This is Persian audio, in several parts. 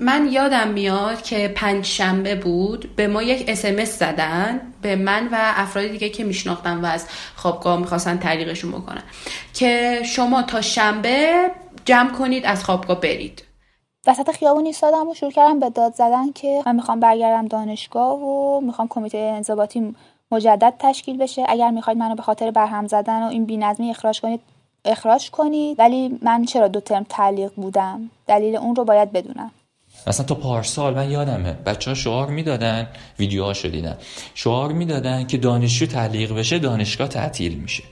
من یادم میاد که پنج شنبه بود به ما یک اسمس زدن به من و افراد دیگه که میشناختم و از خوابگاه می‌خواستن تعلیقشون بکنن که شما تا شنبه جمع کنید از خوابگاه برید. وسط خیابون ایستادم و شروع کردم به داد زدن که من می‌خوام برگردم دانشگاه و می‌خوام کمیته انضباطی مجدد تشکیل بشه. اگر می‌خواید منو به خاطر برهم زدن و این بینظمی اخراج کنید اخراج کنید. ولی من چرا دو ترم تعلیق بودم؟ دلیل اون رو باید بدونم. مثلا تا پارسال من یادمه بچه ها شعار می‌دادن ویدیوهاشو دیدن. شعار می‌دادن که دانشجو تعلیق بشه دانشگاه تعطیل میشه.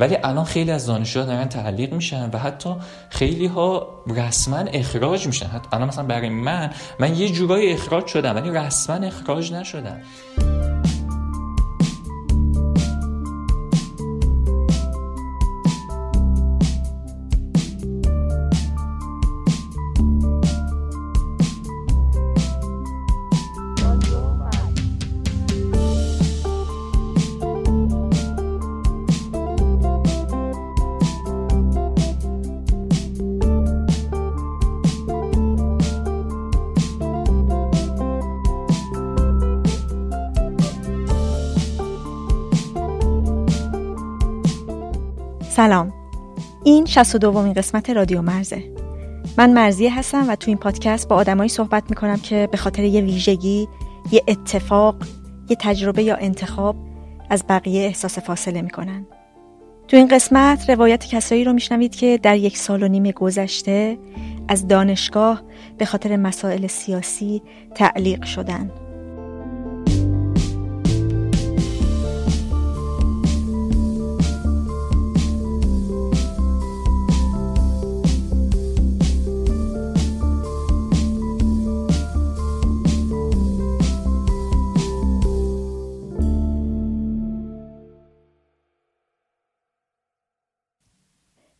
ولی الان خیلی از دانشجوها دارن تعلیق میشن و حتی خیلی ها رسما اخراج میشن. حتی الان مثلا برای من من یه جورایی اخراج شدم ولی رسما اخراج نشدم. سلام. این 62 دومین قسمت رادیو مرزه. من مرزیه هستم و تو این پادکست با آدمایی صحبت می‌کنم که به خاطر یه ویژگی یه اتفاق یه تجربه یا انتخاب از بقیه احساس فاصله می‌کنن. تو این قسمت روایت کسایی رو میشنوید که در یک سال و نیم گذشته از دانشگاه به خاطر مسائل سیاسی تعلیق شدن.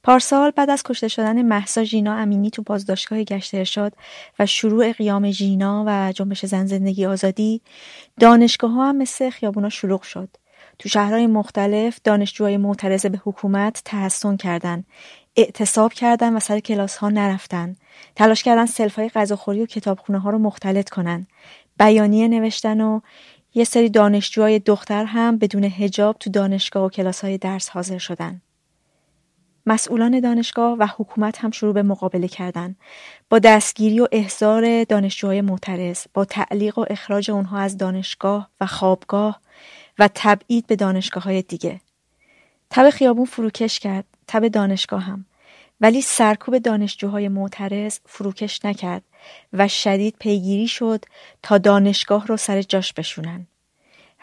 پارسال بعد از کشته شدن محسا ژینا امینی تو بازداشتگاه گشت ارشاد و شروع قیام ژینا و جنبش زن زندگی آزادی دانشگاه ها هم مثل خیابونا شلوغ شد. تو شهرهای مختلف دانشجوهای معترض به حکومت تحسن کردن اعتصاب کردن و سر کلاس ها نرفتن. تلاش کردن سلف های غذاخوری و کتابخونه ها رو مختلط کنن. بیانیه نوشتن و یه سری دانشجوهای دختر هم بدون هجاب تو دانشگاه و کلاس های درس حاضر شدن. مسئولان دانشگاه و حکومت هم شروع به مقابله کردن. با دستگیری و احضار دانشجوهای معترض با تعلیق و اخراج اونها از دانشگاه و خوابگاه و تبعید به دانشگاه های دیگه. تب خیابون فروکش کرد تب دانشگاه هم. ولی سرکوب دانشجوهای معترض فروکش نکرد و شدید پیگیری شد تا دانشگاه رو سر جاش بشونن.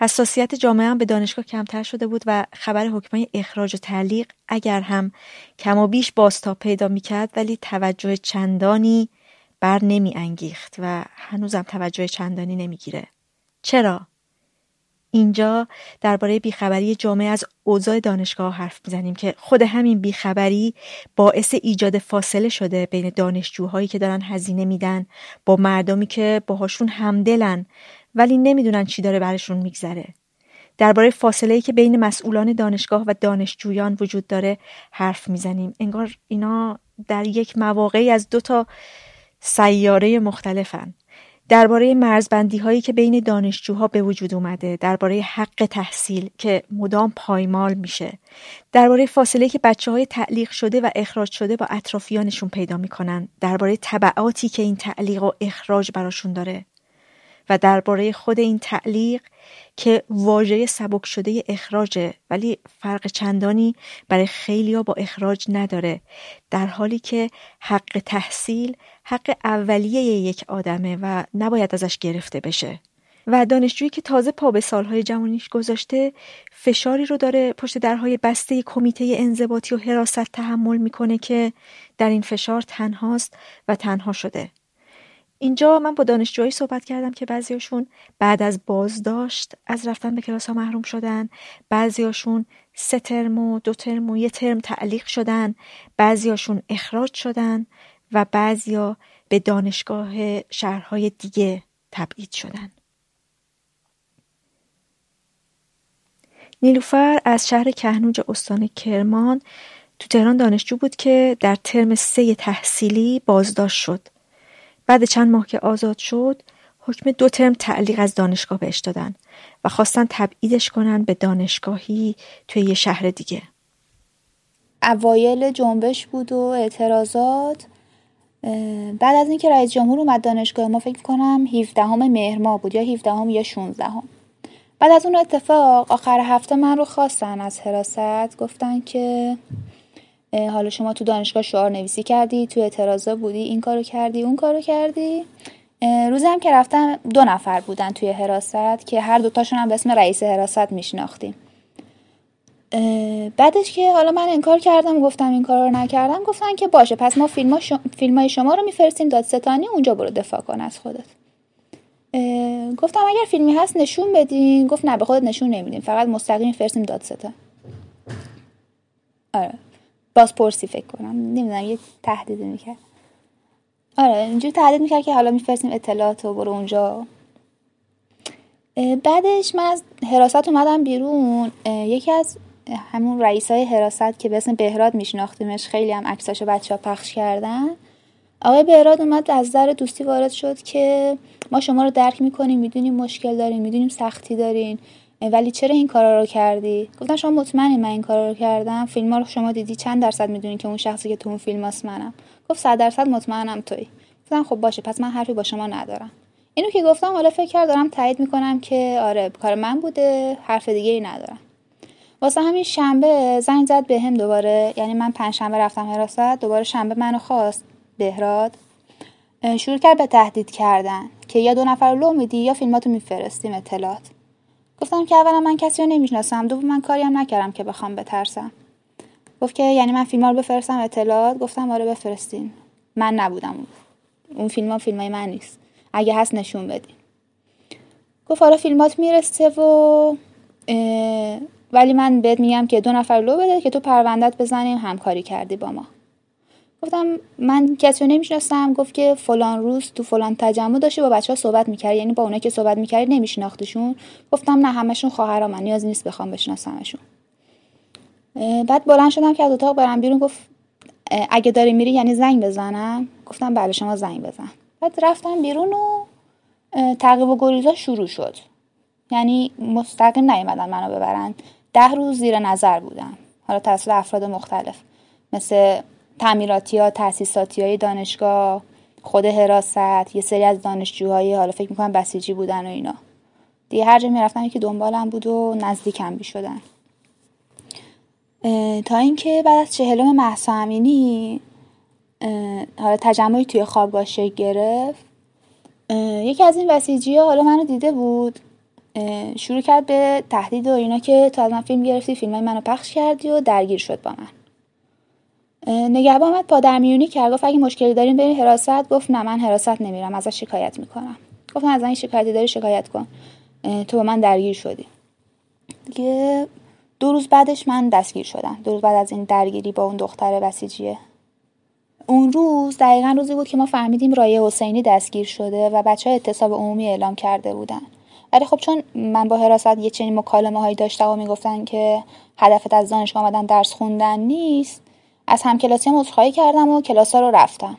حساسیت جامعه هم به دانشگاه کمتر شده بود و خبر حکمای اخراج و تعلیق اگر هم کم و بیش بازتاب پیدا می‌کرد ولی توجه چندانی بر نمی انگیخت و هنوزم توجه چندانی نمی‌گیره. چرا؟ اینجا درباره بیخبری جامعه از اوضاع دانشگاه حرف می‌زنیم که خود همین بیخبری باعث ایجاد فاصله شده بین دانشجوهایی که دارن هزینه میدن با مردمی که باهاشون همدلن ولی نمی‌دونن چی داره برشون میگذره. درباره فاصله که بین مسئولان دانشگاه و دانشجویان وجود داره حرف می‌زنیم. انگار اینا در یک مواقعی از دو تا سیاره مختلفن. درباره مرزبندی هایی که بین دانشجوها به وجود اومده درباره حق تحصیل که مدام پایمال میشه درباره فاصله که بچه های تعلیق شده و اخراج شده با اطرافیانشون پیدا می‌کنن درباره طبعاتی که این تعلیق و اخراج براشون داره. و درباره خود این تعلیق که واژه سبک شده اخراجه ولی فرق چندانی برای خیلی با اخراج نداره. در حالی که حق تحصیل حق اولیه یک آدمه و نباید ازش گرفته بشه. و دانشجویی که تازه پا به سالهای جوانیش گذاشته فشاری رو داره پشت درهای بسته کمیته انضباطی و حراست تحمل می‌کنه که در این فشار تنهاست و تنها شده. اینجا من با دانشجوهایی صحبت کردم که بعضیاشون بعد از بازداشت از رفتن به کلاس ها محروم شدن بعضیاشون سه ترم و دو ترم و یه ترم تعلیق شدن بعضیاشون اخراج شدن و بعضیا به دانشگاه شهرهای دیگه تبعید شدن. نیلوفر از شهر کهنوج استان کرمان تو تهران دانشجو بود که در ترم سه تحصیلی بازداشت شد. بعد چند ماه که آزاد شد حکم دو ترم تعلیق از دانشگاه بهش دادن و خواستن تبعیدش کنن به دانشگاهی توی یه شهر دیگه اوایل جنبش بود و اعتراضات بعد از اینکه رئیس جمهور اومد دانشگاه ما فکر کنم 17 همه مهر ماه بود یا 17 هم یا 16 هم. بعد از اون اتفاق آخر هفته من رو خواستن از حراست گفتن که حالا شما تو دانشگاه شعار نویسی کردی تو اعتراضا بودی این کارو کردی اون کارو کردی. روزی هم که رفتم دو نفر بودن توی حراست که هر دوتاشون هم به اسم رئیس حراست میشناختیم. بعدش که حالا من انکار کردم گفتم این کار رو نکردم گفتن که باشه پس ما فیلم, شما فیلم های شما رو میفرستیم دادستانی اونجا برو دفاع کن از خودت. گفتم اگر فیلمی هست نشون بدین گفت نه به خودت نشون نمیدیم فقط مستقیم میفرستیم دادستان. آره. بازپرسی فکر کنم. نمی‌دونم یه تهدید می‌کرد. آره اینجوری تهدید می‌کرد که حالا میفرستیم اطلاعات و برو اونجا. بعدش من از حراست اومدم بیرون. یکی از همون رئیس های حراست که به اسم بهراد میشناختیمش خیلی هم عکساشو بچه ها پخش کردن. آقای بهراد اومد از در دوستی وارد شد که ما شما رو درک می‌کنیم می‌دونیم مشکل دارین می‌دونیم سختی دارین. ولی چرا این کارا رو کردی؟ گفتم شما مطمئنی من این کارا رو کردم؟ فیلم رو شما دیدی؟ چند درصد می‌دونی که اون شخصی که تو اون فیلم هست منم؟ گفت صد درصد مطمئنم توی گفتم خب باشه پس من حرفی با شما ندارم. اینو که گفتم حالا فکر کرد دارم تایید می‌کنم که آره کار من بوده حرف دیگه ای ندارم. واسه همین شنبه زنگ زد به هم دوباره. یعنی من پنج شنبه رفتم حراست دوباره شنبه منو خواست. بهراد. شروع کرد به تهدید کردن که یا دو نفر لو میدی یا فیلماتو میفرستیم اطلاعات. گفتم که اولا من کسی رو نمی‌شناسم. دوم من کاری هم نکردم که بخوام بترسم. گفت که یعنی من فیلم رو بفرستم اطلاعات. گفتم آره بفرستین. من نبودم. اون فیلم ها فیلم های من نیست. اگه هست نشون بدین. گفت آره فیلمات می‌رسه و ولی من بهت میگم که دو نفر لو بده که تو پروندت بزنیم همکاری کردی با ما. گفتم من کسی رو نمی‌شناسم گفت که فلان روز تو فلان تجمع داشتی با بچه ها صحبت می‌کرد یعنی با اونایی که صحبت می‌کرد نمیشناختشون. گفتم نه همشون خواهر من نیاز نیست بخوام بشناسمشون. بعد بلند شدم که از اتاق برم بیرون گفت اگه داری میری یعنی زنگ بزنم؟ گفتم بله شما زنگ بزن. بعد رفتم بیرون و تعقیب و گریزا شروع شد. یعنی مستقیم نیومدن منو ببرن. ده روز زیر نظر بودم. حالا توسط افراد مختلف. مثل تعمیراتی ها تاسیساتی های دانشگاه خود حراست یه سری از دانشجوهای حالا فکر می‌کنم بسیجی بودن و اینا. دیگه هر جا می‌رفتم یکی دنبالم بود و نزدیکم بیشدن تا اینکه بعد از چهلم محسا امینی حالا تجمعی توی خوابگاه شکل گرفت. یکی از این بسیجی ها حالا منو دیده بود. شروع کرد به تهدید و اینا که تو از من فیلم گرفتی فیلم منو پخش کردی و درگیر شد با من. نگهبان آمد پادرمیونی کرد. گفت اگه مشکلی دارین برین حراست. گفت نه من حراست نمیرم. ازش شکایت می‌کنم. گفتم از این شکایتی داری شکایت کن. تو با من درگیر شدی. دیگه دو روز بعدش من دستگیر شدم. دو روز بعد از این درگیری با اون دختر بسیجیه. اون روز دقیقا روزی بود که ما فهمیدیم رایه حسینی دستگیر شده و بچه ها اعتصاب عمومی اعلام کرده بودن. ولی خب چون من با حراست یه چنین مکالمه هایی داشتم و می‌گفتن که هدفت از دانشگاه آمدن درس خوندن نیست از همکلاسی هم عذرخواهی کردم و کلاس ها رو رفتم.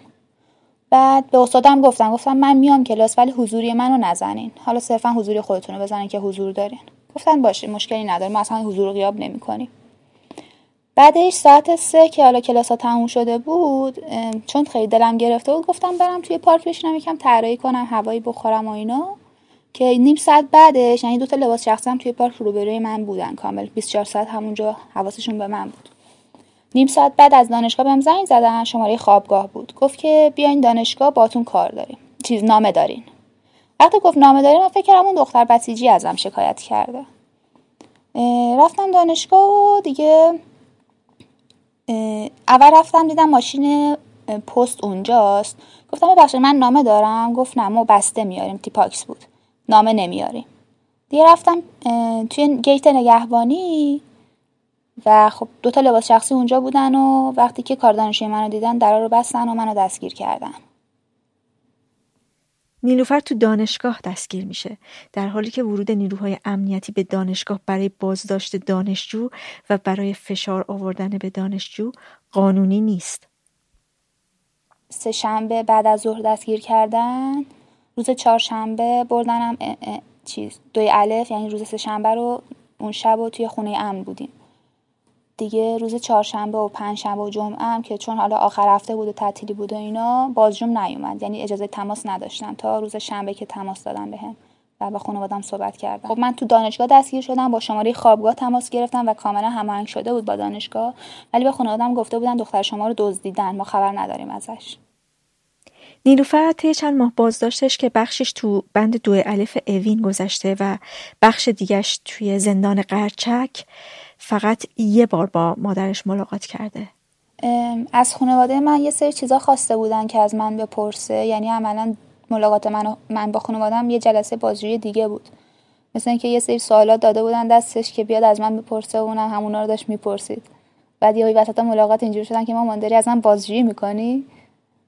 بعد به استادم گفتم گفتم من میام کلاس ولی حضوری منو نزنین. حالا صرفا حضوری خودتون رو بزنین که حضور دارین. گفتن باشه مشکلی نداره ما اصلا حضور غیاب نمی‌کنیم. بعدش ساعت سه که حالا کلاس ها تموم شده بود چون خیلی دلم گرفته بود گفتم برم توی پارک بشینم یکم طراحی کنم هوایی بخورم و اینا. که نیم ساعت بعدش یعنی دو تا لباس شخصی هم توی پارک روبروی من بودن کامل. 24 ساعت همونجا حواسشون به من بود. نیم ساعت بعد از دانشگاه بهم زنگ زدن شماره خوابگاه بود. گفت که بیاین دانشگاه باتون کار داریم. چیز نامه دارین. وقتی گفت نامه داریم من فکر کردم اون دختر بسیجی ازم شکایت کرده. رفتم دانشگاه و دیگه اول رفتم دیدم ماشین پست اونجاست. گفتم ببخشید من نامه دارم. گفت نه ما بسته میاریم. تیپاکس بود. نامه نمیاریم. دیگه رفتم توی گیت نگهبانی و خب دو تا لباس شخصی اونجا بودن و وقتی که کار دانشجوی منو دیدن درا رو بستن و منو دستگیر کردن. نیلوفر تو دانشگاه دستگیر میشه. در حالی که ورود نیروهای امنیتی به دانشگاه برای بازداشت دانشجو و برای فشار آوردن به دانشجو قانونی نیست. سه شنبه بعد از ظهر دستگیر کردن روز چهارشنبه بردنم چیز دوی الف یعنی روز سه شنبه رو اون شب و توی خونه امن بودیم. دیگه روز چهارشنبه و پنجشنبه و جمعه هم که چون حالا آخر هفته بود و تعطیلی بود و اینا بازجوم نیومد. یعنی اجازه تماس نداشتم تا روز شنبه که تماس دادم بهم و با خانوادم صحبت کردم خب من تو دانشگاه دستگیر شدم با شماره خوابگاه تماس گرفتم و کاملا هماهنگ شده بود با دانشگاه. ولی به خانوادم گفته بودن دختر شما رو دزدیدن. ما خبر نداریم ازش. نیلوفر طی چند ماه بازداشتش که بخشش تو بند دو الف اوین گذشته و بخش دیگش توی زندان قرچک فقط یه بار با مادرش ملاقات کرده. از خانواده من یه سری چیزا خواسته بودن که از من بپرسه. یعنی عملا ملاقات من, من با خانوادم یه جلسه بازجویی دیگه بود. مثل اینکه یه سری سوالات داده بودن دستش که بیاد از من بپرسه و اونم همونا رو داشت می‌پرسید. بعد یه وسط ملاقات اینجوری شدن که ما مانداری از من بازجویی می‌کنی؟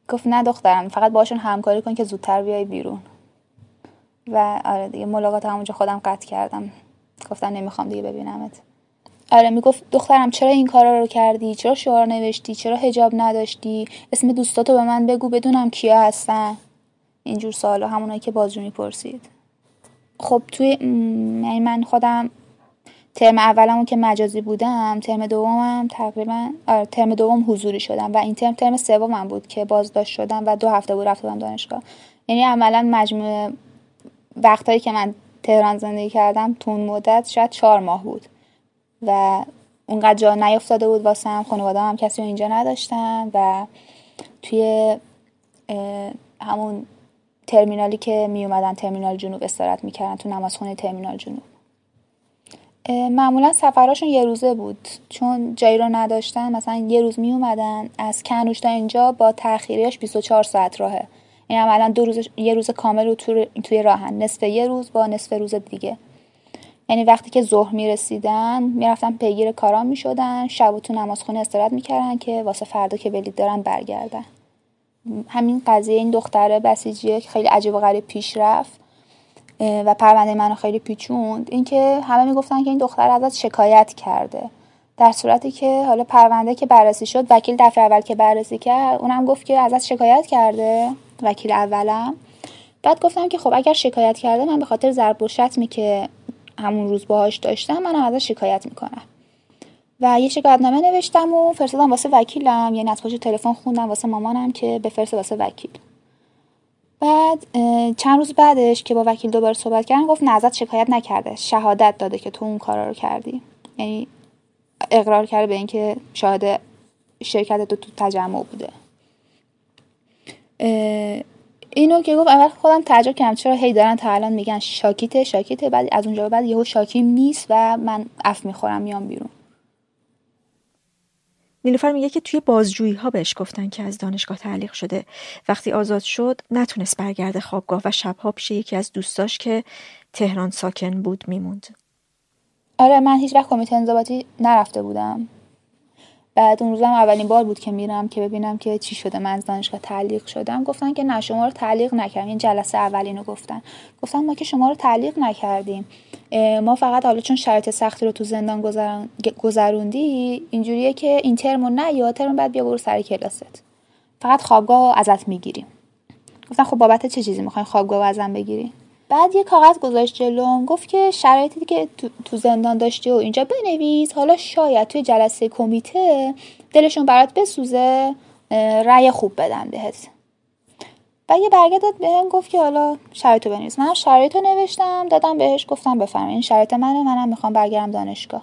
گفت نه دخترم فقط باشون همکاری کن که زودتر بیای بیرون. و آره دیگه ملاقات همونجا خودم قطع کردم. گفتم نمی‌خوام دیگه ببینمت. آره می‌گفت دخترم چرا این کارا رو کردی؟ چرا شعار نوشتی؟ چرا هجاب نداشتی؟ اسم دوستاتو به من بگو بدونم کیا هستن. اینجور سوالا همونایی که بازجو می‌پرسید. خب توی یعنی من خودم ترم اولمو که مجازی بودم ترم دومم تقریبا آره ترم دوم حضوری شدم و این ترم ترم سومم بود که بازداشت شدم و دو هفته بود رفتم دانشگاه. یعنی عملا مجموع وقتایی که من تهران زندگی کردم تون مدت شاید چهار ماه بود. و اونقدر جا نیفتاده بود واسه هم خانواده هم کسی رو اینجا نداشتن و توی همون ترمینالی که می اومدن ترمینال جنوب استراحت می‌کردن تو نمازخونه ترمینال جنوب. معمولا سفراشون یه روزه بود. چون جایی رو نداشتن مثلا یه روز می اومدن از کنوش تا اینجا با تاخیریش 24 ساعت راهه. این عملا دو روز یه روز کامل رو توی راهن. نصف یه روز با نصف روز دیگه. یعنی وقتی که ظهر می‌رسیدن می‌رفتن پیگیر کاران می‌شدن شب تو نمازخونه استراحت می‌کردن که واسه فردا که ولید دارن برگردن. همین قضیه این دختره بسیجیه که خیلی عجیب و غریب پیش رفت و پرونده منو خیلی پیچوند. اینکه همه می‌گفتن که این دختر ازت شکایت کرده. در صورتی که حالا پرونده که بررسی شد وکیل دفعه اول که بررسی کرد اونم گفت که ازت شکایت کرده وکیل اولم. بعد گفتم که خب اگر شکایت کرده من به خاطر ضرب که همون روز باهاش داشتم منم ازش شکایت می‌کنم. و یه شکایت نامه نوشتم و فرستادم واسه وکیلم یعنی از پشت تلفن خوندم واسه مامانم که بفرسته واسه وکیل. بعد چند روز بعدش که با وکیل دوباره صحبت کردن گفت نه ازت شکایت نکرده. شهادت داده که تو اون کارا رو کردی. یعنی اقرار کرده به اینکه شاهد شرکت تو تجمع بوده. اینو که گفت اول خودم تعجب کردم. چرا هی دارن تا الان میگن شاکیته شاکیته بعد از اونجا بعد یهو شاکیم نیست و من اف می‌خورم میام بیرون. نیلوفر میگه که توی بازجویی ها بهش گفتن که از دانشگاه تعلیق شده. وقتی آزاد شد نتونست برگرده خوابگاه و شبها پیش یکی از دوستاش که تهران ساکن بود میموند. آره من هیچ وقت کمیته انضباطی نرفته بودم. بعد اون روزم اولین بار بود که میرم که ببینم که چی شده. من از دانشگاه تعلیق شدم. گفتن که نه شما رو تعلیق نکردیم این جلسه اولینو گفتن. گفتن ما که شما رو تعلیق نکردیم. ما فقط حالا چون شرایط سختی رو تو زندان گذروندی اینجوریه که این ترمو نه یا ترم بعد بیا برو سر کلاست فقط خوابگاه ازت می‌گیریم. گفتن خب بابت چه چیزی می‌خواین خوابگاه ازم بگیری بعد یه کاغذ گذاشت جلوم گفت که شرایطی که تو زندان داشتی و اینجا بنویس. حالا شاید توی جلسه کمیته دلشون برات بسوزه رأی خوب بدن بهت. و یه برگه داد بهم گفت که حالا شرایطو بنویس. من شرایطو نوشتم دادم بهش گفتم بفرمایید این شرایط منه منم می‌خوام برگردم دانشگاه.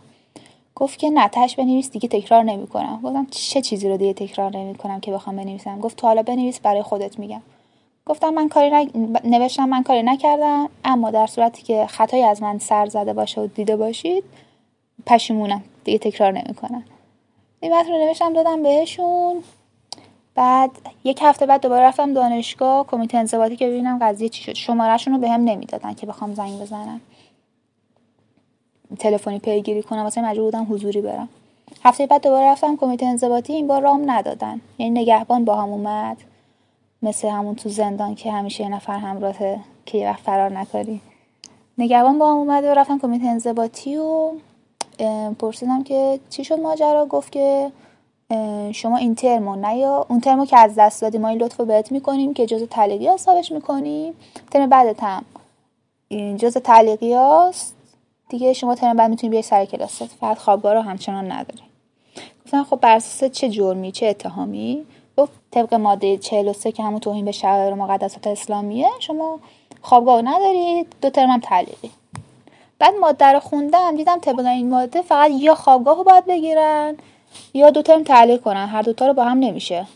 گفت که نه تش بنویس دیگه تکرار نمی‌کنم. گفتم چه چیزی رو دیگه تکرار نمی‌کنم که بخوام بنویسم؟ گفت تو حالا بنویس برای خودت میگم. گفتم من کاری نوشتم من کاری نکردم اما در صورتی که خطایی از من سر زده باشه و دیده باشید پشیمونم. دیگه تکرار نمی‌کنم. این متن رو نوشتم دادم بهشون. بعد یک هفته بعد دوباره رفتم دانشگاه کمیته انضباطی که ببینم قضیه چی شد. شمارهشون رو بهم هم نمی‌دادن که بخوام زنگ بزنم. تلفنی پیگیری کنم واسه مجبور بودم حضوری برم. هفته بعد دوباره رفتم کمیته انضباطی این بار رام ندادن. یعنی نگهبان با هم اومد. مثل همون تو زندان که همیشه یه نفر همراهه که یه وقت فرار نکاری نگهبان با هم اومد و رفتم کمیته انضباطی و پرسیدم که چی شد ماجرا؟ گفت که شما این ترمو نه یا اون ترمو که از دست دادی ما این لطفو بهت می‌کنیم که جز تعلیقی حسابش می‌کنیم. ترم بعدت هم. جز تعلیقی هست دیگه شما ترم بعد می‌تونی بیای سر کلاست. فقط خوابگاه رو همچنان نداری. گفتم خب بر چه جرمی چه اتهامی؟ گفت طبق ماده 43 که همون توهین به شعائر مقدسات اسلامیه شما خوابگاه ندارید دو ترم هم تعلیقی بعد ماده رو خوندم دیدم طبق این ماده فقط یا خوابگاه رو باید بگیرن یا دو ترم تعلیق کنن هر دوتا رو با هم نمیشه.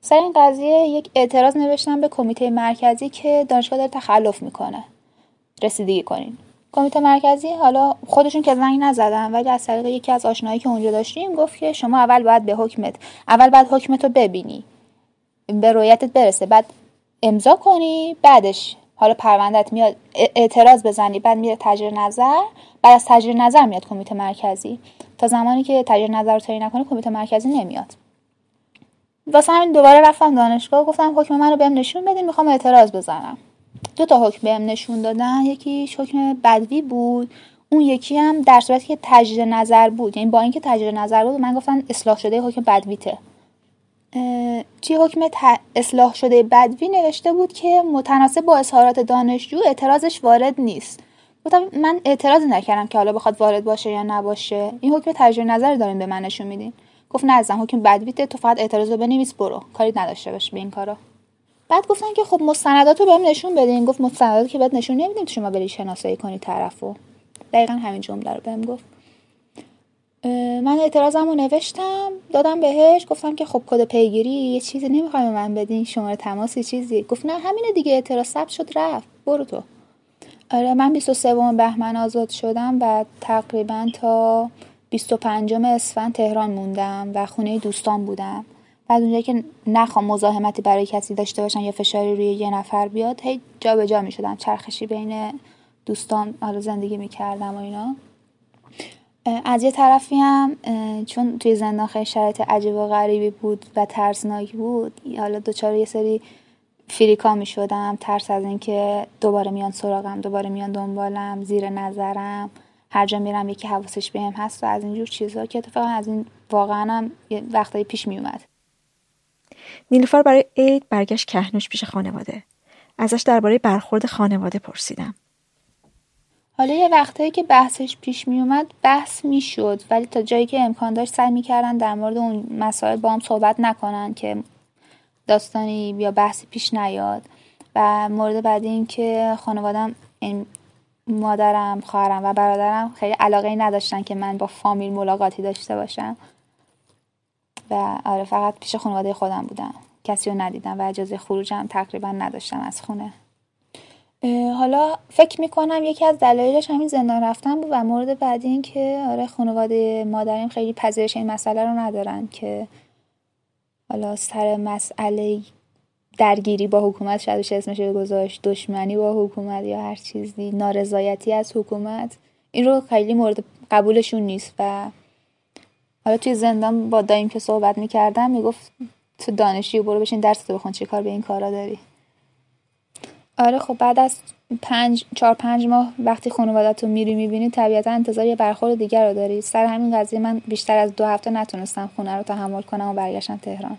سر این قضیه یک اعتراض نوشتم به کمیته مرکزی که دانشگاه داره تخلف می‌کنه. رسیدگی کنین. کمیته مرکزی حالا خودشون که زنگ نزدن ولی از طریق یکی از آشنایی که اونجا داشتیم گفت که شما اول باید به حکمت اول بعد حکمت رو ببینی. به رویتت برسه. بعد امضا کنی بعدش حالا پروندت میاد اعتراض بزنی بعد میره تجدید نظر بعد از تجدید نظر میاد کمیته مرکزی. تا زمانی که تجدید نظر رو تایی نکنه کمیته مرکزی نمیاد. واسه همین دوباره رفتم دانشگاه گفتم حکم منو بهم نشون بدین می‌خوام اعتراض بزنم. دو تا حکم بهم نشون دادن. یکی حکم بدوی بود. اون یکی هم در صورتی که تجدید نظر بود. یعنی با اینکه تجدید نظر بود من گفتن اصلاح شده حکم بدویته. توی حکم اصلاح شده بدوی نوشته بود که متناسب با اظهارات دانشجو اعتراضش وارد نیست. گفتم من اعتراض نکردم که حالا بخواد وارد باشه یا نباشه. این حکم تجدید نظر دارین به من نشون میدین. گفت نه ازم حکم بدویته تو فقط اعتراض رو بنویس برو. کاری نداشته باش به این کارا. بعد گفتن که خب مستندات رو بهم نشون بدین. گفت مستندات که بعد نشون نمیدیم شما بری شناسایی کنی طرفو. دقیقا همین جمله رو بهم گفت. من اعتراضم نوشتم دادم بهش گفتم که خب کد پیگیری یه چیزی نمی‌خوای به من بدین شماره تماسی چیزی. گفت نه همینه دیگه اعتراض ثبت شد رفت. برو تو. آره من 23 بهمن آزاد شدم و تقریبا تا 25 اسفند تهران موندم و خونه دوستان بودم. بعد اونجایی که نخوام مزاحمتی برای کسی داشته باشم یا فشاری روی یه نفر بیاد هی جا به جا می شدم چرخشی بین دوستان حالا زندگی می‌کردم و اینا. از یه طرفی هم چون توی زندان خیلی شرایط عجیب و غریبی بود و ترسناک بود حالا دوچار یه سری فریکا می شدم ترس از اینکه دوباره میان سراغم دوباره میان دنبالم زیر نظرم. هر جا میرم یکی حواسش بهم هست و از اینجور چیزها که اتفاقا از این واقعا هم وقتایی پیش می اومد نیلوفر برای عید برگشت کهنوش پیش خانواده. ازش درباره برخورد خانواده پرسیدم. حالا یه وقتایی که بحثش پیش می اومد بحث می شد ولی تا جایی که امکان داشت سعی می‌کردن در مورد اون مسائل با هم صحبت نکنن که داستانی یا بحثی پیش نیاد. و مورد بعدی این که خانوادم مادرم خواهرم و برادرم خیلی علاقه نداشتن که من با فامیل ملاقاتی داشته باشم. و آره فقط پیش خانواده خودم بودم. کسی رو ندیدم و اجازه خروجم تقریبا نداشتم از خونه. حالا فکر می‌کنم یکی از دلایلش همین زندان رفتن بود و مورد بعدی این که آره خانواده مادرم خیلی پذیرش این مسئله رو ندارن که حالا سر مسئله درگیری با حکومت شاید اسمش گذاشت دشمنی با حکومت یا هر چیزی نارضایتی از حکومت این رو خیلی مورد قبولشون نیست و حالا توی زندان با دایم که صحبت می‌کردم می‌گفت تو دانشی برو بشین درس تو بخون چی کار به این کارا داری؟ آره خب بعد از پنج چهار پنج ماه وقتی خانوادت رو میری می‌بینی طبیعتا انتظار یه برخورد دیگر رو داری. سر همین قضیه من بیشتر از دو هفته نتونستم خونه رو تحمل کنم و برگشتم تهران.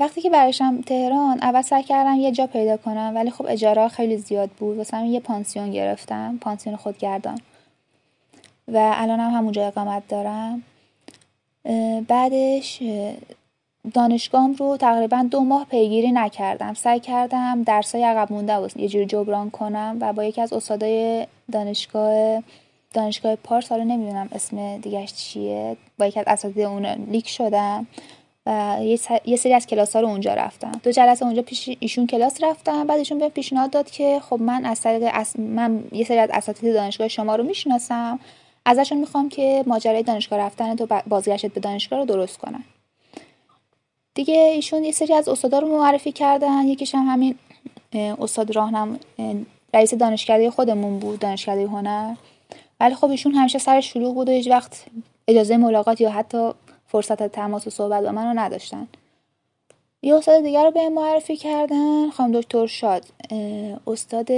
وقتی که برگشتم تهران اول سعی کردم یه جا پیدا کنم ولی خب اجاره خیلی زیاد بود. واسه یه پانسیون گرفتم پانسیون خودگردان. و الان هم همونجا اقامت دارم. بعدش دانشگاهم رو تقریبا دو ماه پیگیری نکردم. سعی کردم درسای عقب مونده و یه جوری جبران کنم و با یکی از استادای دانشگاه دانشگاه پارس حالا نمی‌دونم اسم دیگهش چیه با یکی از اساتید اون لیک شدم و یه سری از کلاس ها رو اونجا رفتم. دو جلسه اونجا پیش ایشون کلاس رفتم بعد ایشون به پیشنهاد داد که خب من از طریق من یه سری از اساتید دانشگاه شما رو می‌شناسم ازشون می‌خوام که ماجرای دانشگاه رفتن تو بازگشت به دانشگاه رو درست کنن. دیگه ایشون یه سری از استادا رو معرفی کردن. یکیش هم همین استاد راهنم رئیس دانشکده خودمون بود دانشکده هنر. ولی خب ایشون همیشه سر شلوغ بود و هیچ وقت اجازه ملاقات یا حتی فرصت تماس و صحبت با من رو نداشتن. یه استاد دیگر رو به معرفی کردن. خانم دکتر شاد. استاد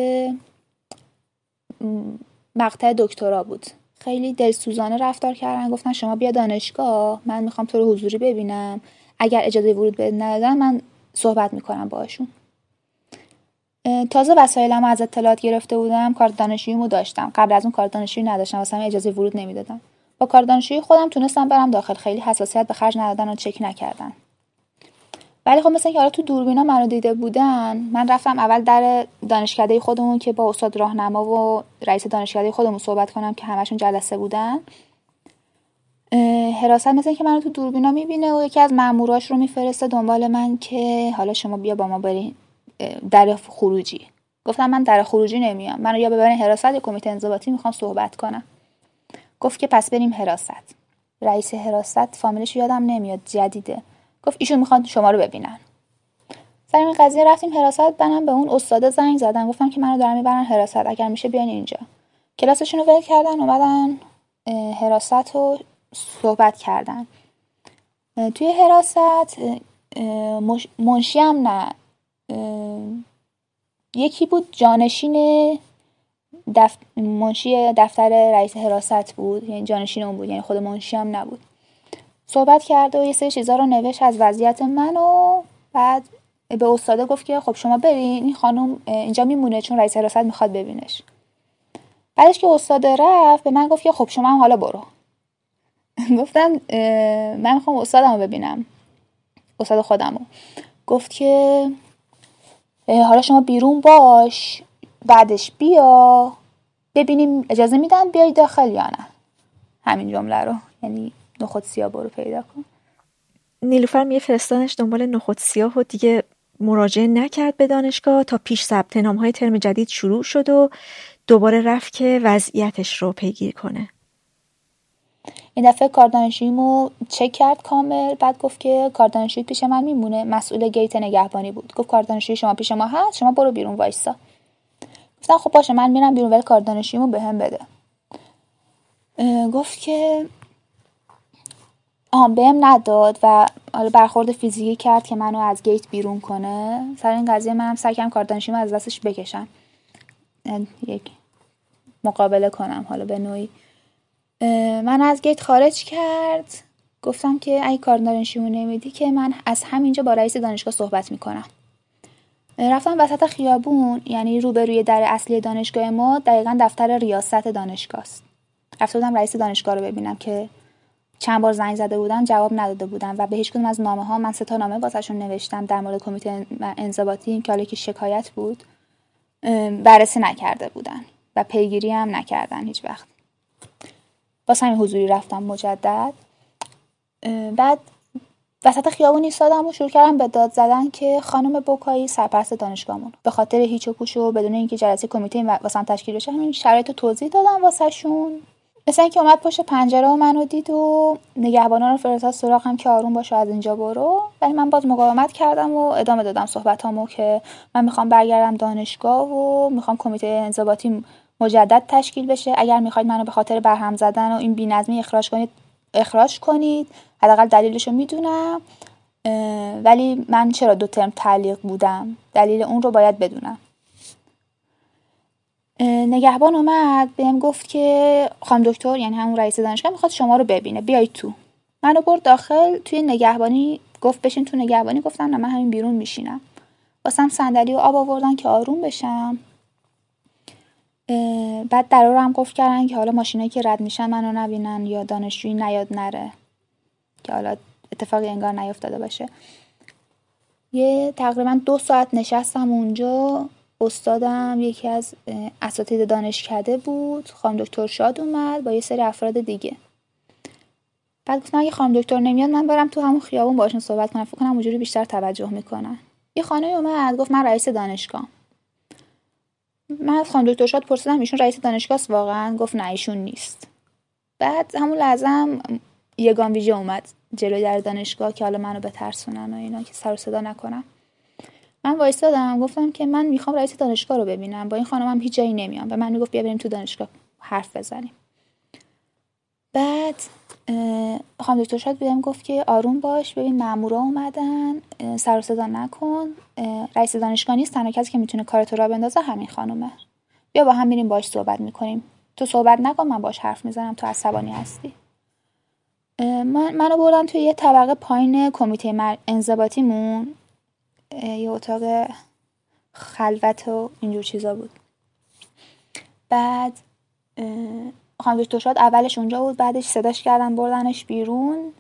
مقطع دکترا بود. خیلی دلسوزانه رفتار کردن. گفتن شما بیا دانشگاه من می‌خوام تو رو حضوری ببینم. اگر اجازه ورود به ندادن من صحبت می‌کنم باشون تازه وسایلمو از اطلاعات گرفته بودم کارت دانشجوییمو داشتم. قبل از اون کارت دانشجویی نداشتم واسه اجازه ورود نمی‌دادن با کارت دانشجویی خودم تونستم برم داخل. خیلی حساسیت به خرج ندادن و چک نکردن. ولی خب مثل اینکه حالا تو دوربینا منو دیده بودن من رفتم اول در دانشکده خودمون که با استاد راهنما و رئیس دانشکده خودمون صحبت کنم که همشون جلسه بودن. حراست مثل اینکه منو تو دوربینا می‌بینه و یکی از ماموراش رو میفرسته دنبال من که حالا شما بیا با ما برین در خروجی. گفتم من در خروجی نمیام. منو یا ببرین حراست یا کمیته انضباطی می‌خوام صحبت کنم. گفت که پس بریم حراست. رئیس حراست فامیلش یادم نمیاد جدیده. گفت ایشون می‌خوان شما رو ببینن. سر این قضیه رفتیم حراست بنم به اون استاد زنگ زدن گفتم که منو دارن می‌برن حراست اگر میشه بیاین اینجا. کلاسشون رو ول کردن اومدن حراست رو صحبت کردن. توی حراست منشی هم نه. یکی بود جانشین دف... منشی دفتر رئیس حراست بود یعنی جانشین اون بود یعنی خود منشی هم نبود. صحبت کرد و یه سری چیزا رو نوشت از وضعیت من و بعد به استاده گفت که خب شما برین این خانم اینجا میمونه چون رئیس حراست می‌خواد ببینش. بعدش که استاده رفت به من گفت که خب شما هم حالا برو. گفتم من می‌خوام استادمو ببینم. استاد خودمو. گفت که حالا شما بیرون باش بعدش بیا. ببینیم اجازه میدن بیای داخل یا نه. همین جمله رو. یعنی نخود سیاه برو پیدا کن. نیلوفر میه فرستانش دنبال نخود سیاه و دیگه مراجعه نکرد به دانشگاه تا پیش ثبت نام های ترم جدید شروع شد و دوباره رفت که وضعیتش رو پیگیری کنه. این دفعه کاردانشویمو چک کرد کامل بعد گفت که کاردانشوی پیش من میمونه. مسئول گیت نگهبانی بود. گفت کاردانشوی شما پیش ما هست شما برو بیرون وایسا گفتم خب باشه من میرم بیرون ولی کاردانشویمو به هم بده گفت که آم بهم نداد و حالا برخورد فیزیکی کرد که منو از گیت بیرون کنه. سر این قضیه منم سعی کردم کاردانشیمو از دستش بکشم. یک مقابله کنم حالا به نوعی. من از گیت خارج کرد. گفتم که اگه کار نمیدی که من از همینجا با رئیس دانشگاه صحبت می‌کنم. رفتم وسط خیابون یعنی روبروی در اصلی دانشگاه ما دقیقا دفتر ریاست دانشگاه است رفته بودم رئیس دانشگاه رو ببینم که چند بار زنگ زده بودم جواب نداده بودم و به هیچ کدوم از نامه ها من سه تا نامه واسهشون نوشتم در مورد کمیته انضباطی که حالا که شکایت بود بررسی نکرده بودن و پیگیری هم نکردن هیچ وقت. واسه همین حضوری رفتم مجدد. بعد وسط خیابون ایستادم و شروع کردم به داد زدن که خانم بوکایی سرپرست دانشگاهمون. به خاطر هیچ و پوش و بدون اینکه جلسه کمیته واسه تشکیل بشه همین شرایط توضیح دادم واسهشون. مثل اینکه اومد پشت پنجره و منو دید و نگهبانا رو فرستاد سراغم که آروم باشه از اینجا برو. ولی من باز مقاومت کردم و ادامه دادم صحبتامو که من می‌خوام برگردم دانشگاه و می‌خوام کمیته انضباطی مجدد تشکیل بشه. اگر می‌خواید منو به خاطر برهم زدن و این بینظمی اخراج کنید اخراج کنید. حداقل دلیلش رو می‌دونم. ولی من چرا دو ترم تعلیق بودم؟ دلیل اون رو باید بدونم. نگهبان اومد بهم گفت که خانم دکتر یعنی همون رئیس دانشگاه می‌خواد شما رو ببینه بیایید تو. منو برد داخل توی نگهبانی گفت بشین تو نگهبانی گفتم نه من همین بیرون میشینم. واسم صندلی و آب آوردن که آروم بشم. بعد در رو هم گفت کردن که حالا ماشینایی که رد میشن منو نبینن یا دانشجویی نیاد نره. که حالا اتفاقی انگار نیفتاده باشه. یه تقریبا دو ساعت نشستم اونجا. استادم یکی از اساتید دانشکده بود. خانم دکتر شاد اومد با یه سری افراد دیگه. بعد گفتم اگه خانم دکتر نمیاد من برم تو همون خیابون باشون صحبت کنم. فکر کنم اونجوری بیشتر توجه می‌کنن. یه خانه اومد گفت من رئیس دانشگاه من از خانم دکتر شاد پرسیدم ایشون رئیس دانشگاه واقعا؟ گفت نه ایشون نیست. بعد همون لحظه هم یگان ویژه اومد جلوی در دانشگاه که حالا منو بترسونن و اینا که سر و صدا نکنم. من وایستادم گفتم که من می‌خوام رئیس دانشگاه رو ببینم. با این خانمم هیچ جایی نمیام. و من می‌گفت بیا بریم تو دانشگاه حرف بزنیم. بعد خانم دکتر شاد بهم گفت که آروم باش ببین مامورا اومدن سر و صدا نکن. رئیس دانشگاه نیست تنها کسی که می‌تونه کارتو را بندازه همین خانومه. بیا با هم میریم باش صحبت می‌کنیم. تو صحبت نکن من باش حرف می‌زنم. تو عصبانی هستی. من منو بردن توی یه طبقه پایین کمیته انضباطیمون. یه اتاق خلوت و اینجور چیزا بود. بعد خانم دکتر شاد اولش اونجا بود بعدش صداش کردن بردنش بیرون.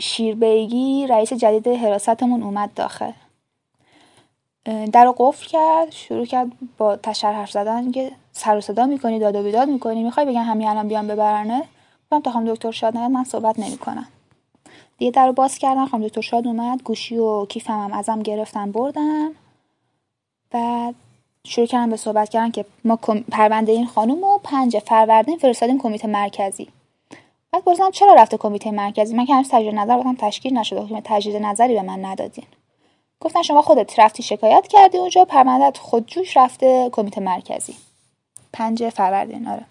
شیربیگی رئیس جدید حراستمون اومد داخل. در رو قفل کرد شروع کرد با تشر حرف زدن که سر و صدا می‌کنی داد و بیداد می‌کنی می‌خوای بگن همین الان بیان ببرنه؟ گفتم تا خانم دکتر شاد نیاد من صحبت نمی‌کنم. دیگه در رو باز کردن خانم دکتر شاد اومد گوشی و کیفم هم ازم گرفتن بردن بعد شروع کردن به صحبت کردن که ما پرونده این خانم و پنج فروردین فرستادیم کمیته مرکزی. بعد پرسیدم چرا رفته کمیته مرکزی؟ من که هنوز تجدید نظر بودم تشکیل نشده که تجدید نظری به من ندادین. گفتن شما خودت رفتی شکایت کردی اونجا پروندهت خودجوش رفته کمیته مرکزی. پنج فروردین آره.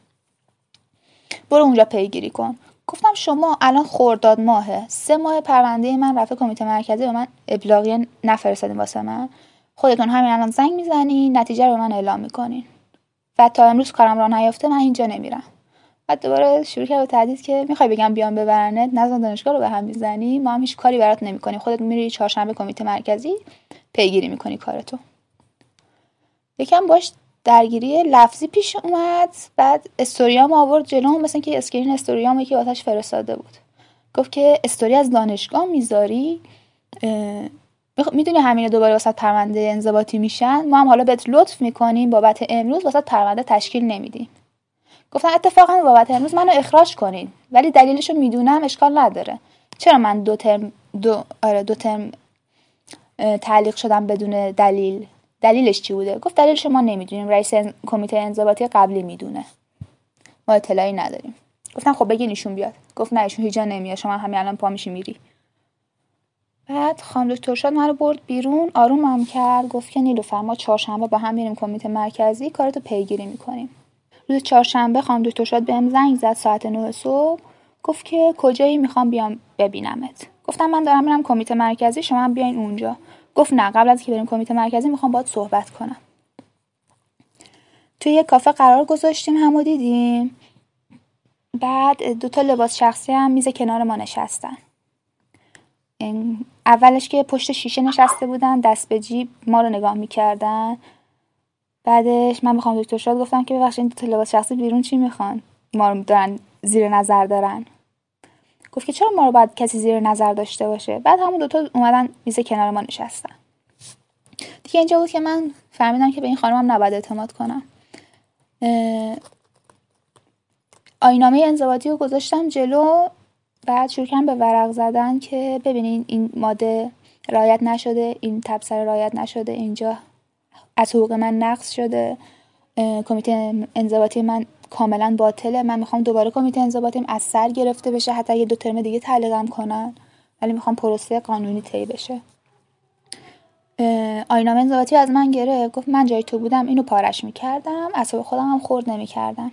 برو اونجا پیگیری کن. گفتم شما الان خورداد ماهه. سه ماه پرونده من رفته کمیته مرکزی به من ابلاغی نفرستادین واسه من. خودتون همین الان زنگ می‌زنین نتیجه رو به من اعلام می‌کنین. و تا امروز کارم راه نیافته من اینجا نمیرم. بعد دوباره شروع کرد به تهدید که می‌خوای بگم بیان ببرنت نظم دانشگاه رو به هم می‌زنی ما هم هیچ کاری برات نمی‌کنیم. خودت میری چهارشنبه کمیته مرکزی پیگیری می‌کنی کارتو. یکم باش درگیری لفظی پیش اومد. بعد استوریام آورد جلو مثل که screen استوریام یکی براش فرستاده بود. گفت که استوری از دانشگاه می‌ذاری؟ می‌دونی همین دوباره واست پرونده انضباطی میشن؟ ما هم حالا بهت لطف می‌کنیم بابت امروز واست پرونده تشکیل نمیدیم. گفتن اتفاقا بابت امروز منو اخراج کنین ولی دلیلشو می‌دونم اشکال نداره. چرا من دو ترم دو آره دو ترم تعلیق شدم بدون دلیل؟ دلیلش چی بوده؟ گفت دلیلش ما نمی‌دونیم. رئیس کمیته انضباطی قبلی می‌دونه. ما اطلاعی نداریم. گفتم خب بگین ایشون بیاد. گفت نه ایشون هیچ نمیاد شما همین الان پا میشی میری. بعد خانم دکتر شاد من رو برد بیرون آرومم کرد. گفت که نیلوفر ما چهارشنبه با هم میریم کمیته مرکزی کارتو پیگیری می‌کنیم. روز چهارشنبه خانم دکتر شاد بهم زنگ زد ساعت 9 صبح. گفت که کجایی می‌خوام بیام ببینمت. گفتم من دارم میرم کمیته مرکزی شما بیاین اونجا. گفت نه قبل از که بریم کمیته مرکزی می‌خوام باید صحبت کنم. توی یه کافه قرار گذاشتیم همو دیدیم. بعد دو تا لباس شخصی هم میز کنار ما نشستن. اولش که پشت شیشه نشسته بودن دست به جیب ما رو نگاه می‌کردن. بعدش من می‌خوام دکتر شاد گفتم که ببخشید دو تا لباس شخصی بیرون چی می‌خوان؟ ما رو دارن زیر نظر دارن. گفت که چرا ما رو باید کسی زیر نظر داشته باشه؟ بعد همون دوتا اومدن میز کنار ما نشستن. دیگه اینجا بود که من فهمیدم که به این خانمم نباید اعتماد کنم. آینامه انضباطی رو گذاشتم جلو بعد شروع کردم به ورق زدن که ببینین این ماده رایت نشده این تبصره رایت نشده اینجا از حقوق من نقص شده کمیته انضباطی من کاملا باطله. من می‌خوام دوباره کمیته انضباطیم از سر گرفته بشه حتی یه دو ترم دیگه تعلیقم کنن. ولی می‌خوام پروسه قانونی طی بشه. آینامه انضباطی از من گرفت. گفت من جای تو بودم اینو پارش می‌کردم. اصاب خودم هم خورد نمی‌کردم.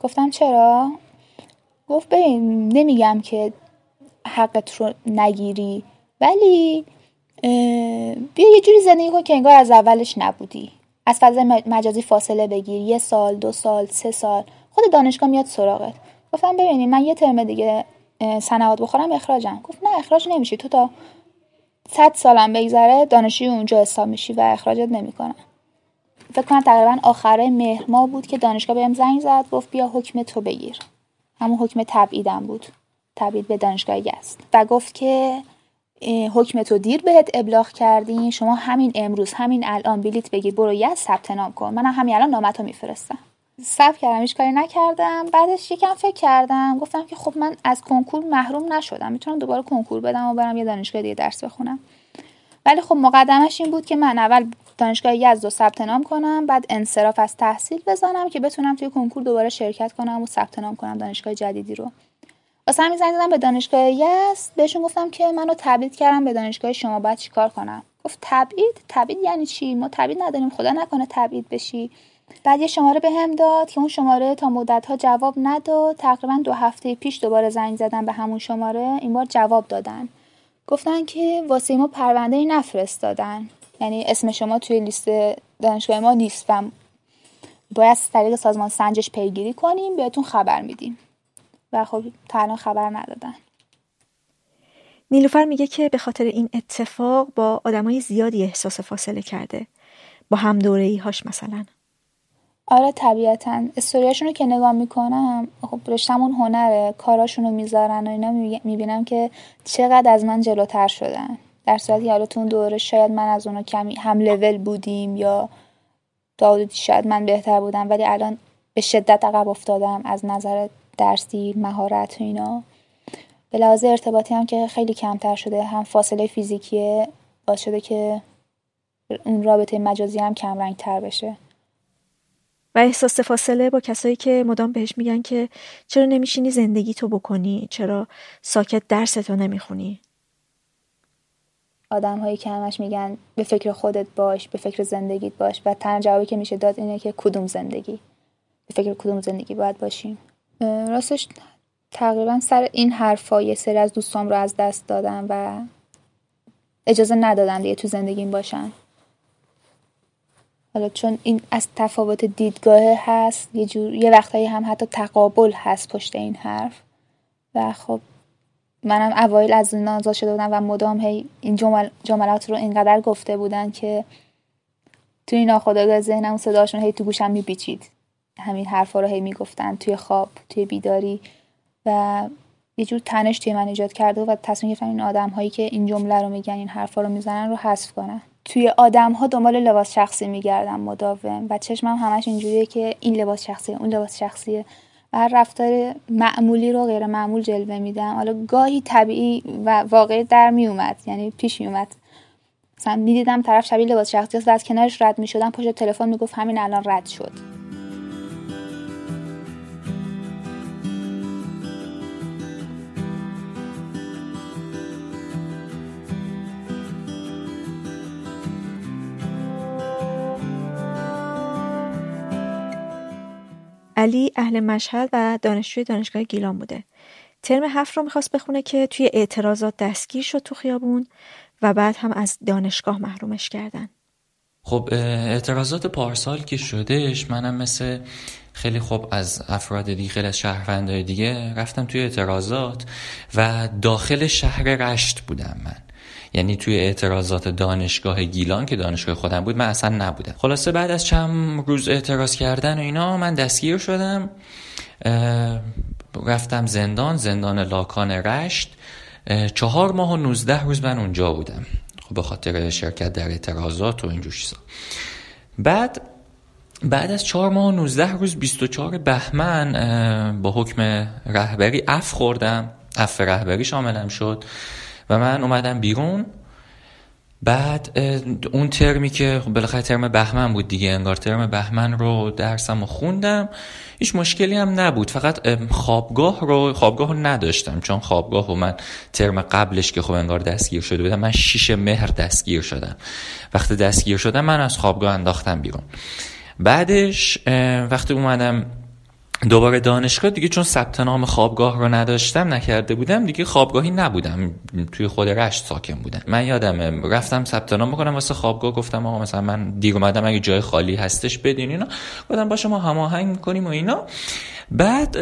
گفتم چرا؟ گفت ببین نمیگم که حقت رو نگیری. ولی بیا یه جوری زندگی کن که انگار از اولش نبودی. از فضای مجازی فاصله بگیر یه سال دو سال سه سال. خود دانشگاه میاد سراغت. گفتم ببینید من یه ترم دیگه سنوات بخورم اخراجم. گفت نه اخراج نمیشی. تو تا صد سالم بگذره دانشجوی اونجا حساب میشی و اخراجت نمی‌کنم فکر کنم تقریبا آخرای مهر ماه بود که دانشگاه بهم زنگ زد گفت بیا حکم تو بگیر. همون حکم تبعیدم بود. تبعید به دانشگاه است و گفت که حکم تو دیر بهت ابلاغ کردین شما همین امروز همین الان بلیت بگیر. برو یه ثبت نام کن. منم همین الان نامتو میفرستم. ثبت کردم هیچ کاری نکردم. بعدش یکم فکر کردم. گفتم که خب من از کنکور محروم نشدم. می‌تونم دوباره کنکور بدم و برم یه دانشگاه دیگه درس بخونم. ولی خب مقدمش این بود که من اول دانشگاه یزد رو ثبت نام کنم بعد انصراف از تحصیل بزنم که بتونم توی کنکور دوباره شرکت کنم و ثبت نام کنم دانشگاه جدیدی رو. واسه همین زنگ زدم به دانشگاه یزد بهشون گفتم که منو تبعید کردم به دانشگاه شما باید چیکار کنم؟ گفت تبعید؟ تبعید یعنی چی؟ ما تبعید نداریم خدا نکنه تبعید بشی. بعد یه شماره به هم داد که اون شماره تا مدت ها جواب نداد. تقریبا دو هفته پیش دوباره زنگ زدم به همون شماره این بار جواب دادن. گفتن که واسه ما پرونده نفرستادن. یعنی اسم شما توی لیست دانشگاه ما نیست و باید از طریق سازمان سنجش پیگیری کنیم بهتون خبر میدیم. و خب تا خبر ندادن. نیلوفر میگه که به خاطر این اتفاق با آدمای زیادی احساس فاصله کرده. با هم دوره ای هاش مثلا. آره طبیعتا. استوریاشون رو که نگاه می‌کنم خب رشتمون هنره کاراشون رو می‌ذارن و اینا می‌بینم که چقدر از من جلوتر شدن. در صورتی حالا تو اون دوره شاید من از اونا کمی هم لول بودیم یا داودی شاید من بهتر بودم ولی الان به شدت عقب افتادم از نظر درسی مهارت و اینا. به لحاظ ارتباطی هم که خیلی کمتر شده. هم فاصله فیزیکیه. باعث شده که اون رابطه مجازی هم کم رنگ تر بشه. و احساس فاصله با کسایی که مدام بهش میگن که چرا نمیشینی زندگی تو بکنی؟ چرا ساکت درس تو نمی‌خونی؟ آدم هایی که همش میگن به فکر خودت باش به فکر زندگیت باش. و تنها جوابی که میشه داد اینه که کدوم زندگی؟ به فکر کدوم زندگی باید باشیم؟ راستش تقریبا سر این حرفا یه سری از دوستام رو از دست دادم و اجازه ندادن دیگه تو زندگیم باشن. حالا چون این از تفاوت دیدگاه هست یه جور یه وقتایی هم حتی تقابل هست پشت این حرف. و خب منم اوایل از این آزاد شده بودم و مدام هی این جمل جملات رو اینقدر گفته بودن که توی ناخودآگاه ذهنم صداشون هی تو گوشم میپیچید. همین حرفا رو هی می‌گفتن توی خواب توی بیداری و یه جور تنش توی من ایجاد کرده و تصمیم گرفتم این آدم هایی که این جمله رو میگن این حرفا رو می‌زنن رو حذف کنن. توی آدم ها دنبال لباس شخصی میگردم مداوم و چشمم همش اینجوریه که این لباس شخصیه اون لباس شخصیه و هر رفتار معمولی رو غیر معمول جلوه میدم. حالا گاهی طبیعی و واقعی در میومد یعنی پیش میومد مثلا می‌دیدم طرف شبیه لباس شخصی است و از کنارش رد می‌شدم پشت تلفن می‌گفت همین الان رد شد. علی اهل مشهد و دانشجوی دانشگاه گیلان بوده. ترم هفت رو می‌خواست بخونه که توی اعتراضات دستگیر شد تو خیابون و بعد هم از دانشگاه محرومش کردن. خب اعتراضات پارسال که شدهش منم مثل خیلی خوب از افراد دیگه خیلی از شهروندهای دیگه رفتم توی اعتراضات و داخل شهر رشت بودم من. یعنی توی اعتراضات دانشگاه گیلان که دانشگاه خودم بود من اصلا نبودم. خلاصه بعد از چند روز اعتراض کردن و اینا من دستگیر شدم. رفتم زندان زندان لاکان رشت. چهار ماه و نوزده روز من اونجا بودم. خب به خاطر شرکت در اعتراضات و اینجور چیزا. بعد بعد از چهار ماه و نوزده روز 24 بهمن با حکم رهبری اف خوردم. اف رهبری شاملم شد. و من اومدم بیرون. بعد اون ترمی که بالاخره ترم بهمن بود دیگه انگار ترم بهمن رو درسم و خوندم. هیچ مشکلی هم نبود. فقط خوابگاه رو خوابگاه رو نداشتم. چون خوابگاه رو من ترم قبلش که خب انگار دستگیر شده بودم من شیش مهر دستگیر شدم. وقتی دستگیر شدم من از خوابگاه انداختم بیرون. بعدش وقتی اومدم دوباره دانشگاه دیگه چون ثبت نام خوابگاه رو نداشتم نکرده بودم. دیگه خوابگاهی نبودم. توی خود رشت ساکن بودم. من یادم رفتم ثبت نام بکنم واسه خوابگاه گفتم آقا مثلا من دیر اومدم اگه جای خالی هستش بدین اینا. گفتم باشه ما هماهنگ می‌کنیم و اینا. بعد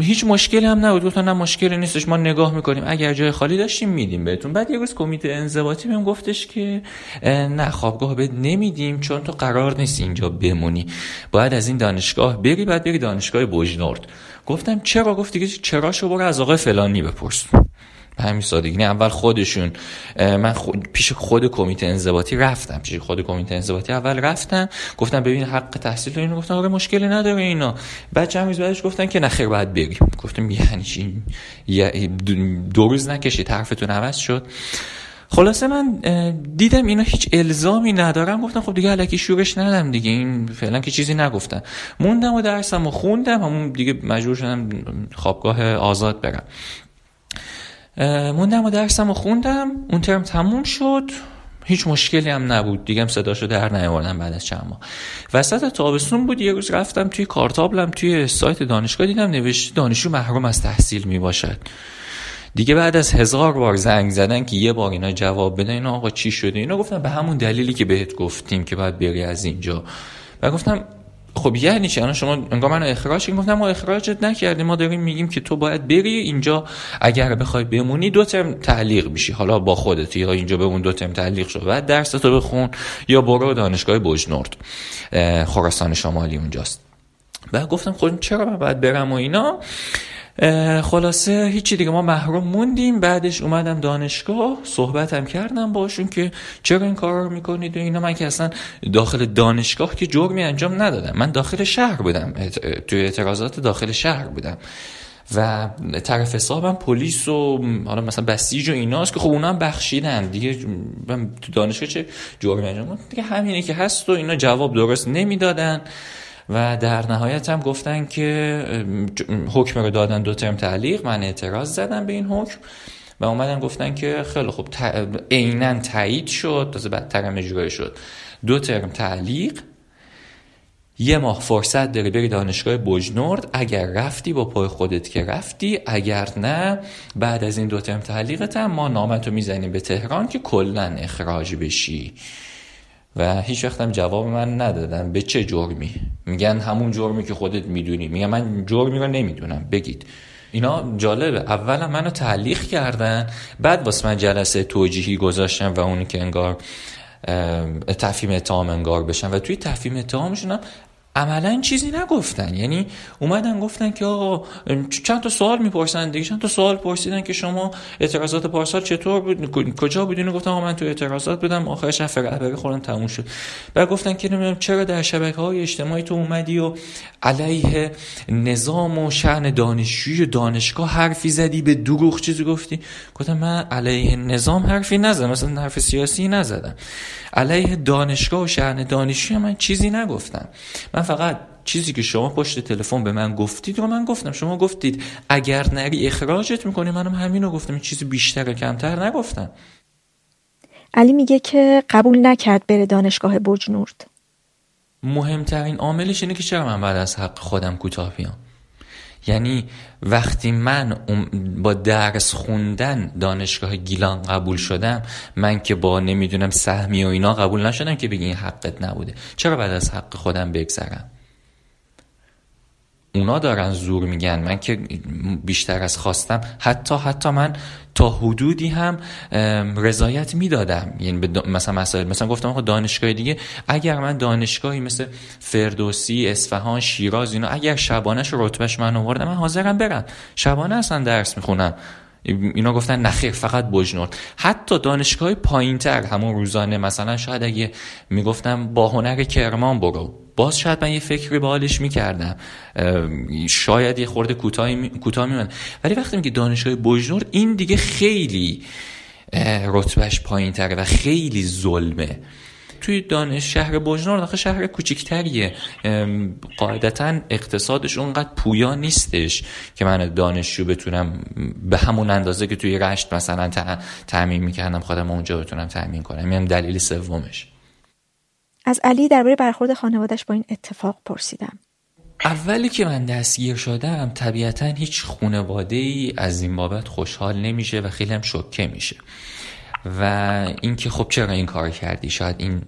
هیچ مشکلی هم نبود. گفتن نه مشکلی نیستش ما نگاه می‌کنیم. اگر جای خالی داشتیم میدیم بهتون. بعد یه روز کمیته انضباطی بهم گفتش که نه خوابگاه بهت نمیدیم چون تو قرار نیست اینجا بمونی. باید از این دانشگاه بری بری دانشگاه بوجنورد گفتم چرا؟ گفت دیگه چراشو برو از آقای فلانی بپرس. به همین سادگی. نه اول خودشون من پیش خود کمیته انضباطی رفتم. پیش خود کمیته انضباطی اول رفتم. گفتم ببین حق تحصیل رو اینو گفتن آره مشکلی نداره اینا. بعد چند روز بعدش گفتن که نخیر باید بریم. گفتم یعنی چی؟ دو روز نکشید. حرفتون عوض شد. خلاصه من دیدم اینا هیچ الزامی ندارم. گفتم خب دیگه علکی شورش ندم دیگه. این فعلا که چیزی نگفتن. موندم و درسم و خوندم. همون دیگه مجبور شدم خوابگاه آزاد برم. موندم و درسم و خوندم. اون ترم تموم شد. هیچ مشکلی هم نبود. دیگه هم صداشو در نیاوردم بعد از چند ماه. وسط تابستون بود. یه روز رفتم توی کارتابلم توی سایت دانشگاه. دیدم نوشته دانشجو محروم از تحصیل می باشد دیگه بعد از هزار بار زنگ زدن که یه بار اینا جواب بدن اینا آقا چی شده؟ اینا گفتم به همون دلیلی که بهت گفتیم که باید بری از اینجا. و گفتم خب یعنی چی؟ الان شما انگار منو اخراج کردین گفتم ما اخراجت نکردیم. ما داریم میگیم که تو باید بری اینجا. اگر بخوای بمونی دو ترم تعلیق میشی. حالا با خودت یا اینجا بمون دو ترم تعلیق شو. بعد درس تو بخون یا برو دانشگاه بوجنورد خراسان شمالی اونجاست. بعد گفتم خب چرا من باید برم و اینا؟ خلاصه هیچی دیگه ما محروم موندیم. بعدش اومدم دانشگاه صحبتم کردم باشون که چرا این کار رو می‌کنید و اینا. من که اصلا داخل دانشگاه که جرمی انجام ندادم. من داخل شهر بودم. توی اعتراضات داخل شهر بودم. و طرف حسابم پلیس و حالا مثلا بسیج و ایناست که خب اونا هم بخشیدن. دیگه تو دانشگاه چه جرمی انجام؟ دیگه همینه که هست و اینا جواب درست نمی‌دادن. و در نهایت هم گفتن که حکم رو دادن دو ترم تعلیق من اعتراض زدم به این حکم و اومدن گفتن که خیلی خوب عینا تایید شد تازه بدترم اجرای شد. دو ترم تعلیق یه ماه فرصت داری بری دانشگاه بوجنورد اگر رفتی با پای خودت که رفتی اگر نه بعد از این دو ترم تعلیقت هم ما نامتو می‌زنیم به تهران که کلا اخراج بشی. و هیچ وقتم جواب من ندادن. به چه جرمی؟ میگن همون جرمی که خودت می‌دونی. میگن من جرمی رو نمی‌دونم. بگید. اینا جالبه. اولا منو تعلیق کردن. بعد واسه من جلسه توجیهی گذاشتن و اونی که انگار تفهیم اتهام انگار بشن. و توی تفهیم اتهامشون هم عملا چیزی نگفتن. یعنی اومدن گفتن که آقا چند تا سوال می‌پرسن دیگه. چند تا سوال پرسیدن که شما اعتراضات پارسال چطور بود؟ کجا بودین؟ گفتم آقا من تو اعتراضات بودم. آخرش حرف رهبری خودم تموم شد. بعد گفتن که نمی‌دونم چرا در شبکه های اجتماعی تو اومدی و علیه نظام و شأن دانشجوی و دانشگاه حرفی زدی به دروغ چیزی گفتی؟ گفتم من علیه نظام حرفی نزدم. مثلا حرف سیاسی نزدم. علیه دانشگاه و شأن دانشجوی من چیزی نگفتم. من فقط چیزی که شما پشت تلفن به من گفتید رو من گفتم. شما گفتید اگر نری اخراجت می‌کنی. منم همین رو گفتم. چیزی بیشتر و کمتر نگفتم علی میگه که قبول نکرد بره دانشگاه بجنورد. مهمترین عاملش اینه که چرا من بعد از حق خودم کوتاه بیام؟ یعنی وقتی من با درس خوندن دانشگاه گیلان قبول شدم من که با نمی‌دونم سهمی و اینا قبول نشدم که بگی این حقت نبوده. چرا بعد از حق خودم بگذرم؟ اونا دارن زور میگن. من که بیشتر از خواستم حتی حتی من تا حدودی هم رضایت می‌دادم. یعنی به مثلا مسائل مثلا گفتم آقا دانشگاه دیگه اگر من دانشگاهی مثل فردوسی اصفهان شیراز اینا اگر شبانش رتبهش من آوردم من حاضرم برم. شبانه اصلا درس می‌خونم. اینا گفتن نخیر فقط بجنورد حتی دانشگاه پایین تر همون روزانه مثلا شاید اگه می‌گفتم با هنر کرمان برو. باز شاید من یه فکری به حالش می‌کردم. شاید یه خورده کوتاه میمد ولی وقتی میگه دانشگاه بجنورد این دیگه خیلی رتبهش پایین تره و خیلی ظلمه. توی دانش شهر بجنورد آخه شهر کوچیکتریه. قاعدتا اقتصادش اونقدر پویا نیستش که من دانشجو بتونم به همون اندازه که توی رشت مثلا تعمین می‌کردم خودم اونجا بتونم تعمین کنم. یعنی دلیل سومش. از علی درباره برخورد خانوادش با این اتفاق پرسیدم. اولی که من دستگیر شدم طبیعتا هیچ خانواده ای از این بابت خوشحال نمیشه و خیلی هم شکه میشه. و اینکه خب چرا این کار کردی؟ شاید این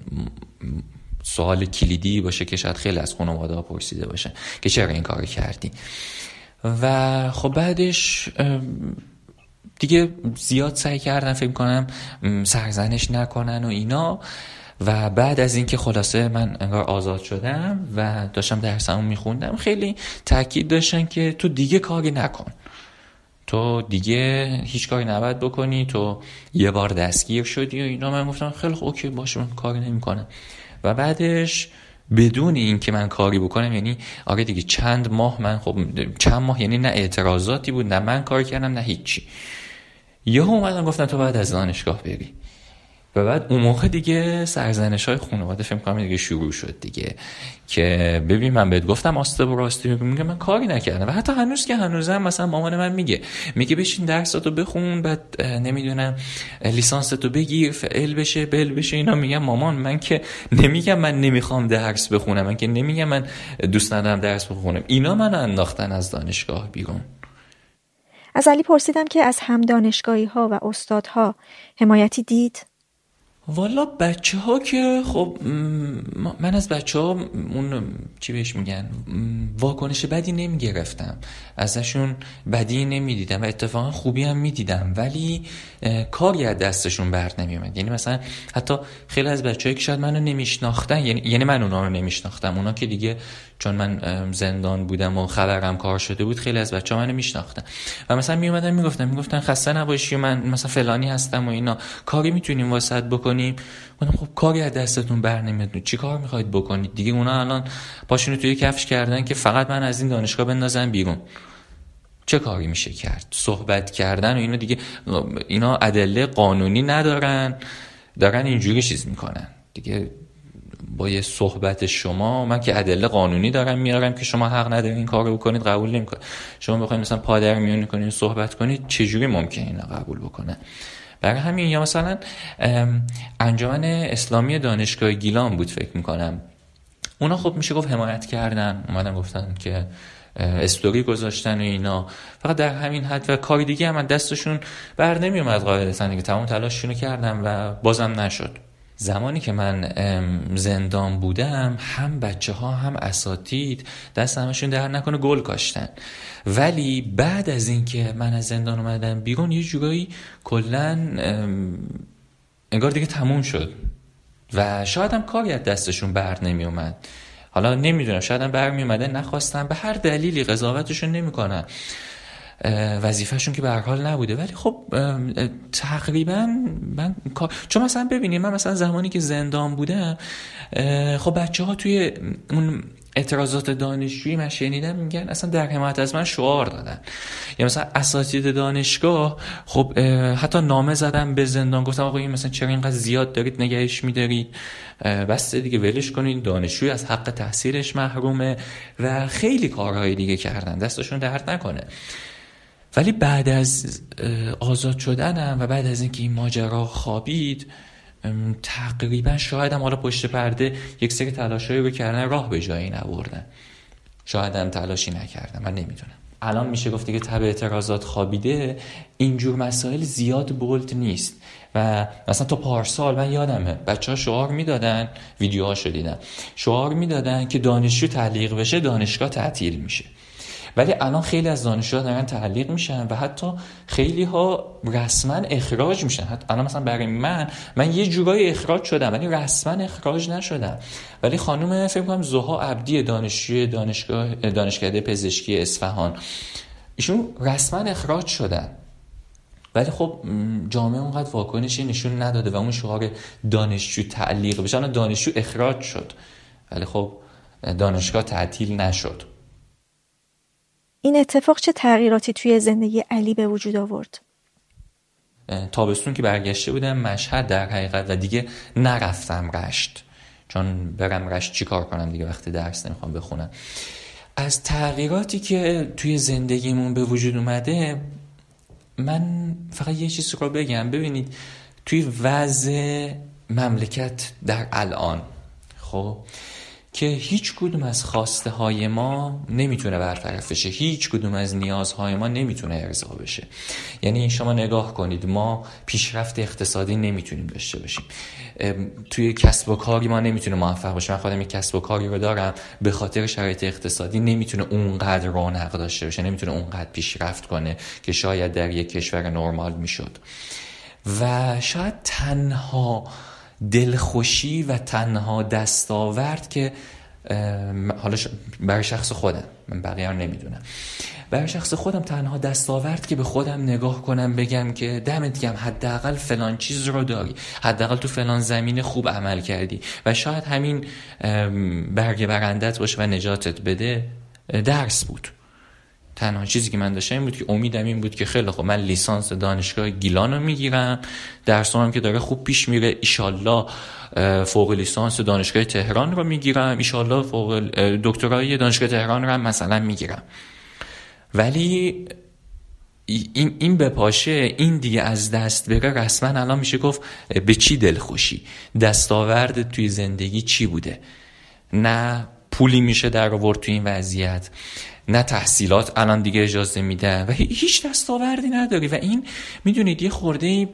سوال کلیدی باشه که شاید خیلی از خانواده ها پرسیده باشه که چرا این کار کردی. و خب بعدش دیگه زیاد سعی کردن فکر کنم سرزنش نکنن و اینا. و بعد از اینکه خلاصه من انگار آزاد شدم و داشتم درسمو میخوندم خیلی تاکید داشتن که تو دیگه کاری نکن. تو دیگه هیچ کاری نباید بکنی. تو یه بار دستگیر شدی و اینا. من گفتم خیلی خوب اوکی باشه من کاری نمی‌کنم. و بعدش بدون اینکه من کاری بکنم یعنی آره دیگه چند ماه من خب چند ماه یعنی نه اعتراضاتی بود نه من کار کردم نه هیچی. یه اومدم گفتم تو باید از دانشگاه بری. و بعد اون موقع دیگه سرزنش های خانواده فکر کنم دیگه شروع شد دیگه. که ببین من بهت گفتم آسته و راستی میگه من کاری نکردم. و حتی هنوز که هنوزم مثلا مامان من میگه. میگه بشین درساتو بخون بعد نمی‌دونم لیسانستو بگیر فعل بشه بل بشه اینا میگم مامان من که نمیگم من نمی‌خوام درس بخونم من که نمیگم من دوست ندارم درس بخونم. اینا من انداختن از دانشگاه بیرون. از علی پرسیدم که از هم دانشگاهی ها و استادها حمایتی دید؟ والا بچه ها که خب من از بچه ها اون چی بهش میگن واکنش بدی نمی گرفتم ازشون بدی نمی دیدم و اتفاقا خوبی هم می دیدم ولی کاری از دستشون بر نمی اومد یعنی مثلا حتی خیلی از بچه که شاید منو نمیشناختن یعنی, یعنی من اونا رو نمیشناختم. اونا که دیگه چون من زندان بودم و خبرم کار شده بود خیلی از بچه ها منو میشناختن. و مثلا می اومدن می‌گفتن می‌گفتن خسته نباشی من مثلا فلانی هستم و اینا. کاری می‌تونیم واسط بکنیم؟ گفتم خب کاری از دستتون بر نمیاد. چی کار می‌خواید بکنید؟ دیگه اونا الان پاشونو توی کفش کردن که فقط من از این دانشگاه بندازم بیرون. چه کاری میشه کرد؟ صحبت کردن و اینا دیگه اینا ادله قانونی ندارن. دارن اینجوری چیز می‌کنن. دیگه با یه صحبت شما من که ادله قانونی دارم میارم که شما حق ندارین این کارو بکنید قبول نمی‌کنید. شما بخواید مثلا پادر میونی کنید صحبت کنید چجوری ممکنه اینا قبول بکنه؟ برای همین یا مثلا انجمن اسلامی دانشگاه گیلان بود فکر می‌کنم. اونا خب میشه گفت حمایت کردن اومدن گفتن که استوری گذاشتن و اینا. فقط در همین حد و کاری دیگه هم دستشون بر نمی اومد قاعدتا که تمام تلاششونو کردم و بازم نشد. زمانی که من زندان بودم هم بچه ها هم اساتید دست همشون در نکنه گل کاشتن. ولی بعد از اینکه من از زندان اومدم بیرون یه جورایی کلا انگار دیگه تموم شد. و شاید هم کاری از دستشون بر نمی اومد حالا نمی‌دونم شاید هم برمی اومده نخواستم. به هر دلیلی قضاوتشون نمی‌کنن وظیفهشون که به حال نبوده. ولی خب تقریبا من چون مثلا ببینیم من مثلا زمانی که زندان بودم خب بچه ها توی اون اعتراضات دانشجویی من شنیدم میگن اصلا در حمایت از من شعار دادن. یا مثلا اساتید دانشگاه خب حتی نامه زدم به زندان گفتم آقا این مثلا چرا اینقدر زیاد دارید نگهش میدارید؟ بسته دیگه ولش کنید دانشجوی از حق تحصیلش محرومه و خیلی کارهای دیگه کردن. دستشون درد نکنه. ولی بعد از آزاد شدنم و بعد از اینکه این ماجرا خوابید تقریبا شاید هم حالا پشت پرده یک سری تلاشایی رو کردن راه به جایی نبردن. شاید هم تلاشی نکردن من نمی‌دونم. الان میشه گفت که تب اعتراضات خوابیده اینجور مسائل زیاد بولد نیست. و مثلا تا پارسال من یادمه بچه ها شعار می‌دادن ویدیوها دیدم. شعار می‌دادن که دانشجو تعلیق بشه دانشگاه تعطیل میشه. ولی الان خیلی از دانشجوها دارن تعلیق میشن و حتی خیلی ها رسما اخراج میشن. حتی الان مثلا برای من من یه جورایی اخراج شدم ولی رسما اخراج نشدم. ولی خانم فکر کنم زها عبدی دانشجوی دانشگاه دانشکده پزشکی اصفهان. ایشون رسما اخراج شدن. ولی خب جامعه اونقدر واکنشی نشون نداده و اون شعار دانشجو تعلیق بشه. دانشجو اخراج شد. ولی خب دانشگاه تعطیل نشد. این اتفاق چه تغییراتی توی زندگی علی به وجود آورد؟ تابستون که برگشته بودم مشهد در حقیقت و دیگه نرفتم رشت. چون برم رشت چی کار کنم دیگه وقتی درس نمی‌خوام بخونم. از تغییراتی که توی زندگیمون به وجود اومده من فقط یه چیز رو بگم. ببینید توی وضع مملکت در الان خب؟ که هیچ کدوم از خواسته های ما نمی‌تونه برطرف بشه. هیچ کدوم از نیازهای ما نمی‌تونه ارضا بشه. یعنی این شما نگاه کنید ما پیشرفت اقتصادی نمی‌تونیم داشته باشیم. توی کسب و کاری ما نمی‌تونه موفق باشه. من خودم یک کسب و کاری رو دارم به خاطر شرایط اقتصادی نمی‌تونه اونقدر رونق داشته باشه نمی‌تونه اونقدر پیشرفت کنه که شاید در یک کشور نرمال می‌شد. و شاید تنها دلخوشی و تنها دستاورد که حالا برای شخص خودم من بقیه رو نمی‌دونم. برای شخص خودم تنها دستاورد که به خودم نگاه کنم بگم که دمت گم حداقل فلان چیز رو داری. حداقل تو فلان زمین خوب عمل کردی. و شاید همین برگ برندت باشه و نجاتت بده درس بود. تنها چیزی که من داشتم این بود که امیدم این بود که خیلی خوب. من لیسانس دانشگاه گیلان رو می‌گیرم. درسام که داره خوب پیش میره. ایشالله فوق لیسانس دانشگاه تهران رو می‌گیرم. ایشالله فوق دکترای دانشگاه تهران رو هم مثلا می‌گیرم. ولی این این بپاشه این دیگه از دست بره رسما الان میشه گفت به چی دلخوشی؟ دستاورد توی زندگی چی بوده؟ نه پولی میشه در آورد توی این وضعیت. نه تحصیلات الان دیگه اجازه میده و هیچ دستاوردی نداری. و این می‌دونید یه خورده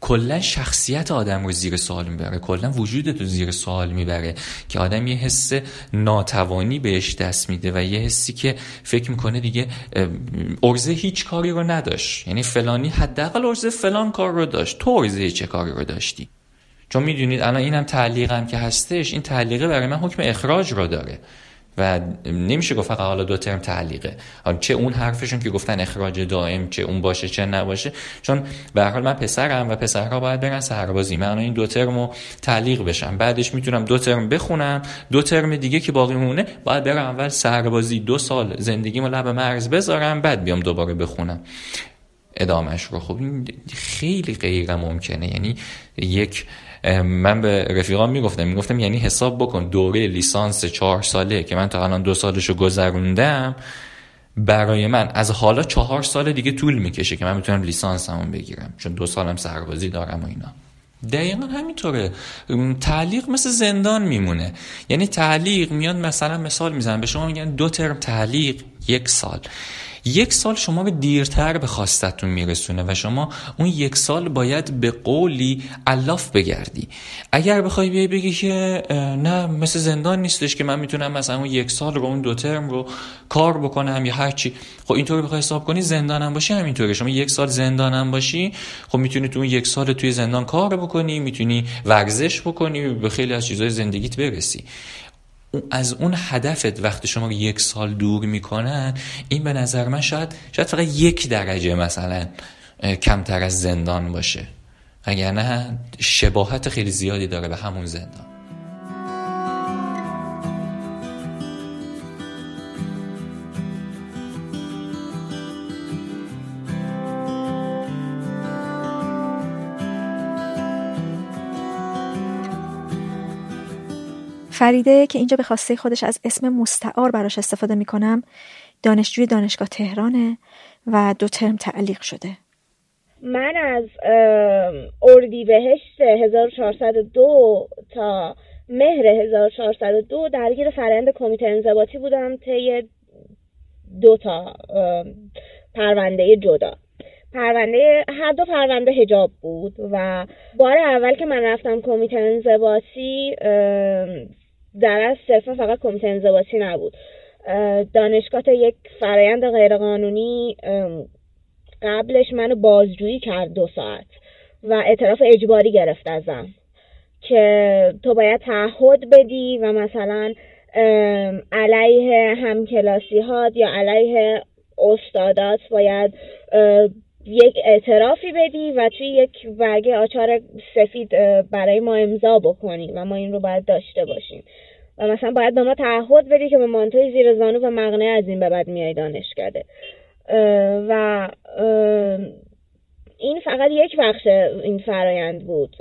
کلا شخصیت آدم رو زیر سوال می‌بره. کلا وجودت رو زیر سوال می‌بره که آدم یه حس ناتوانی بهش دست میده و یه حسی که فکر می‌کنه دیگه ارزه هیچ کاری رو نداشت. یعنی فلانی حداقل ارزه فلان کار رو داشت. تو ارزه چه کاری رو داشتی؟ چون می‌دونید الان اینم تعلیقم که هستش این تعلیقه برای من حکم اخراج رو داره. و نمیشه گفت فقط حالا دو ترم تعلیقه. چه اون حرفشون که گفتن اخراج دائم چه اون باشه چه نباشه. چون به حال من پسرم و پسرها باید برن سربازی من این دو ترمو تعلیق بشم. بعدش می‌تونم دو ترم بخونم. دو ترم دیگه که باقی مونه باید برم اول سربازی دو سال زندگیمو لب مرز بذارم بعد بیام دوباره بخونم. ادامش رو. خب این خیلی غیر ممکنه یعنی یک من به رفیقام می‌گفتم. می‌گفتم یعنی حساب بکن دوره لیسانس چهار ساله که من تا الان دو سالشو گذروندم برای من از حالا چهار سال دیگه طول می‌کشه که من می‌تونم لیسانس همون بگیرم چون دو سالم سربازی دارم و اینا. دقیقا همینطوره. تعلیق مثل زندان میمونه. یعنی تعلیق میاد مثلا مثال می‌زنم به شما میگن دو ترم تعلیق یک سال. یک سال شما به دیرتر به خواستتون میرسونه و شما اون یک سال باید به قولی علاف بگردی. اگر بخوای بیای بگی که نه مثل زندان نیستش که من می‌تونم مثلا اون یک سال رو اون دو ترم رو کار بکنم یا هرچی خب اینطوری بخوای حساب کنی زندانم باشی همینطوره. شما یک سال زندانم باشی خب می‌تونی تو اون یک سال توی زندان کار بکنی می‌تونی ورزش بکنی به خیلی از چیزهای زندگیت برسی. از اون هدفت وقتی شما یک سال دور می‌کنن این به نظر من شاید شاید فقط یک درجه مثلا کمتر از زندان باشه. اگر نه شباهت خیلی زیادی داره به همون زندان. فریده که اینجا به خواسته خودش از اسم مستعار براش استفاده می‌کنم دانشجوی دانشگاه تهرانه و دو ترم تعلیق شده. من از اردیبهشت 1402 تا مهر 1402 درگیر فرآیند کمیته انضباطی بودم طی دو تا پرونده جدا. پرونده هر دو پرونده هجاب بود و بار اول که من رفتم کمیته انضباطی در از صرفا فقط کمیته انضباطی نبود. دانشگاه تا یک فرایند غیرقانونی قبلش منو بازجویی کرد دو ساعت و اعتراف اجباری گرفت ازم که تو باید تعهد بدی و مثلا علیه همکلاسی هات یا علیه استادات باید یک اعترافی بدی و توی یک برگه آچار سفید برای ما امضا بکنی و ما این رو باید داشته باشیم. و مثلا باید به ما تعهد بدی که به مانتوی زیر زانو و مغنه از این به بعد میای دانشکده و این فقط یک بخش این فرایند بود.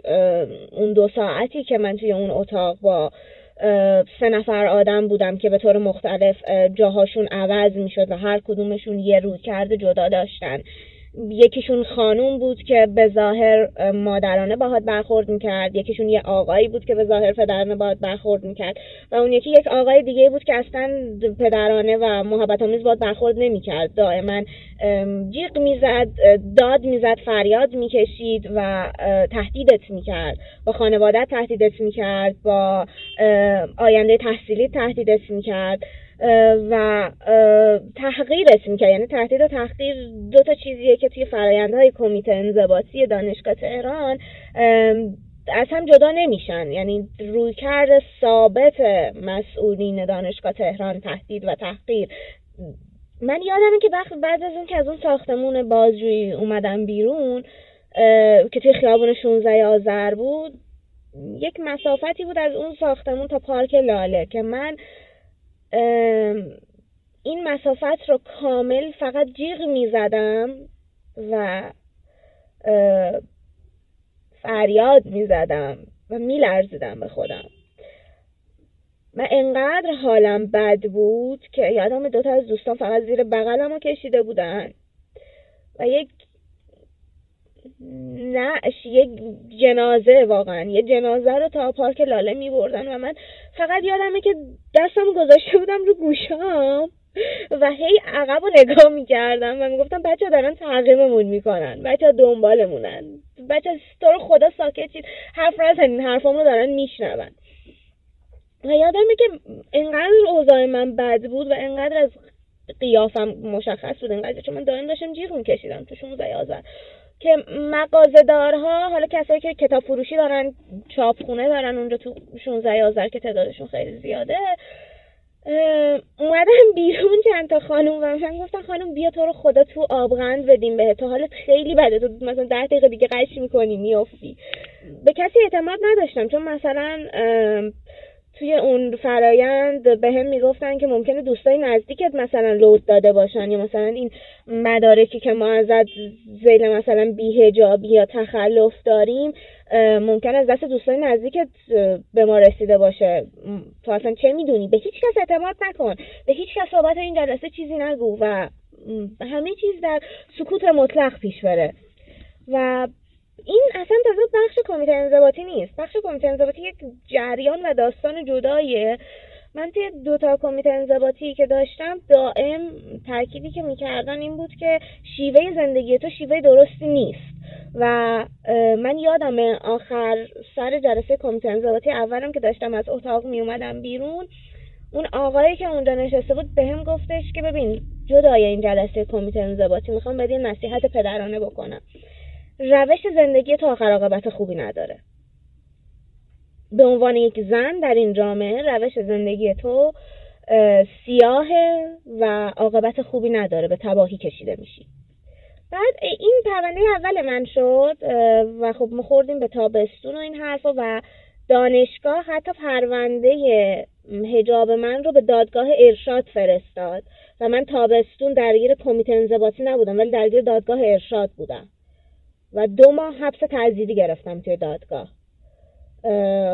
اون دو ساعتی که من توی اون اتاق با سه نفر آدم بودم که به طور مختلف جاهاشون عوض می‌شد و هر کدومشون یه روی کرده جدا داشتن. یکیشون خانوم بود که به ظاهر مادرانه باهات برخورد می‌کرد. یکیشون یه آقایی بود که به ظاهر پدرانه باهات برخورد می‌کرد. و اون یکی یک آقای دیگه بود که اصلا پدرانه و محبت آمیز باهات برخورد نمی‌کرد. دائما جیغ می‌زد داد می‌زد فریاد می‌کشید و تهدیدت می‌کرد. با خانوادت تهدیدت می‌کرد با آینده تحصیلی تهدیدت می‌کرد. و تحقیرت می‌کرد یعنی تهدید و تحقیر دو تا چیزیه که توی فرایندهای کمیته انضباطی دانشگاه تهران از هم جدا نمیشن. یعنی رویکرد ثابت مسئولین دانشگاه تهران تهدید و تحقیر. من یادمه که بعد از اون که از اون ساختمون بازجویی اومدم بیرون که توی خیابون 16 آذر بود یک مسافتی بود از اون ساختمون تا پارک لاله که من این مسافت رو کامل فقط جیغ می‌زدم و فریاد می‌زدم و میلرزیدم به خودم. من انقدر حالم بد بود که یادم دوتا از دوستان فقط زیر بغلم رو کشیده بودن. و یک نه یک جنازه واقعا. یه جنازه رو تا پارک لاله می بردن و من فقط یادمه که دستم گذاشته بودم رو گوشام و هی عقب رو نگاه می‌کردم و می‌گفتم بچه دارن تعقیممون می‌کنن بچه دنبالمونن. بچه تو رو خدا ساکت چید حرف این حرفام رو دارن میشنون. و یادمه که انقدر اوضاع من بد بود و انقدر از قیافم مشخص بود. انقدر چون من دائم داشتم جیغ میکشیدم تو 16 آذر که مغازه‌دارها حالا کسایی که کتاب فروشی دارن چاپخونه دارن اونجا تو 16 آذر که تعدادشون خیلی زیاده اومدن بیرون چند تا خانم و من گفتن خانم بیا تو رو خدا تو آبغند بدیم به تو حالت خیلی بده. تو مثلا ده دقیقه دیگه قش می‌کنی میافتی. به کسی اعتماد نداشتم. چون مثلا توی اون فرایند به هم می‌گفتن که ممکنه دوستای نزدیکت مثلا لود داده باشن یا مثلا این مدارکی که ما ازت زیل مثلا بیهجابی یا تخلف داریم ممکن از دست دوستای نزدیکت به ما رسیده باشه. تو اصلا چه می‌دونی؟ به هیچ کس اعتماد نکن. به هیچ کس صحبت این جلسه چیزی نگو و همه چیز در سکوت مطلق پیش بره. و این اصلا تازه بخش کمیته انضباطی نیست. بخش کمیته انضباطی یک جریان و داستان جداییه. من توی دوتا کمیته انضباطی که داشتم دائم تاکیدی که می‌کردن این بود که شیوه زندگی تو شیوه درستی نیست. و من یادم آخر سر جلسه کمیته انضباطی اولم که داشتم از اتاق میومدم بیرون اون آقایی که اونجا نشسته بود بهم گفتش که ببین جدای این جلسه کمیته انضباطی می‌خوام بدی نصیحت پدرانه بکنم. روش زندگی تا آخر خوبی نداره. به عنوان یک زن در این جامعه روش زندگی تو سیاه و عاقبت خوبی نداره به تباهی کشیده میشی. بعد این پرونده اول من شد و خب ما خوردیم به تابستون و این حرفا و دانشگاه حتی پرونده هجاب من رو به دادگاه ارشاد فرستاد. و من تابستون درگیر کمیته انضباطی نبودم ولی درگیر دادگاه ارشاد بودم. و دو ماه حبس تعزیری گرفتم توی دادگاه.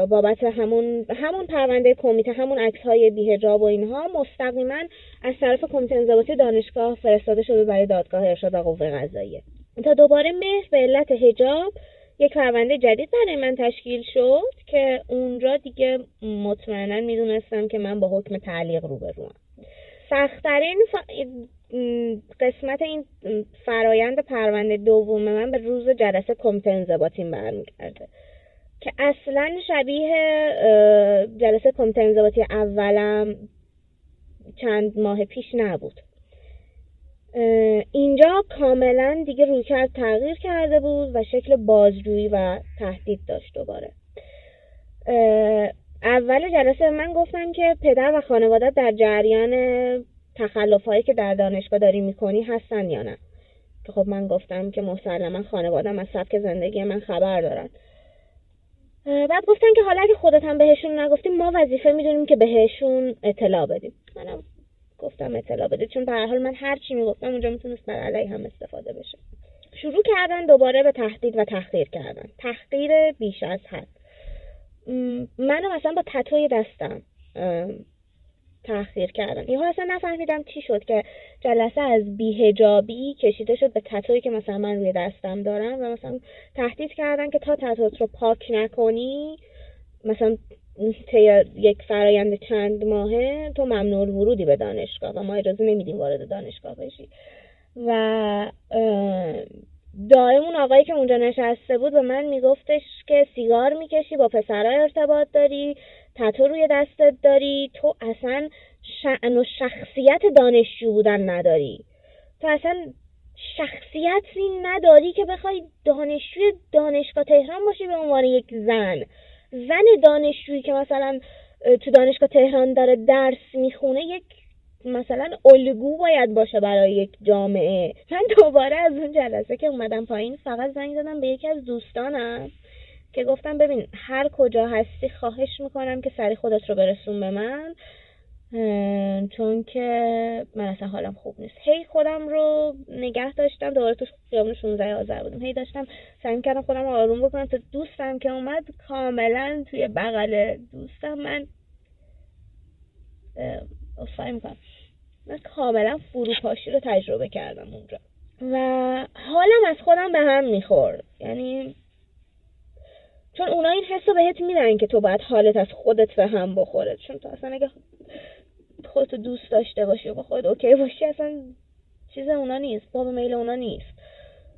بابت همون همون پرونده کمیته همون عکس های بیهجاب و اینها مستقیما از طرف کمیته انضباطی دانشگاه فرستاده شده برای دادگاه ارشاد و قوه قضاییه تا دوباره مهر به علت هجاب یک پرونده جدید برای من تشکیل شد که اونجا دیگه مطمئنا می‌دونستم که من با حکم تعلیق روبروم سختترین قسمت این فرایند پرونده دوم من به روز جلسه کمیته انضباطیم برمیگرده. که اصلا شبیه جلسه کمیته انضباطی اولم چند ماه پیش نبود. اینجا کاملا دیگه رویکرد تغییر کرده بود و شکل بازجویی و تهدید داشت دوباره. اول جلسه من گفتم که پدر و خانواده در جریان تخلف هایی که در دانشگاه داری می‌کنی هستن یا نه؟ که خب من گفتم که مسلما خانوادم از سبک زندگی من خبر دارن. بعد گفتن که حالا اگه خودت هم بهشون نگفتیم ما وظیفه می‌دونیم که بهشون اطلاع بدیم. منم گفتم اطلاع بده چون به حال من هر چی می‌گفتم اونجا می‌تونست بر علیه هم استفاده بشه. شروع کردن دوباره به تهدید و تحقیر کردن. تحقیر بیش از حد. منو مثلا با تتوی دستم تحقیر کردن. یهو اصلا نفهمیدم چی شد که جلسه از بیهجابی کشیده شد به تتویی که مثلا من روی دستم دارم و مثلا تهدید کردن که تا تتوت رو پاک نکنی مثلا طی یک فرایند چند ماهه تو ممنوع ورودی به دانشگاه و ما اجازه نمیدیم وارد دانشگاه بشی. و دائم اون آقایی که اونجا نشسته بود به من میگفتش که سیگار می‌کشی با پسرها ارتباط داری. تتو روی دستت داری تو اصلا شعن و شخصیت دانشجو بودن نداری. تو اصلا شخصیتی نداری که بخوای دانشجوی دانشگاه تهران باشی به عنوان یک زن. زن دانشجویی که مثلا تو دانشگاه تهران داره درس می‌خونه یک مثلا الگو باید باشه برای یک جامعه. من دوباره از اون جلسه که اومدم پایین فقط زنگ زدم به یکی از دوستانم. که گفتم ببین هر کجا هستی خواهش می‌کنم که سری خودت رو برسون به من چون که من اصلا حالم خوب نیست. هی خودم رو نگه داشتم دوباره تو خیابون 16 آذر بودم. هی داشتم سعی کردم خودم آروم بکنم. تا دوستم که اومد کاملا توی بغل دوستم من اصفایی می‌کنم. من کاملا فروپاشی رو تجربه کردم اونجا. و حالم از خودم به هم می‌خورد. یعنی چون اونا این حس رو بهت میدن که تو باید حالت از خودت به هم بخوره. چون تو اصلا اگه خودتو دوست داشته باشی و با خود اوکی باشی اصلا چیز اونا نیست باب میل اونا نیست.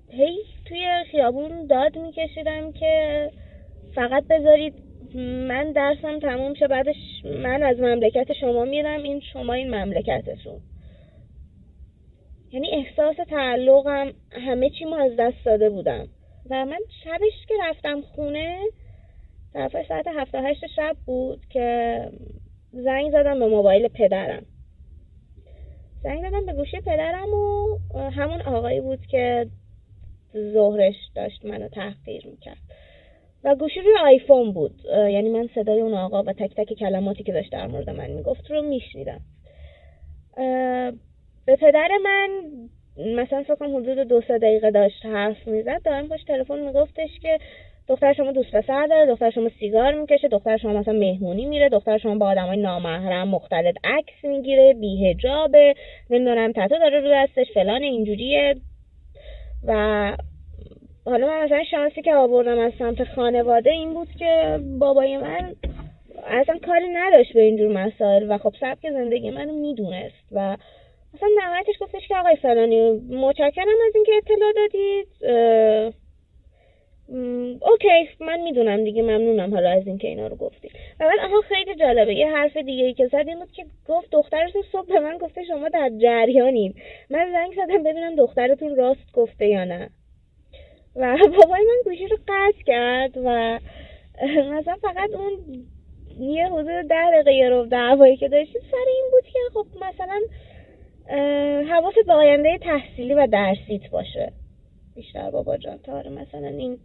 هی توی خیابون داد میکشیدم که فقط بذارید من درسم تموم شه بعدش من از مملکت شما میرم این شما این مملکتتون. یعنی احساس تعلقم همه چی ما از دست داده بودم. و من شبش که رفتم خونه طرف ساعت هفته هشت شب بود که زنگ زدم به موبایل پدرم. زنگ زدم به گوشی پدرم و همون آقایی بود که ظهرش داشت منو تحقیر می‌کرد. و گوشی روی آیفون بود. یعنی من صدای اون آقا و تک تک کلماتی که داشت در مورد من می‌گفت رو میشنیدم. به پدر من مثلا فکر حدود دو سه دقیقه داشت حرف می‌زد. دارم باش تلفن میگفتش که دختر شما دوست پسر داره دختر شما سیگار می‌کشه دختر شما مثلا مهمونی میره دختر شما با آدمای نامحرم مختلط عکس می‌گیره بیهجابه نمی‌دونم تتو داره رو دستش فلان اینجوریه. و حالا من مثلا شانسی که آوردم از سمت خانواده این بود که بابای من اصلا کاری نداشت به اینجور مسائل و خب سبک زندگی منو می‌دونست و مثلا نهایتش گفتش که آقای فلانی متشکرم از اینکه اطلاع دادید. اوکی من می‌دونم دیگه ممنونم حالا از اینکه اینا رو گفتی و بعد آها خیلی جالبه. یه حرف دیگه ای که زد این بود که گفت دخترتون صبح به من گفته شما در جریانید من زنگ زدم ببینم دخترتون راست گفته یا نه. و بابای من گوشی رو قطع کرد و مثلا فقط اون یه حدود ده دقیقه رو دعوایی که داشتیم سر این بود که خب مثلا حواست به آینده تحصیلی و درسیت باشه. بیشتر بابا جان تا مثلا این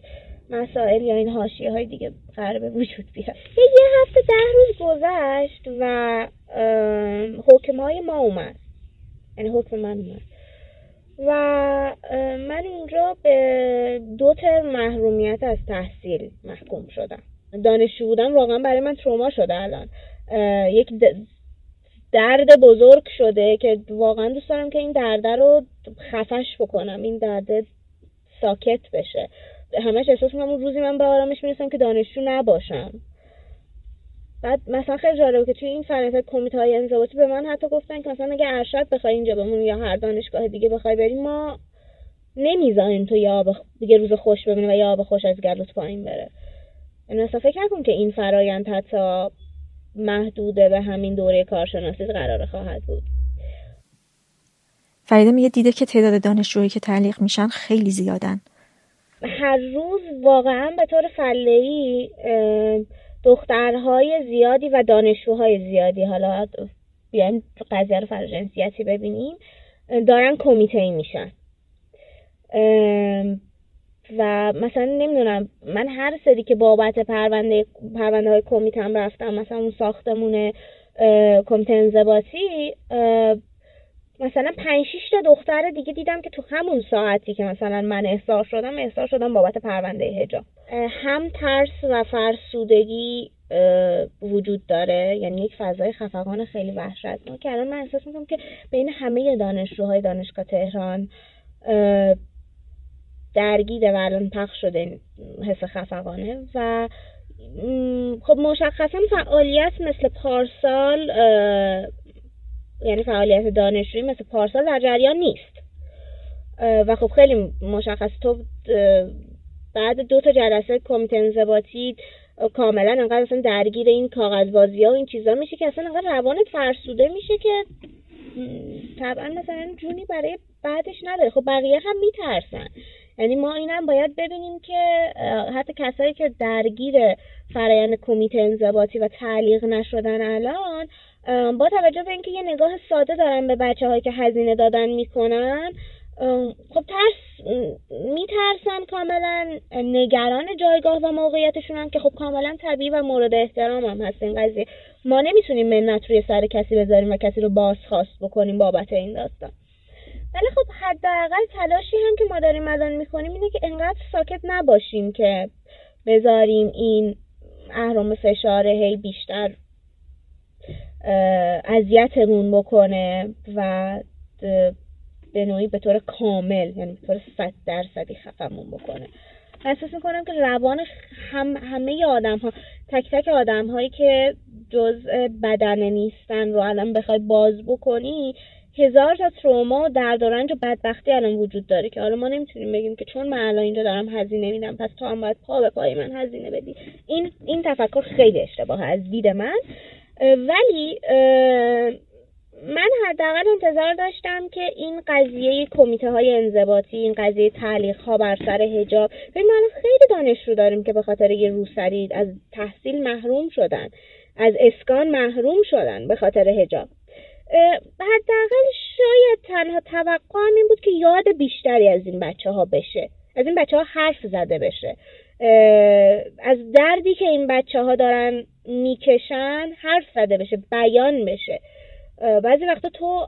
مسائل یا این حاشیه های دیگه قرار به وجود بیاد. یه هفته ده روز گذشت و حکم های ما اومد. یعنی حکم من اومد. و من اینجا به دو تر محرومیت از تحصیل محکوم شدم. دانشجو بودن واقعا برای من تروما شده الان. یک درد بزرگ شده که واقعا دوست دارم که این درده رو خفش بکنم این درد ساکت بشه. همش احساس می‌کنم اون روزی من به آرامش می‌رسم که دانشجو نباشم. بعد مثلا خیلی جالبه که توی این فرنت کمیته های انضباطی به من حتی گفتن که مثلا اگه ارشد بخوای اینجا بمونی یا هر دانشگاه دیگه بخوای بری ما نمی‌ذاریم تو یا دیگه روز خوش ببینی و یا آب خوش از گلوت پایین بره. یعنی فکر نکن که این فرایند حتی محدوده به همین دوره کارشناسی قرار خواهد بود. فریده میگه دیده که تعداد دانشجویی که تعلیق میشن خیلی زیادن. هر روز واقعا به طور فلهی دخترهای زیادی و دانشجوهای زیادی حالا بیایم قضیه رو فراجنسیتی ببینیم دارن کمیته میشن. و مثلا نمی‌دونم من هر سری که بابت پرونده پرونده های کمیتم رفتم مثلا اون ساختمون کمیته انضباطی مثلا پنج تا دختر دیگه دیدم که تو همون ساعتی که مثلا من احضار شدم احضار شدم بابت پرونده هجاب هم ترس و فرسودگی وجود داره. یعنی یک فضای خفقان خیلی وحشتناک. که الان من احساس می‌کنم که بین همه دانشجوهای دانشگاه تهران درگیره و الان پخش شده حس خفقانه و خب مشخصا فعالیت مثل پارسال یعنی فعالیت دانشجویی مثل پارسال در جریان نیست. و خب خیلی مشخص. تو بعد دو تا جلسه کمیته انضباطی کاملا انقدر اصلا درگیر این کاغذبازی ها و این چیزا میشه که اصلا انقدر روانت فرسوده میشه که طبعا مثلا جونی برای بعدش نداره. خب بقیه هم میترسن. یعنی ما اینم باید ببینیم که حتی کسایی که درگیر فرایند کمیته انضباطی و تعلیق نشدن الان با توجه به اینکه یه نگاه ساده دارن به بچه هایی که هزینه دادن می‌کنن خب ترس میترسن کاملا نگران جایگاه و موقعیتشونن که خب کاملا طبیعی و مورد احترام هم هست این قضیه. ما نمی‌تونیم منت روی سر کسی بذاریم و کسی رو بازخواست بکنیم بابت این داستان. ولی خب حداقل تلاشی هم که ما داریم الان می‌کنیم اینه که انقدر ساکت نباشیم که بذاریم این اهرام فشار هی بیشتر اذیتمون بکنه و به نوعی به طور کامل یعنی به طور صد درصدی خفمون بکنه. احساس می‌کنم که روان هم همه آدم ها تک تک آدم هایی که جز بدن نیستن رو الان بخوای باز بکنی هزار تا تروما و درد و رنج و بدبختی الان وجود داره که حالا ما نمی‌تونیم بگیم که چون من الان اینجا دارم هزینه میدم پس تو هم باید پا به پای من هزینه بدی. این این تفکر خیلی اشتباه از دید من. ولی من حداقل انتظار داشتم که این قضیه کمیته های انضباطی این قضیه تعلیق ها بر سر حجاب ببین ما خیلی دانشجو داریم که به خاطر یه روسری از تحصیل محروم شدن از اسکان محروم شدن به خاطر حجاب. حداقل شاید تنها توقعم این بود که یاد بیشتری از این بچه ها بشه. از این بچه ها حرف زده بشه. از دردی که این بچه ها دارن می‌کشن حرف زده بشه بیان بشه. بعضی وقتا تو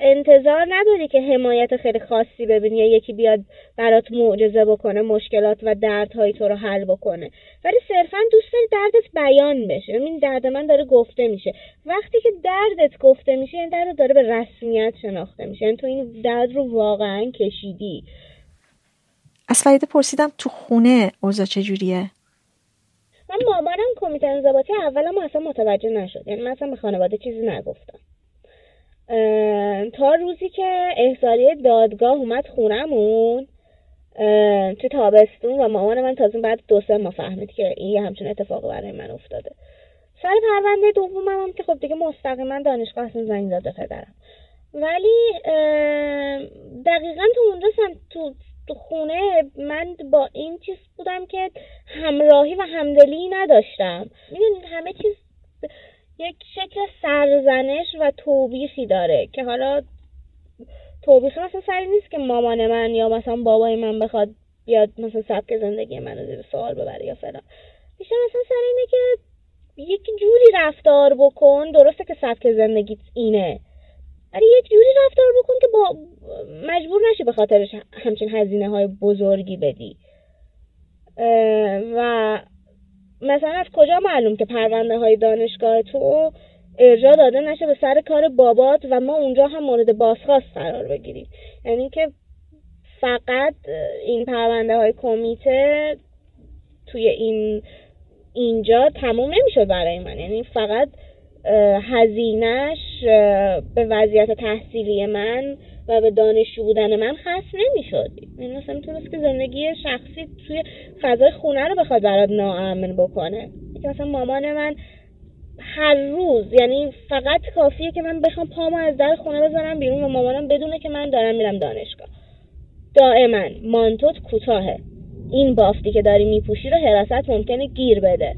انتظار نداری که حمایت خیلی خاصی ببینی یا یکی بیاد برات معجزه بکنه مشکلات و دردهای تو رو حل بکنه. ولی صرفا دوست داری دردت بیان بشه. این درد من داره گفته میشه. وقتی که دردت گفته میشه این درد داره به رسمیت شناخته میشه. یعنی تو این درد رو واقعا کشیدی. از فریده پرسیدم تو خونه اوضاع چجوریه؟ من مامانم کمیته انضباطی اولم اصلا متوجه نشد. یعنی من اصلا به خانواده چیزی نگفتم. تا روزی که احضاریه دادگاه اومد خونمون تو تابستون و مامان من تازه بعد دو سه ماه فهمید که این همچون اتفاق برای من افتاده. سر پرونده دومم هم که خب دیگه مستقیما دانشگاه اصلا زنگ داده پدرم. ولی دقیقا تو اونجا تو تو خونه من با این چیز بودم که همراهی و همدلی نداشتم. می‌دونید همه چیز یک شکل سرزنش و توبیخی داره که حالا توبیخ مثلا سری نیست که مامان من یا مثلا بابای من بخواد بیاد مثلا سبک زندگی منو زیر سوال ببره یا فلان. بیشتر مثلا سر اینه که یک جوری رفتار بکن درسته که سبک زندگیت اینه ولی یک جوری رفتار بکن که با مجبور نشی به خاطرش همچین هزینه های بزرگی بدی. و مثلا از کجا معلوم که پرونده های دانشگاه تو ارجا داده نشه به سر کار بابات و ما اونجا هم مورد بازخواست قرار بگیریم؟ یعنی که فقط این پرونده های کمیته توی این اینجا تموم نمی‌شد برای من. یعنی فقط هزینهش به وضعیت تحصیلی من و به دانشجو بودن من خاص نمی‌شد. این یعنی مثلا می‌تونست که زندگی شخصی توی فضای خونه رو بخواد برات ناامن بکنه. که مثلا مامان من هر روز یعنی فقط کافیه که من بخوام پامو از در خونه بزنم بیرون و مامانم بدونه که من دارم میرم دانشگاه. دائما مانتوت کوتاهه. این بافتی که داری میپوشی رو حراست ممکنه گیر بده.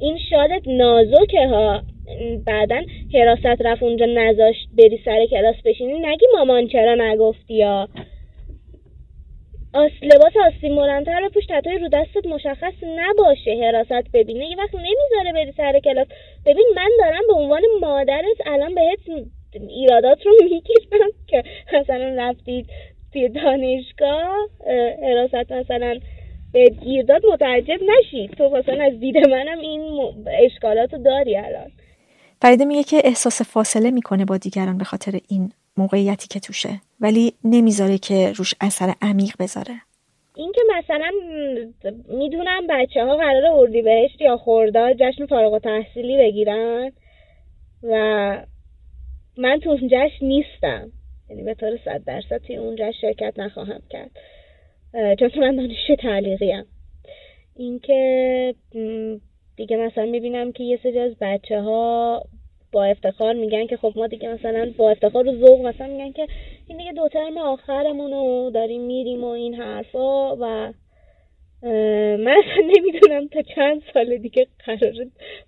این شادت نازکه ها. بعدا حراست رفت اونجا نذاشت بری سر کلاس بشینی. نگی مامان چرا نگفتی یا؟ آس لباس آستین بلندتر پوش تتوی رو دستت مشخص نباشه. حراست ببینه. یه وقت نمی‌ذاره بری سر کلاس. ببین من دارم به عنوان مادرت الان بهت ایرادات رو می‌گیرم که مثلا رفتید توی دانشگاه حراست مثلا به گیرداد متعجب نشید تو مثلا از دید منم این اشکالات داری الان. فریده میگه که احساس فاصله می‌کنه با دیگران به خاطر این موقعیتی که توشه ولی نمی‌ذاره که روش اثر عمیق بذاره. این که مثلا می‌دونم بچه ها قرار اردی بهشت یا خورداد جشن فارغ و تحصیلی بگیرن و من تو اون جشن نیستم. یعنی به طور صد درصد توی اون جشن شرکت نخواهم کرد. چون من دانشجو تعلیقی هم اینکه دیگه مثلا می‌بینم که یه سری از بچه ها با افتخار میگن که خب ما دیگه مثلا با افتخار و ذوق مثلا میگن که این دیگه دو ترم آخرمون رو داریم میریم و این حرفا و من اصلا نمی‌دونم تا چند سال دیگه قرار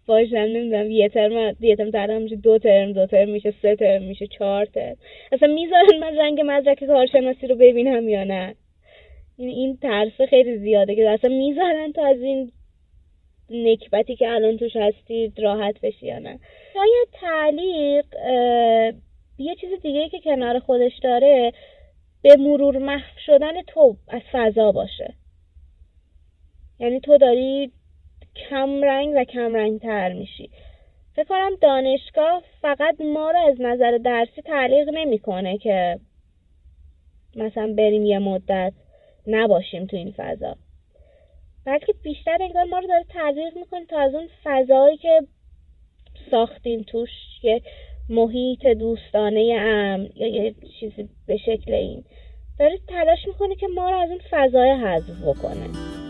باشم نمی‌دونم. یه ترم یه ترم میشه دو ترم دو ترم میشه سه ترم میشه چهار ترم. اصلا می‌ذارن من رنگ مدرک کارشناسی رو ببینم یا نه. این این ترس خیلی زیاده که اصلا می‌ذارن تو از این نکبتی که الان توش هستید راحت بشی یا نه. شاید تعلیق یه چیز دیگه که کنار خودش داره به مرور محو شدن تو از فضا باشه. یعنی تو داری کم رنگ و کم رنگ تر میشی. فکر کنم دانشگاه فقط ما رو از نظر درسی تعلیق نمی‌کنه که مثلا بریم یه مدت نباشیم تو این فضا. بلکه بیشتر انگار ما رو داره تغییر می‌کنه تا از اون فضایی که ساختیم توش یه محیط دوستانه ام یا یه چیزی به شکل این. داره تلاش می‌کنه که ما رو از اون فضای حذف بکنه.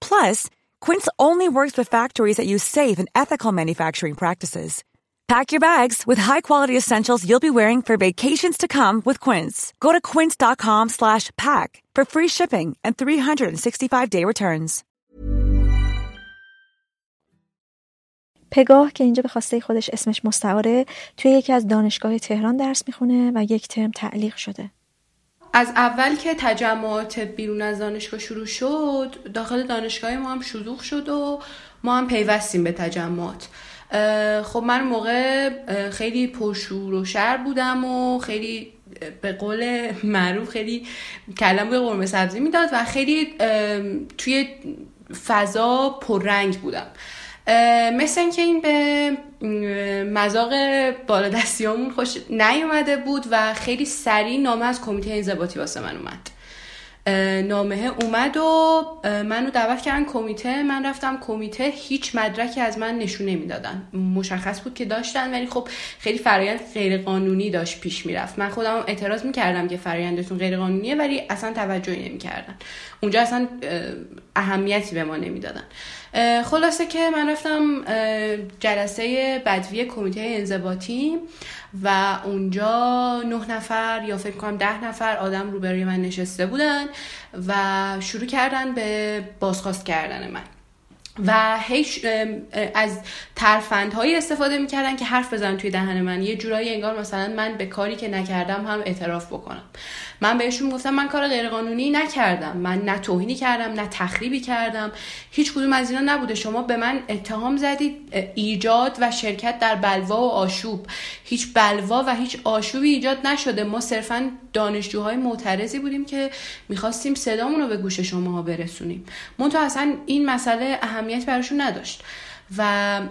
Plus, Quince only works with factories that use safe and ethical manufacturing practices. Pack your bags with high-quality essentials you'll be wearing for vacations to come with Quince. Go to quince.com/pack for free shipping and 365-day returns. پگاه که اینجا به خواسته خودش اسمش مستعاره توی یکی از دانشگاه تهران درس میخونه و یک ترم تعلیق شده. از اول که تجمعات بیرون از دانشگاه شروع شد داخل دانشگاه ما هم شلوغ شد و ما هم پیوستیم به تجمعات. خب من موقع خیلی پرشور و شر بودم و خیلی به قول معروف خیلی کلم بوی قرمه سبزی می‌داد و خیلی توی فضا پررنگ بودم. مثل اینکه این به مذاق بالادستیامون خوش نیومده بود و خیلی سریع نامه از کمیته انضباطی واسه من اومد. نامه اومد و منو دعوت کردن کمیته. من رفتم کمیته هیچ مدرکی از من نشون نمی‌دادن. مشخص بود که داشتن ولی خب خیلی فرایند غیر قانونی داشت پیش می‌رفت. من خودم اعتراض می‌کردم که فرایندتون غیر قانونیه ولی اصلا توجهی نمی‌کردن. اونجا اصلا اهمیتی به ما نمی‌دادن. خلاصه که من رفتم جلسه بدوی کمیته انضباطی و اونجا نه نفر یا فکر کنم ده نفر آدم روبروی من نشسته بودن و شروع کردن به بازخواست کردن من. و هیچ از ترفندهایی استفاده می‌کردن که حرف بزنن توی دهن من. یه جورایی انگار مثلا من به کاری که نکردم هم اعتراف بکنم. من بهشون گفتم من کار غیرقانونی نکردم. من نه توهینی کردم نه تخریبی کردم. هیچ کدوم از اینا نبوده. شما به من اتهام زدید ایجاد و شرکت در بلوا و آشوب. هیچ بلوا و هیچ آشوبی ایجاد نشده. ما صرفا دانشجوهای معترضی بودیم که می‌خواستیم صدامون رو به گوش شما برسونیم. منتها اصلا این مسئله اهمیت براشون نداشت. و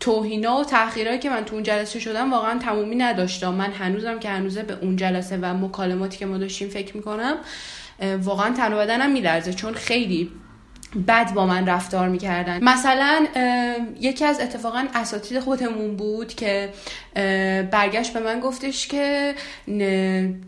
توهینا و تاخیرهایی که من تو اون جلسه شدم واقعا تمومی نداشتم. من هنوزم که هنوزه به اون جلسه و مکالماتی که ما داشتیم فکر می‌کنم واقعا تن و بدنم میلرزه. چون خیلی بد با من رفتار می‌کردن. مثلا یکی از اتفاقا اساتید خودمون بود که برگشت به من گفتش که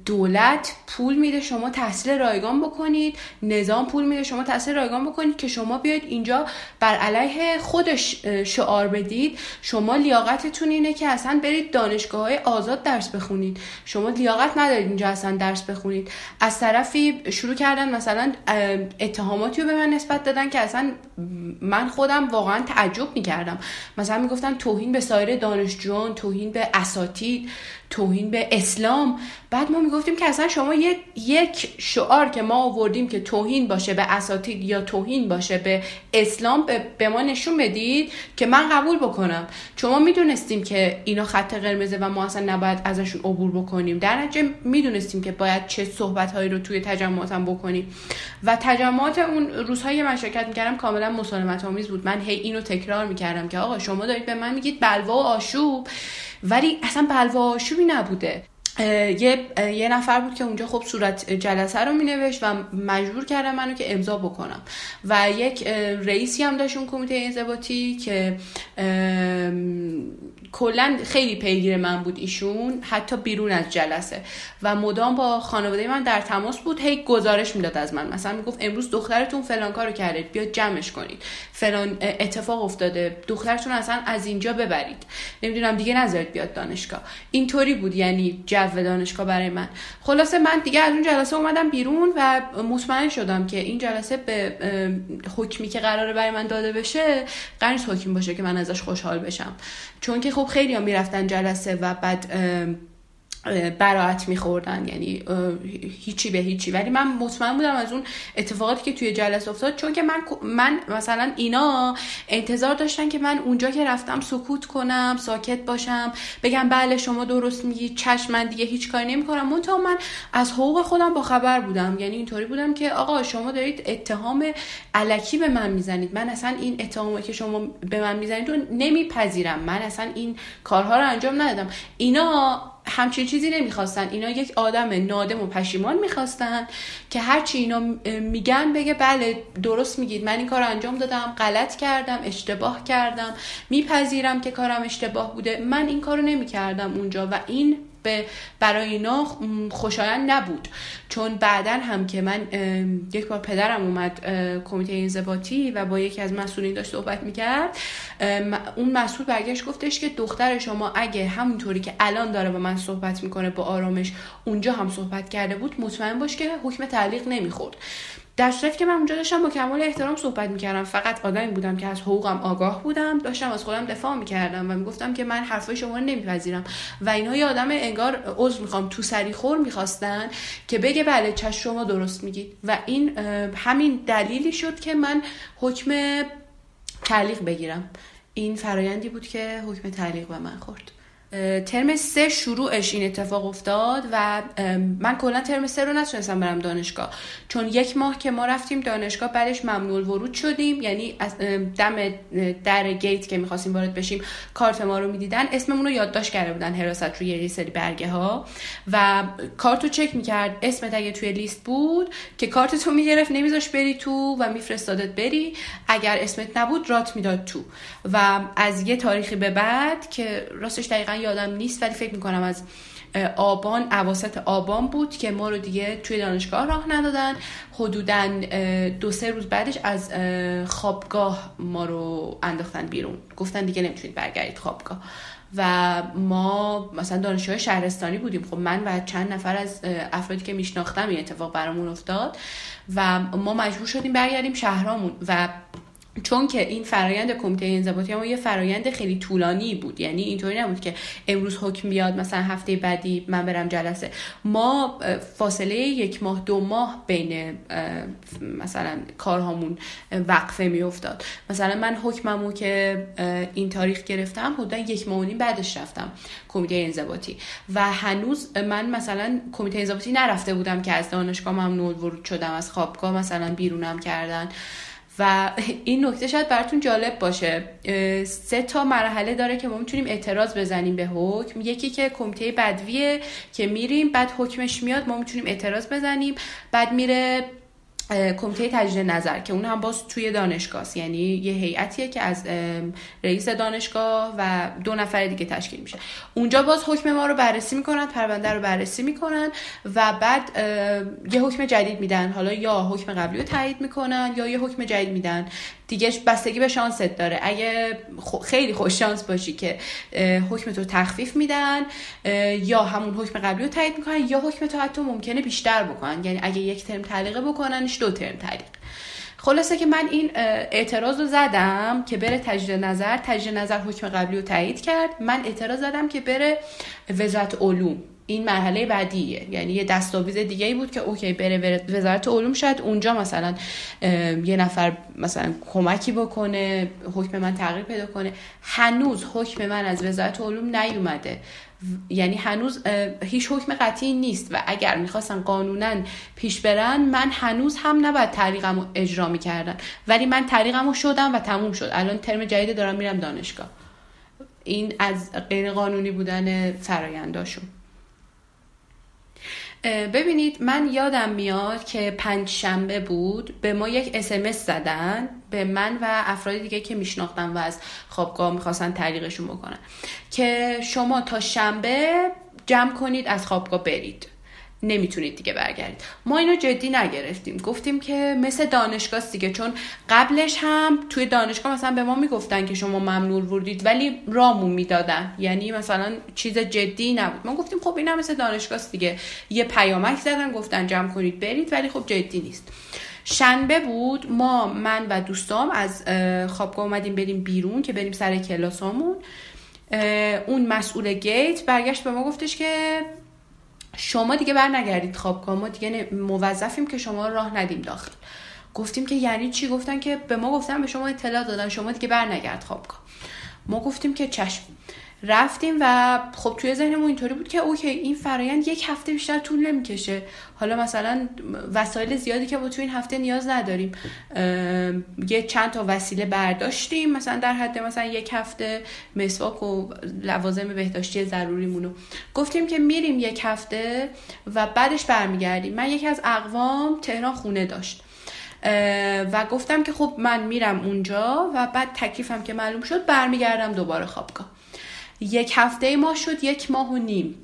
دولت پول میده شما تحصیل رایگان بکنید. نظام پول میده شما تحصیل رایگان بکنید که شما بیاید اینجا بر علیه خودش شعار بدید. شما لیاقتتون اینه که اصلا برید دانشگاه های آزاد درس بخونید. شما لیاقت ندارید اینجا اصلا درس بخونید. از طرفی شروع کردن مثلا اتهاماتی رو به من نسبت دادن که اصلا من خودم واقعا تعجب می‌کردم. مثلا می‌گفتن توهین به سایر دانشجویان توهین به اساتید. توهین به اسلام. بعد ما می‌گفتیم که اصلا شما یک شعار که ما آوردیم که توهین باشه به اساتید یا توهین باشه به اسلام به ما نشون بدید که من قبول بکنم. شما می‌دونستیم که اینا خط قرمزه و ما اصلا نباید ازشون عبور بکنیم. در نتیجه می‌دونستیم که باید چه صحبت هایی رو توی تجمعاتم بکنیم. و تجمعات اون روزهایی من شرکت می‌کردم کاملا مسالمت آمیز بود. من هی اینو تکرار می‌کردم که آقا شما دارید به من میگید بلوا و آشوب. ولی اصلا بلوا آشوبی نبوده. یه،, یه نفر بود که اونجا خب صورت جلسه رو مینوشت و مجبور کردم منو که امضا بکنم. و یک رئیسی هم داشت اون کمیته انضباطی که کلا خیلی پیگیر من بود ایشون حتی بیرون از جلسه. و مدام با خانواده من در تماس بود هی گزارش می‌داد از من. مثلا می‌گفت امروز دخترتون فلان کارو کرده بیاد جمعش کنید. فلان اتفاق افتاده دخترتون اصلا از اینجا ببرید. نمی‌دونم دیگه نذارید بیاد دانشگاه. اینطوری بود یعنی دانشگاه برای من. خلاصه من دیگه از اون جلسه اومدم بیرون و مطمئن شدم که این جلسه به حکمی که قراره برای من داده بشه قرار حکم باشه که من ازش خوشحال بشم. چون که خب خیلی ها می‌رفتن جلسه و بعد براعت میخوردن یعنی هیچی به هیچی. ولی من مطمئن بودم از اون اتفاقاتی که توی جلسه افتاد چون که من من مثلا اینا انتظار داشتن که من اونجا که رفتم سکوت کنم ساکت باشم بگم بله شما درست میگی چشم من دیگه هیچ کاری نمی‌کنم. منتها من از حقوق خودم با خبر بودم. یعنی اینطوری بودم که آقا شما دارید اتهام علکی به من می‌زنید. من اصلا این اتهامی که شما به من می‌زنید رو نمیپذیرم. من اصلا این کارها رو انجام ندادم. اینا همچین چیزی نمی‌خواستن. اینا یک آدم نادم و پشیمان می‌خواستن که هرچی اینا میگن بگه بله درست میگید. من این کار انجام دادم غلط کردم اشتباه کردم. میپذیرم که کارم اشتباه بوده. من این کارو نمی‌کردم اونجا و این به برای اینا خوشایند نبود. چون بعدا هم که من یک بار پدرم اومد کمیته انضباطی و با یکی از مسئولین داشت صحبت می‌کرد. اون مسئول برگشت گفتش که دختر شما اگه همونطوری که الان داره با من صحبت می‌کنه با آرامش اونجا هم صحبت کرده بود مطمئن باش که حکم تعلیق نمی‌خورد. در صورتی که من اونجا داشتم با کمال احترام صحبت می‌کردم. فقط آدمی بودم که از حقوقم آگاه بودم. داشتم از خودم دفاع می‌کردم و می‌گفتم که من حرفای شما رو نمیپذیرم. و اینها یه آدم انگار عضو می‌خوام تو سری خور می‌خواستن که بگه بله چش شما درست میگید. و این همین دلیلی شد که من حکم تعلیق بگیرم. این فرایندی بود که حکم تعلیق به من خورد. ترم سه شروعش این اتفاق افتاد و من کلا ترم سه رو نتونستم برم دانشگاه. چون یک ماه که ما رفتیم دانشگاه بعدش ممنوع ورود شدیم. یعنی از دم در گیت که می‌خواستیم وارد بشیم کارت ما رو می‌دیدن. اسممون رو یادداشت کرده بودن حراست روی یه سری برگه ها و کارت رو چک می‌کرد. اسمت اگه توی لیست بود که کارت تو می‌گرفت نمیذاش بری تو و میفرستادت بری. اگر اسمت نبود رات می‌داد تو. و از یه تاریخی به بعد که راستش دقیقا یادم نیست ولی فکر می‌کنم از آبان عواست آبان بود که ما رو دیگه توی دانشگاه راه ندادن. حدودا دو سه روز بعدش از خوابگاه ما رو انداختن بیرون. گفتن دیگه نمی‌تونید برگردید خوابگاه. و ما مثلا دانشجوی شهرستانی بودیم. خب من و چند نفر از افرادی که میشناختم این اتفاق برامون افتاد و ما مجبور شدیم برگردیم شهرامون. و چون که این فرایند کمیته انضباطی ما یه فرایند خیلی طولانی بود. یعنی اینطوری نبود که امروز حکم بیاد مثلا هفته بعدی من برم جلسه. ما فاصله یک ماه دو ماه بین مثلا کارهامون وقفه میافتاد. مثلا من حکممو که این تاریخ گرفتم حدودا یک ماه بعدش رفتم کمیته انضباطی. و هنوز من مثلا کمیته انضباطی نرفته بودم که از دانشگاه ممنوع ورود شدم از خوابگاه مثلا بیرونم کردن. و این نکته شاید براتون جالب باشه. سه تا مرحله داره که ما می‌تونیم اعتراض بزنیم به حکم. یکی که کمیته بدویه که میریم بعد حکمش میاد ما می‌تونیم اعتراض بزنیم. بعد میره کمیته تجدید نظر که اون هم باز توی دانشگاه یعنی یه هیئتیه که از رئیس دانشگاه و دو نفر دیگه تشکیل میشه. اونجا باز حکم ما رو بررسی می‌کنن پرونده رو بررسی می‌کنن و بعد یه حکم جدید میدن. حالا یا حکم قبلی رو تایید می‌کنن یا یه حکم جدید میدن. دیگه بستگی به شانست داره. اگه خیلی خوش شانس باشی که حکم تو تخفیف میدن یا همون حکم قبلی رو تایید می‌کنن یا حکم تو حتی ممکنه بیشتر بکنن. یعنی اگه یک ترم تعلیقه بکننش دو ترم تعلیق. خلاصه که من این اعتراض رو زدم که بره تجدید نظر. تجدید نظر حکم قبلی رو تایید کرد. من اعتراض زدم که بره وزارت علوم. این مرحله بعدیه. یعنی یه دستاویز دیگه ای بود که اوکی بره وزارت علوم شاید اونجا مثلا یه نفر مثلا کمکی بکنه حکم من تغییر پیدا کنه. هنوز حکم من از وزارت علوم نیومده. یعنی هنوز هیچ حکم قطعی نیست. و اگر می‌خواستن قانونا پیش برن من هنوز هم نباید طریقم رو اجرا می‌کردن. ولی من طریقم رو شدم و تموم شد. الان ترم جدید دارم میرم دانشگاه. این از غیر قانونی بودن فراینداشون. ببینید من یادم میاد که پنج شنبه بود به ما یک اسمس زدن به من و افراد دیگه که میشناختم و از خوابگاه می‌خواستن تعلیقشون بکنن که شما تا شنبه جمع کنید از خوابگاه برید. نمی‌تونید دیگه برگردید. ما اینو جدی نگرفتیم. گفتیم که مثل دانشگاه دیگه چون قبلش هم توی دانشگاه مثلا به ما می‌گفتن که شما ممنوع وردید ولی رامون می‌دادن. یعنی مثلا چیز جدی نبود. ما گفتیم خب این هم مثل دانشگاه دیگه. یه پیامک زدن گفتن جمع کنید برید ولی خب جدی نیست. شنبه بود ما من و دوستام از خوابگاه اومدیم بریم بیرون که بریم سر کلاسامون. اون مسئول گیت برگشت به ما گفتش که شما دیگه بر نگردید خوابگاه ما دیگه موظفیم که شما راه ندیم داخل. گفتیم که یعنی چی؟ گفتن که به ما گفتن به شما اطلاع دادن شما دیگه بر نگرد خوابگاه. ما گفتیم که چشم رفتیم و خب توی ذهنمون اینطوری بود که اوکی این فرایند یک هفته بیشتر طول نمی‌کشه. حالا مثلا وسایل زیادی که با توی این هفته نیاز نداریم. یه چند تا وسیله برداشتیم مثلا در حد مثلا یک هفته مسواک و لوازم بهداشتی ضروریمونو گفتیم که میریم یک هفته و بعدش برمیگردیم. من یکی از اقوام تهران خونه داشت. و گفتم که خب من میرم اونجا و بعد تکلیفم که معلوم شد برمیگردم دوباره خوابگاه. یک هفته ما شد یک ماه و نیم.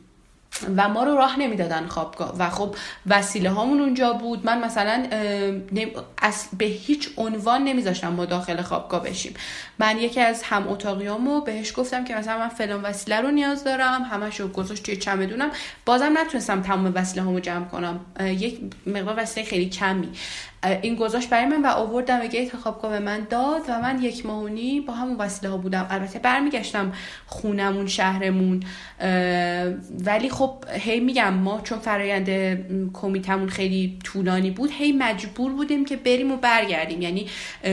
و ما رو راه نمی‌دادن خوابگاه. و خب وسیله هامون اونجا بود. من مثلا به هیچ عنوان نمیذاشتم ما داخل خوابگاه بشیم. من یکی از هم اتاقیامو بهش گفتم که مثلا من فلان وسیله رو نیاز دارم. همش رو گذاشت توی چمدونم بازم نتونستم تمام وسیله هامو جمع کنم. یک مقدار وسیله خیلی کمی. این گذاشت برای من و آوردم و گیت خوابگاه به من داد و من یک ماهونی با همون وسیله ها بودم. البته برمیگشتم خونمون شهرمون ولی خب هی میگم ما چون فرایند کمیتمون خیلی طولانی بود هی مجبور بودیم که بریم و برگردیم. یعنی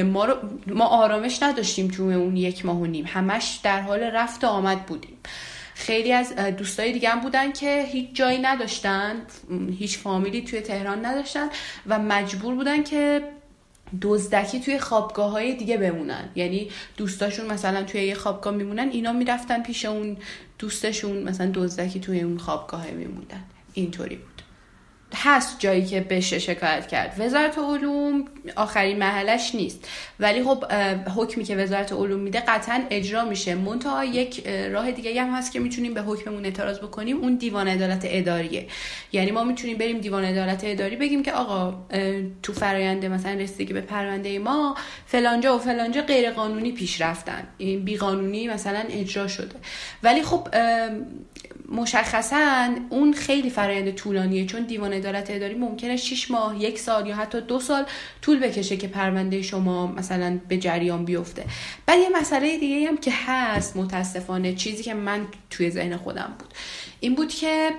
ما, رو ما آرامش نداشتیم توی اون یک ماه و نیم. همش در حال رفت و آمد بودیم. خیلی از دوستای دیگه هم بودن که هیچ جایی نداشتن هیچ فامیلی توی تهران نداشتن و مجبور بودن که دزدکی توی خوابگاه های دیگه بمونن. یعنی دوستاشون مثلا توی یه خوابگاه میمونن اینا می‌رفتن پیش اون دوستشون مثلا دزدکی توی اون خوابگاه میموندن. اینطوری بود. هست جایی که بشه شکایت کرد. وزارت علوم آخرین محلش نیست. ولی خب حکمی که وزارت علوم میده قطعا اجرا میشه. منتها یک راه دیگه هم هست که می‌تونیم به حکممون اعتراض بکنیم. اون دیوان عدالت اداریه. یعنی ما می‌تونیم بریم دیوان عدالت اداری بگیم که آقا تو فراینده مثلا رسیدگی به پرونده ما فلانجا و فلانجا غیر قانونی پیش رفتن. این بی قانونی مثلا اجرا شده. ولی خب مشخصا اون خیلی فرایند طولانیه. چون دیوان عدالت اداری ممکنه 6 ماه یک سال یا حتی دو سال طول بکشه که پرونده شما مثلا به جریان بیفته. بعد یه مسئله دیگه هم که هست متاسفانه چیزی که من توی ذهن خودم بود. این بود که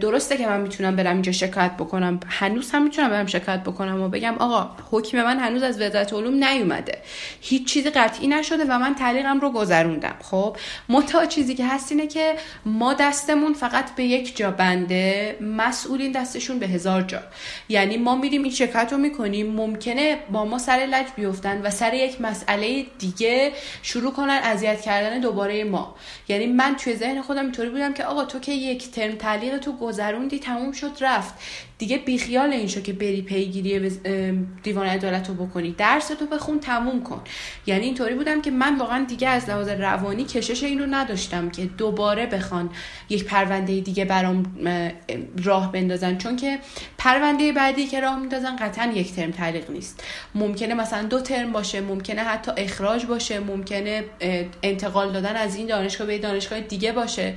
درسته که من می‌تونم برم اینجا شکایت بکنم. هنوز هم می‌تونم برم شکایت بکنم و بگم آقا حکم من هنوز از وزارت علوم نیومده. هیچ چیزی قطعی نشده و من تعلیقم رو گذروندم. خب متا چیزی که هست اینه که ما دستمون فقط به یک جا بنده مسئولین دستشون به هزار جا. یعنی ما میریم این شکایت رو می‌کنیم. ممکنه با ما سر لج بیفتن و سر یک مسئله دیگه شروع کنن اذیت کردن دوباره ما. یعنی من توی ذهن خودم اینطوری بودم که آقا تو که یک ترم تعلیق تو گذروندی تموم شد رفت. دیگه بیخیال این شو که بری پیگیری دیوان عدالت رو بکنی. درس تو بخون تموم کن. یعنی اینطوری بودم که من واقعا دیگه از لحاظ روانی کشش این رو نداشتم که دوباره بخوان یک پرونده دیگه برام راه بندازن. چون که پرونده بعدی که راه میندازن قطعا یک ترم تعلیق نیست. ممکنه مثلا دو ترم باشه ممکنه حتی اخراج باشه ممکنه انتقال دادن از این دانشگاه به دانشگاه دیگه باشه.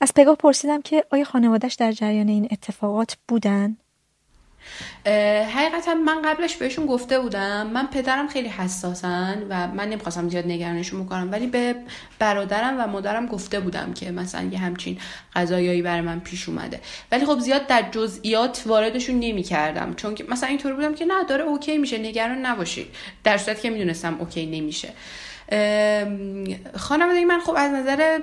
از پگاه پرسیدم که آیا خانوادهش در جریان این اتفاقات بودن؟ حقیقتا من قبلش بهشون گفته بودم. من پدرم خیلی حساسن و من نمی‌خواستم زیاد نگرانشون بکنم ولی به برادرم و مادرم گفته بودم که مثلا یه همچین قضایایی برای من پیش اومده. ولی خب زیاد در جزئیات واردشون نمی‌کردم چون که مثلا اینطور بودم که نه داره اوکی میشه نگران نباشید. در صورتی که می‌دونستم اوکی نمیشه. خانواده من خب از نظر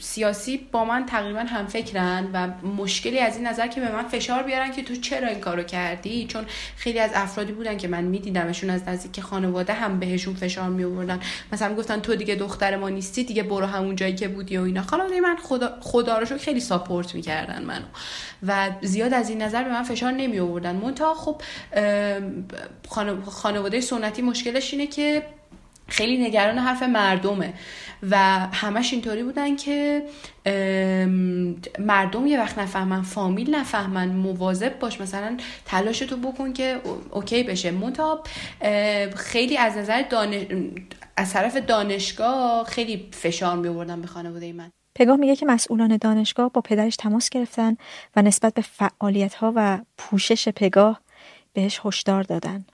سیاسی با من تقریبا هم فکرن و مشکلی از این نظر که به من فشار بیارن که تو چرا این کارو کردی؟ چون خیلی از افرادی بودن که من میدیدمشون از نزدیک که خانواده هم بهشون فشار می آوردن مثلا گفتن تو دیگه دختر ما نیستی دیگه برو همون جایی که بودی و اینا. خانواده من خدا خدا رو خیلی ساپورت می‌کردن منو. و زیاد از این نظر به من فشار نمی آوردن منتها خب خانواده سنتی مشکلش اینه که خیلی نگران حرف مردمه. و همش اینطوری بودن که مردم یه وقت نفهمن فامیل نفهمن مواظب باش مثلا تلاش تو بکن که اوکی بشه. منتها خیلی از نظر دانش... از طرف دانشگاه خیلی فشار می به خانواده من. پگاه میگه که مسئولان دانشگاه با پدرش تماس گرفتن و نسبت به فعالیت ها و پوشش پگاه بهش هشدار دادن.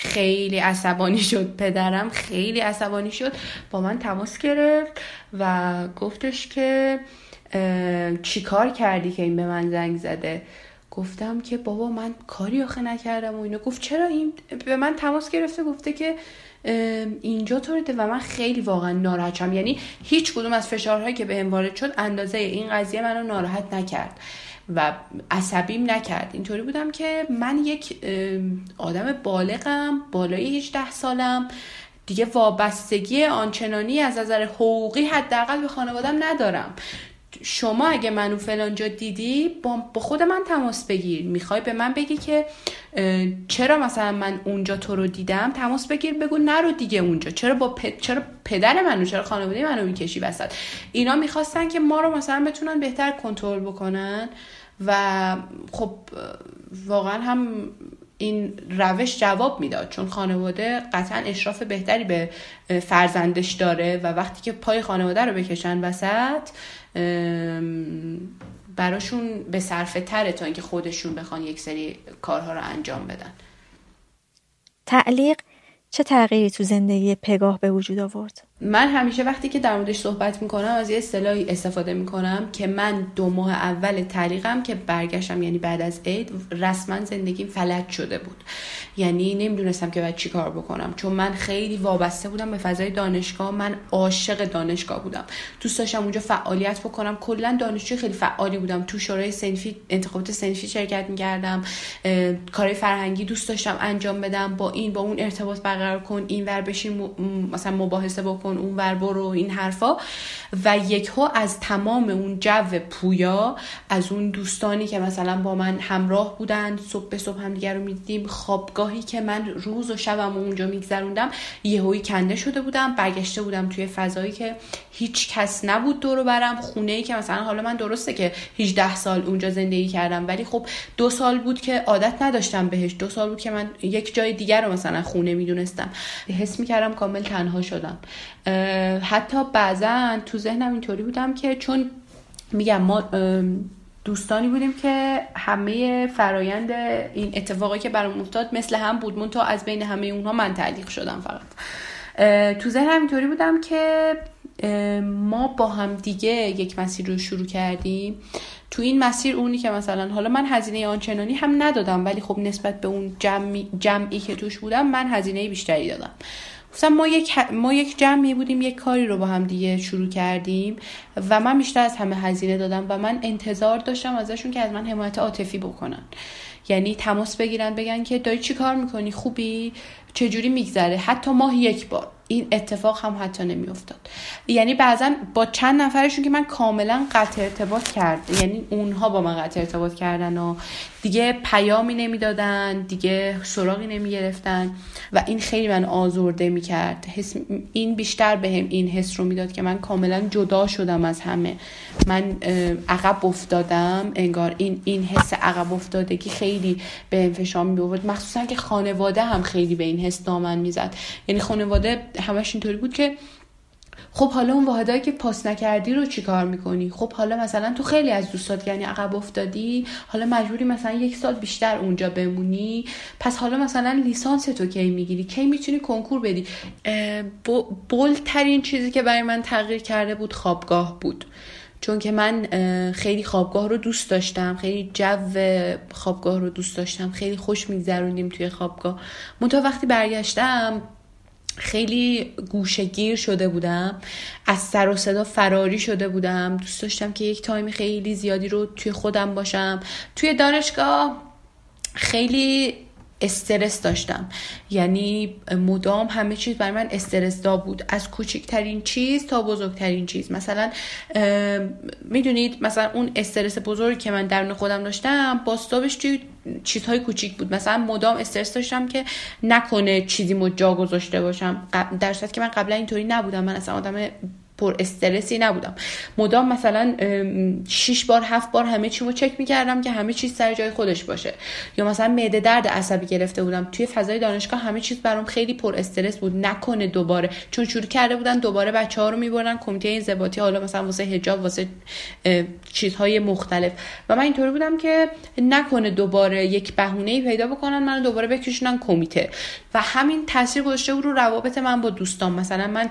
خیلی عصبانی شد پدرم خیلی عصبانی شد. با من تماس گرفت و گفتش که چی کار کردی که این به من زنگ زده؟ گفتم که بابا من کاری آخه نکردم و اینو. گفت چرا این به من تماس گرفته؟ گفته که اینجا طوریده و من خیلی واقعا ناراحت شدم یعنی هیچ کدوم از فشارهایی که به وارد شد اندازه این قضیه منو ناراحت نکرد. و عصبیم نکرد. اینطوری بودم که من یک آدم بالغم بالای 18 سالم. دیگه وابستگی آنچنانی از نظر حقوقی حداقل به خانوادم ندارم. شما اگه منو فلانجا دیدی با خود من تماس بگیر. می‌خوای به من بگی که چرا مثلا من اونجا تو رو دیدم؟ تماس بگیر بگو نرو دیگه اونجا. چرا با چرا پدر منو چرا خانواده منو می‌کشی وسط؟ اینا می‌خواستن که ما رو مثلا بتونن بهتر کنترل بکنن. و خب واقعا هم این روش جواب می‌داد چون خانواده قطعا اشراف بهتری به فرزندش داره و وقتی که پای خانواده رو بکشن وسط براشون به صرفه تره تا اینکه خودشون بخوان یک سری کارها رو انجام بدن تعلیق چه تغییری تو زندگی پگاه به وجود آورد؟ من همیشه وقتی که در موردش صحبت می‌کنم از یه اصطلاحی استفاده می‌کنم که من دو ماه اول طریقم که برگشتم یعنی بعد از عید رسما زندگیم فلج شده بود. یعنی نمی‌دونستم که باید چی کار بکنم. چون من خیلی وابسته بودم به فضای دانشگاه من عاشق دانشگاه بودم. دوست داشتم اونجا فعالیت بکنم. کلا دانشجوی خیلی فعالی بودم. تو شورای سنفی انتخابات سنفی شرکت می‌کردم. کار فرهنگی دوست داشتم انجام بدم. با این با اون ارتباط برقرار کن این ور بشین مثلا مباحثه بکن. اون ور برو این حرفا. و یکها از تمام اون جو پویا از اون دوستانی که مثلا با من همراه بودن صبح به صبح هم دیگر رو می‌دیدیم خوابگاهی که من روز و شبم اونجا میگذروندم یهویی کنده شده بودم برگشته بودم توی فضایی که هیچ کس نبود دور برم خونه ای که مثلا حالا من درسته که 18 سال اونجا زندگی کردم ولی خب دو سال بود که عادت نداشتم بهش. دو سال بود که من یک جای دیگر رو مثلا خونه می‌دونستم. حس می‌کردم کامل تنها شدم. حتی بعضا تو ذهنم اینطوری بودم که چون میگم ما دوستانی بودیم که همه فرایند این اتفاقی که برام افتاد مثل هم بود. من تا از بین همه اونها من تعلیق شدم فقط. تو ذهنم اینطوری بودم که ما با هم دیگه یک مسیر رو شروع کردیم. تو این مسیر اونی که مثلا حالا من هزینه آنچنانی هم ندادم ولی خب نسبت به اون جمعی, جمعی که توش بودم من هزینه بیشتری دادم. مثلا ما یک, ما یک جمعی بودیم یک کاری رو با هم دیگه شروع کردیم و من بیشتر از همه هزینه دادم و من انتظار داشتم ازشون که از من حمایت عاطفی بکنن. یعنی تماس بگیرن بگن که دایی چی کار می‌کنی؟ خوبی؟ چجوری میگذره؟ حتی ماه یک بار. این اتفاق هم حتی نمیافتاد. یعنی بعضا با چند نفرشون که من کاملا قطع ارتباط کرد یعنی اونها با من قطع ارتباط کردن و دیگه پیامی نمی‌دادن دیگه سراغی نمی‌گرفتن و این خیلی من آزرده می‌کرد. این بیشتر بهم به این حس رو می‌داد که من کاملا جدا شدم از همه. من عقب افتادم انگار این این حس عقب افتادگی خیلی به انفشام می آورد مخصوصا که خانواده هم خیلی به این حس دامن می‌زد. یعنی خانواده همش اینطوری بود که خب حالا اون واحدایی که پاس نکردی رو چیکار می‌کنی؟ خب حالا مثلا تو خیلی از دوستات یعنی عقب افتادی حالا مجبوری مثلا یک سال بیشتر اونجا بمونی. پس حالا مثلا لیسانس تو کی می‌گیری؟ کی می‌تونی کنکور بدی؟ بولترین چیزی که برای من تغییر کرده بود خوابگاه بود. چون که من خیلی خوابگاه رو دوست داشتم خیلی جو خوابگاه رو دوست داشتم خیلی خوش میگذروندیم توی خوابگاه. منتها وقتی برگشتم خیلی گوشگیر شده بودم از سر و صدا فراری شده بودم. دوست داشتم که یک تایم خیلی زیادی رو توی خودم باشم. توی دانشگاه خیلی استرس داشتم. یعنی مدام همه چیز برای من استرس دا بود. از کوچکترین چیز تا بزرگترین چیز. مثلا می‌دونید مثلا اون استرس بزرگی که من درون خودم داشتم باستابش توی چیزهای کوچیک بود. مثلا مدام استرس داشتم که نکنه چیزی مو جا گذاشته باشم. در که من قبلا اینطوری نبودم. من اصلا آدم پر استرسی نبودم. مدام مثلا شش بار هفت بار همه چیمو چک می‌کردم که همه چیز سر جای خودش باشه. یا مثلا معده درد عصبی گرفته بودم. توی فضای دانشگاه همه چیز برام خیلی پر استرس بود. نکنه دوباره. چون شروع کرده بودن دوباره بچه ها رو می‌برن کمیته انضباطی حالا مثلا واسه حجاب واسه چیزهای مختلف. و من اینطوری بودم که نکنه دوباره یک بهونه پیدا بکنن من دوباره بکشونن کمیته. و همین تاثیر گذاشته رو روابط من با دوستان. مثلا من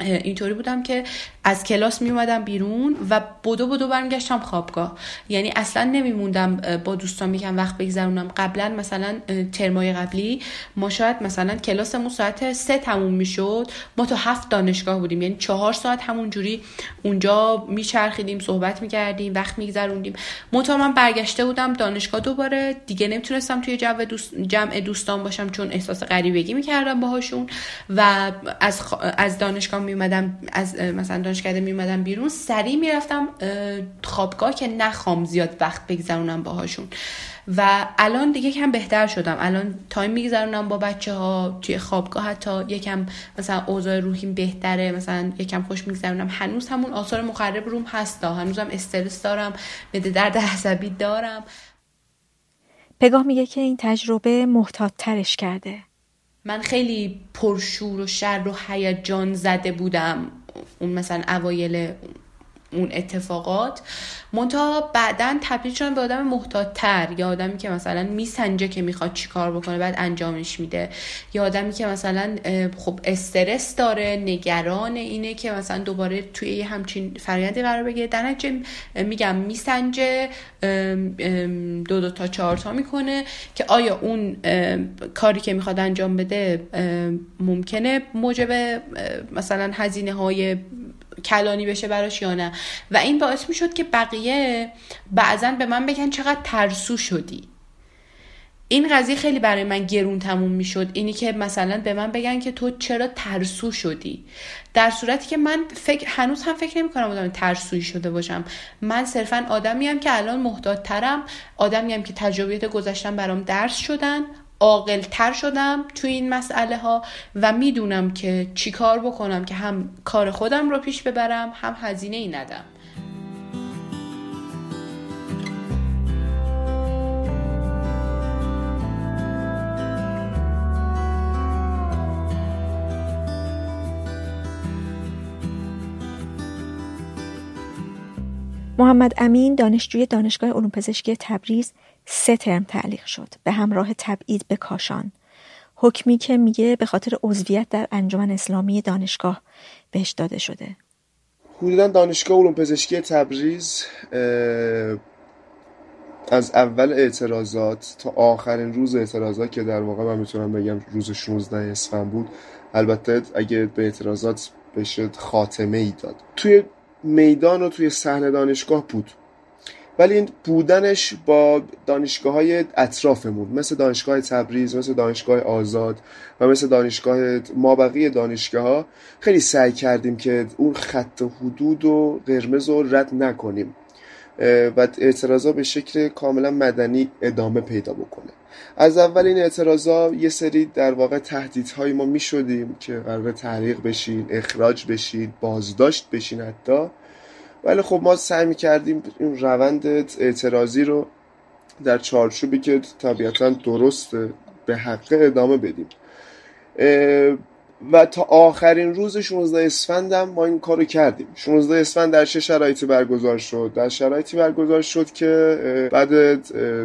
اینطوری بودم که از کلاس می اومدم بیرون و بدو بدو برمیگشتم خوابگاه. یعنی اصلا نمیموندم با دوستان میگم وقت بگذرونم. قبلا مثلا ترمای قبلی ما شاید مثلا کلاسمون ساعت سه تموم می‌شد. ما تا هفت دانشگاه بودیم. یعنی چهار ساعت همونجوری اونجا میچرخیدیم صحبت می‌کردیم وقت میگذروندیم. منتها من برگشته بودم دانشگاه دوباره. دیگه نمی‌تونستم توی جو دوست جمع دوستان باشم چون احساس غریبگی می‌کردم باهاشون. و از, از دانشگاه میومدم از مثلا دانشکده میومدم بیرون سریع می‌رفتم خوابگاه که نخوام زیاد وقت بگذرونم باهاشون. و الان دیگه کم بهتر شدم. الان تایم میگذرونم با بچه ها توی خوابگاه حتی یکم مثلا اوضاع روحیم بهتره مثلا یکم خوش میگذرونم. هنوز همون آثار مخرب روم هستا. هنوزم استرس دارم بده درد عصبی دارم. پگاه میگه که این تجربه محتاط ترش کرده. من خیلی پرشور و شر و هیجان زده بودم اون مثلا اوایل اون اتفاقات. منتها بعدا تبدیل شدم به آدم محتاطتر. یا آدمی که مثلا میسنجه که می‌خواد چیکار بکنه بعد انجامش میده. یا آدمی که مثلا خب استرس داره نگران اینه که مثلا دوباره توی یه همچین فرآیندی قرار بگیره. در میگم میسنجه دو دو تا چهار تا می‌کنه که آیا اون کاری که می‌خواد انجام بده ممکنه موجب مثلا هزینه های کلانی بشه براش یا نه؟ و این باعث می شد که بقیه بعضا به من بگن چقدر ترسو شدی. این قضیه خیلی برای من گرون تموم می شد اینی که مثلا به من بگن که تو چرا ترسو شدی. در صورتی که من فکر هنوز هم فکر نمی کنم آدم ترسویی شده باشم. من صرفا آدمی هم که الان محتاط ترم آدمی هم که تجربیات گذشتم برام درس شدن. تر شدم توی این مسئله ها و می‌دونم که چی کار بکنم که هم کار خودم رو پیش ببرم هم هزینه ای ندم. محمد امین دانشجوی دانشگاه علوم پزشکی تبریز سه ترم تعلیق شد. به همراه تبعید به کاشان. حکمی که میگه به خاطر عضویت در انجمن اسلامی دانشگاه بهش داده شده. حدودا دانشگاه علوم پزشکی تبریز از اول اعتراضات تا آخرین روز اعتراضات که در واقع من می‌تونم بگم روز 16 اسفند بود البته اگه به اعتراضات بشه خاتمه ای داد. توی میدان و توی صحنه دانشگاه بود. ولی این بودنش با دانشگاه های اطرافمون مثل دانشگاه تبریز مثل دانشگاه آزاد و مثل دانشگاه ما بقیه دانشگاه ها خیلی سعی کردیم که اون خط حدود و قرمز رو رد نکنیم. و اعتراضا به شکل کاملا مدنی ادامه پیدا بکنه. از اول این اعتراضا یه سری در واقع تهدیدهایی ما می شدیم که قرار تحریق بشین اخراج بشین بازداشت بشین حتی. ولی خب ما سعی کردیم این روند اعتراضی رو در چارچوبی که طبیعتا درست به حق ادامه بدیم. و تا آخرین روز 16 اسفند هم ما این کارو کردیم. 16 اسفند در چه شرایطی برگزار شد؟ در شرایطی برگزار شد که بعد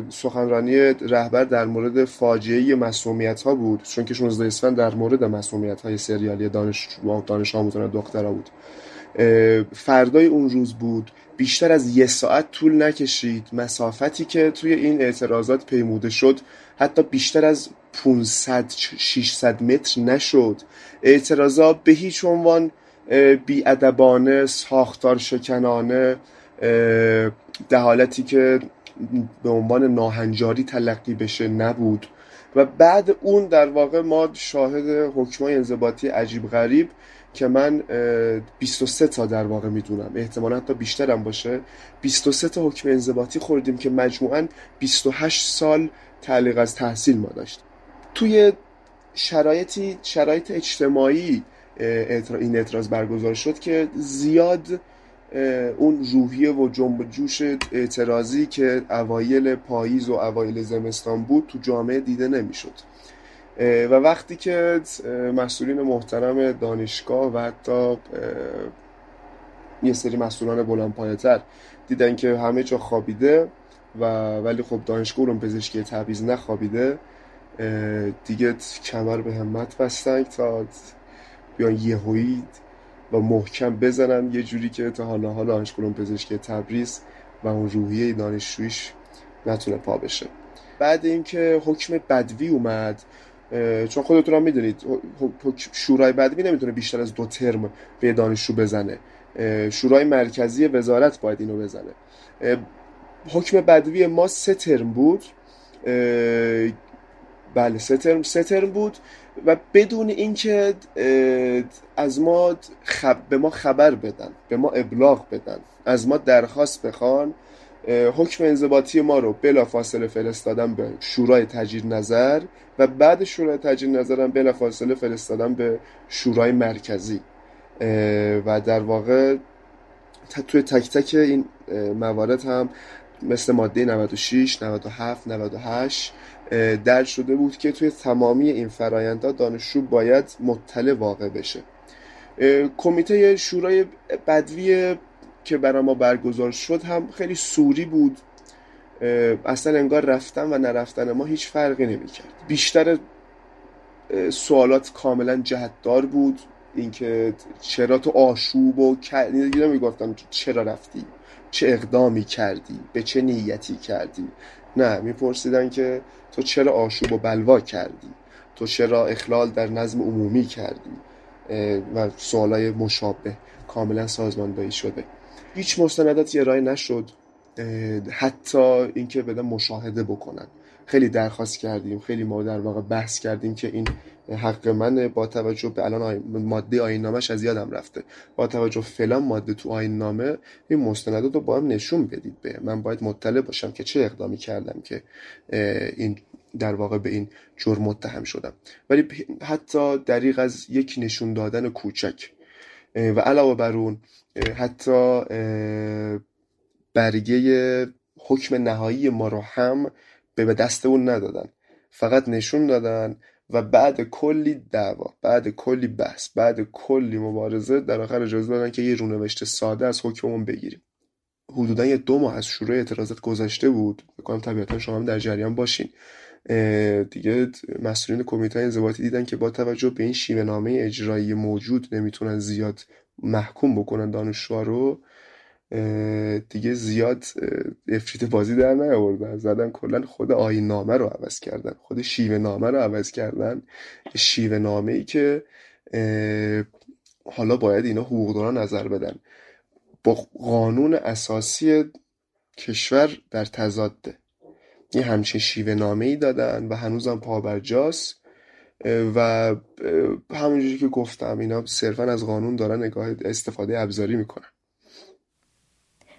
سخنرانی رهبر در مورد فاجعه مسئولیت ها بود. چون که 16 اسفند در مورد مسئولیت های سریالی دانش دانش آموزان دخترها بود. فردای اون روز بود. بیشتر از یه ساعت طول نکشید. مسافتی که توی این اعتراضات پیموده شد حتی بیشتر از 500 600 متر نشد. اعتراضات به هیچ عنوان بیادبانه ساختار شکنانه در حالتی که به عنوان ناهنجاری تلقی بشه نبود. و بعد اون در واقع ما شاهد حکمای انضباطی عجیب غریب که من 23 تا در واقع می‌دونم. احتمالا حتی بیشترم باشه. 23 تا حکم انضباطی خوردیم که مجموعا 28 سال تعلیق از تحصیل ما داشت توی شرایطی شرایط اجتماعی این اعتراض برگزار شد که زیاد اون روحیه و جنب جوش اعتراضی که اوایل پاییز و اوایل زمستان بود تو جامعه دیده نمی‌شد. و وقتی که مسئولین محترم دانشگاه و حتی یه سری مسئولان بلند تر دیدن که همه جا خوابیده و ولی خب دانشگاه علوم پزشکی تبریز نخوابیده دیگه کمر به همت بستن تا بیان یهویی و محکم بزنن یه جوری که تا حالا حالا علوم پزشکی تبریز و اون روحیه دانشجویش نتونه پا بشه. بعد اینکه حکم بدوی اومد چون خودتون هم می‌دونید شورای بدوی نمی‌تونه بیشتر از دو ترم به دانشجو بزنه. شورای مرکزی وزارت باید اینو بزنه. حکم بدوی ما سه ترم بود. بله سه ترم سه ترم بود و بدون اینکه از ما خب به ما خبر بدن به ما ابلاغ بدن از ما درخواست بخوان حکم انضباطی ما رو بلا فاصله فرستادن به شورای تجدید نظر و بعد شورای تجدید نظر هم بلا فاصله فرستادن به شورای مرکزی. و در واقع توی تک تک این موارد هم مثل ماده 96 97 98 در شده بود که توی تمامی این فرایندها دانشجو باید مطلع واقع بشه. کمیته شورای بدوی که برای ما برگزار شد هم خیلی سوری بود. اصلا انگار رفتن و نرفتن ما هیچ فرقی نمی‌کرد. بیشتر سوالات کاملا جهتدار بود. اینکه چرا تو آشوب و نمی‌گفتم چرا رفتی؟ چه اقدامی کردی؟ به چه نیتی کردی؟ نه میپرسیدن که تو چرا آشوب و بلوا کردی؟ تو چرا اخلال در نظم عمومی کردی؟ و سوالای مشابه کاملا سازماندهی شده. هیچ مستنداتی ارائه نشد حتی اینکه بدن مشاهده بکنن. خیلی درخواست کردیم خیلی ما در واقع بحث کردیم که این حق من با توجه به الان ماده آین نامش از یادم رفته. با توجه فلان ماده تو آین نامه این مستندات رو با هم نشون بدید به. من باید مطلع باشم که چه اقدامی کردم که این در واقع به این جرم متهم شدم. ولی حتی دریغ از یک نشون دادن کوچک. و علاوه بر اون حتی برگه حکم نهایی ما رو هم به دست اون ندادن. فقط نشون دادن و بعد کلی دعوا بعد کلی بحث بعد کلی مبارزه در آخر اجازه دادن که یه رونوشت ساده از حکممون بگیریم. حدودا یه دو ماه از شروع اعتراضات گذشته بود. بکنم طبیعتا شما هم در جریان باشین. دیگه مسئولین کمیته انضباطی دیدن که با توجه به این شیوه نامه اجرایی موجود نمی‌تونن زیاد محکوم بکنن دانشجوها رو. دیگه زیاد افریت بازی در نیاوردن. زدن کلا خود آیین نامه رو عوض کردن. خود شیوه نامه رو عوض کردن. شیوه نامه ای که حالا باید اینا حقوقداران نظر بدن. با قانون اساسی کشور در تضاده. یه همچین شیوه نامه ای دادن و هنوزم پابرجاست و همونجوری که گفتم اینا صرفا از قانون دارن نگاه استفاده ابزاری می‌کنن.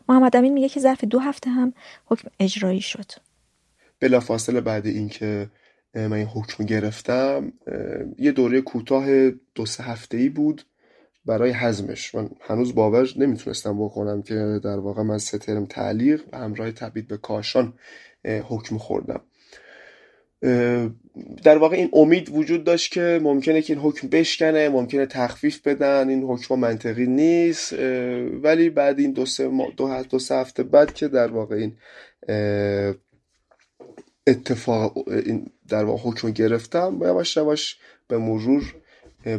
محمد امین میگه که ظرف دو هفته هم حکم اجرایی شد. بلافاصله بعد اینکه من این حکم گرفتم یه دوره کوتاه دو سه هفته ای بود برای حزمش. من هنوز باور نمی‌تونستم بکنم که در واقع من سه ترم تعلیق و همراه تبدیل به کاشان حکم خوردم. در واقع این امید وجود داشت که ممکنه که این حکم بشکنه ممکنه تخفیف بدن این حکم منطقی نیست ولی بعد این دو سه, دو, دو سه هفته بعد که در واقع این اتفاق این در واقع حکم گرفتم یواش یواش به مرور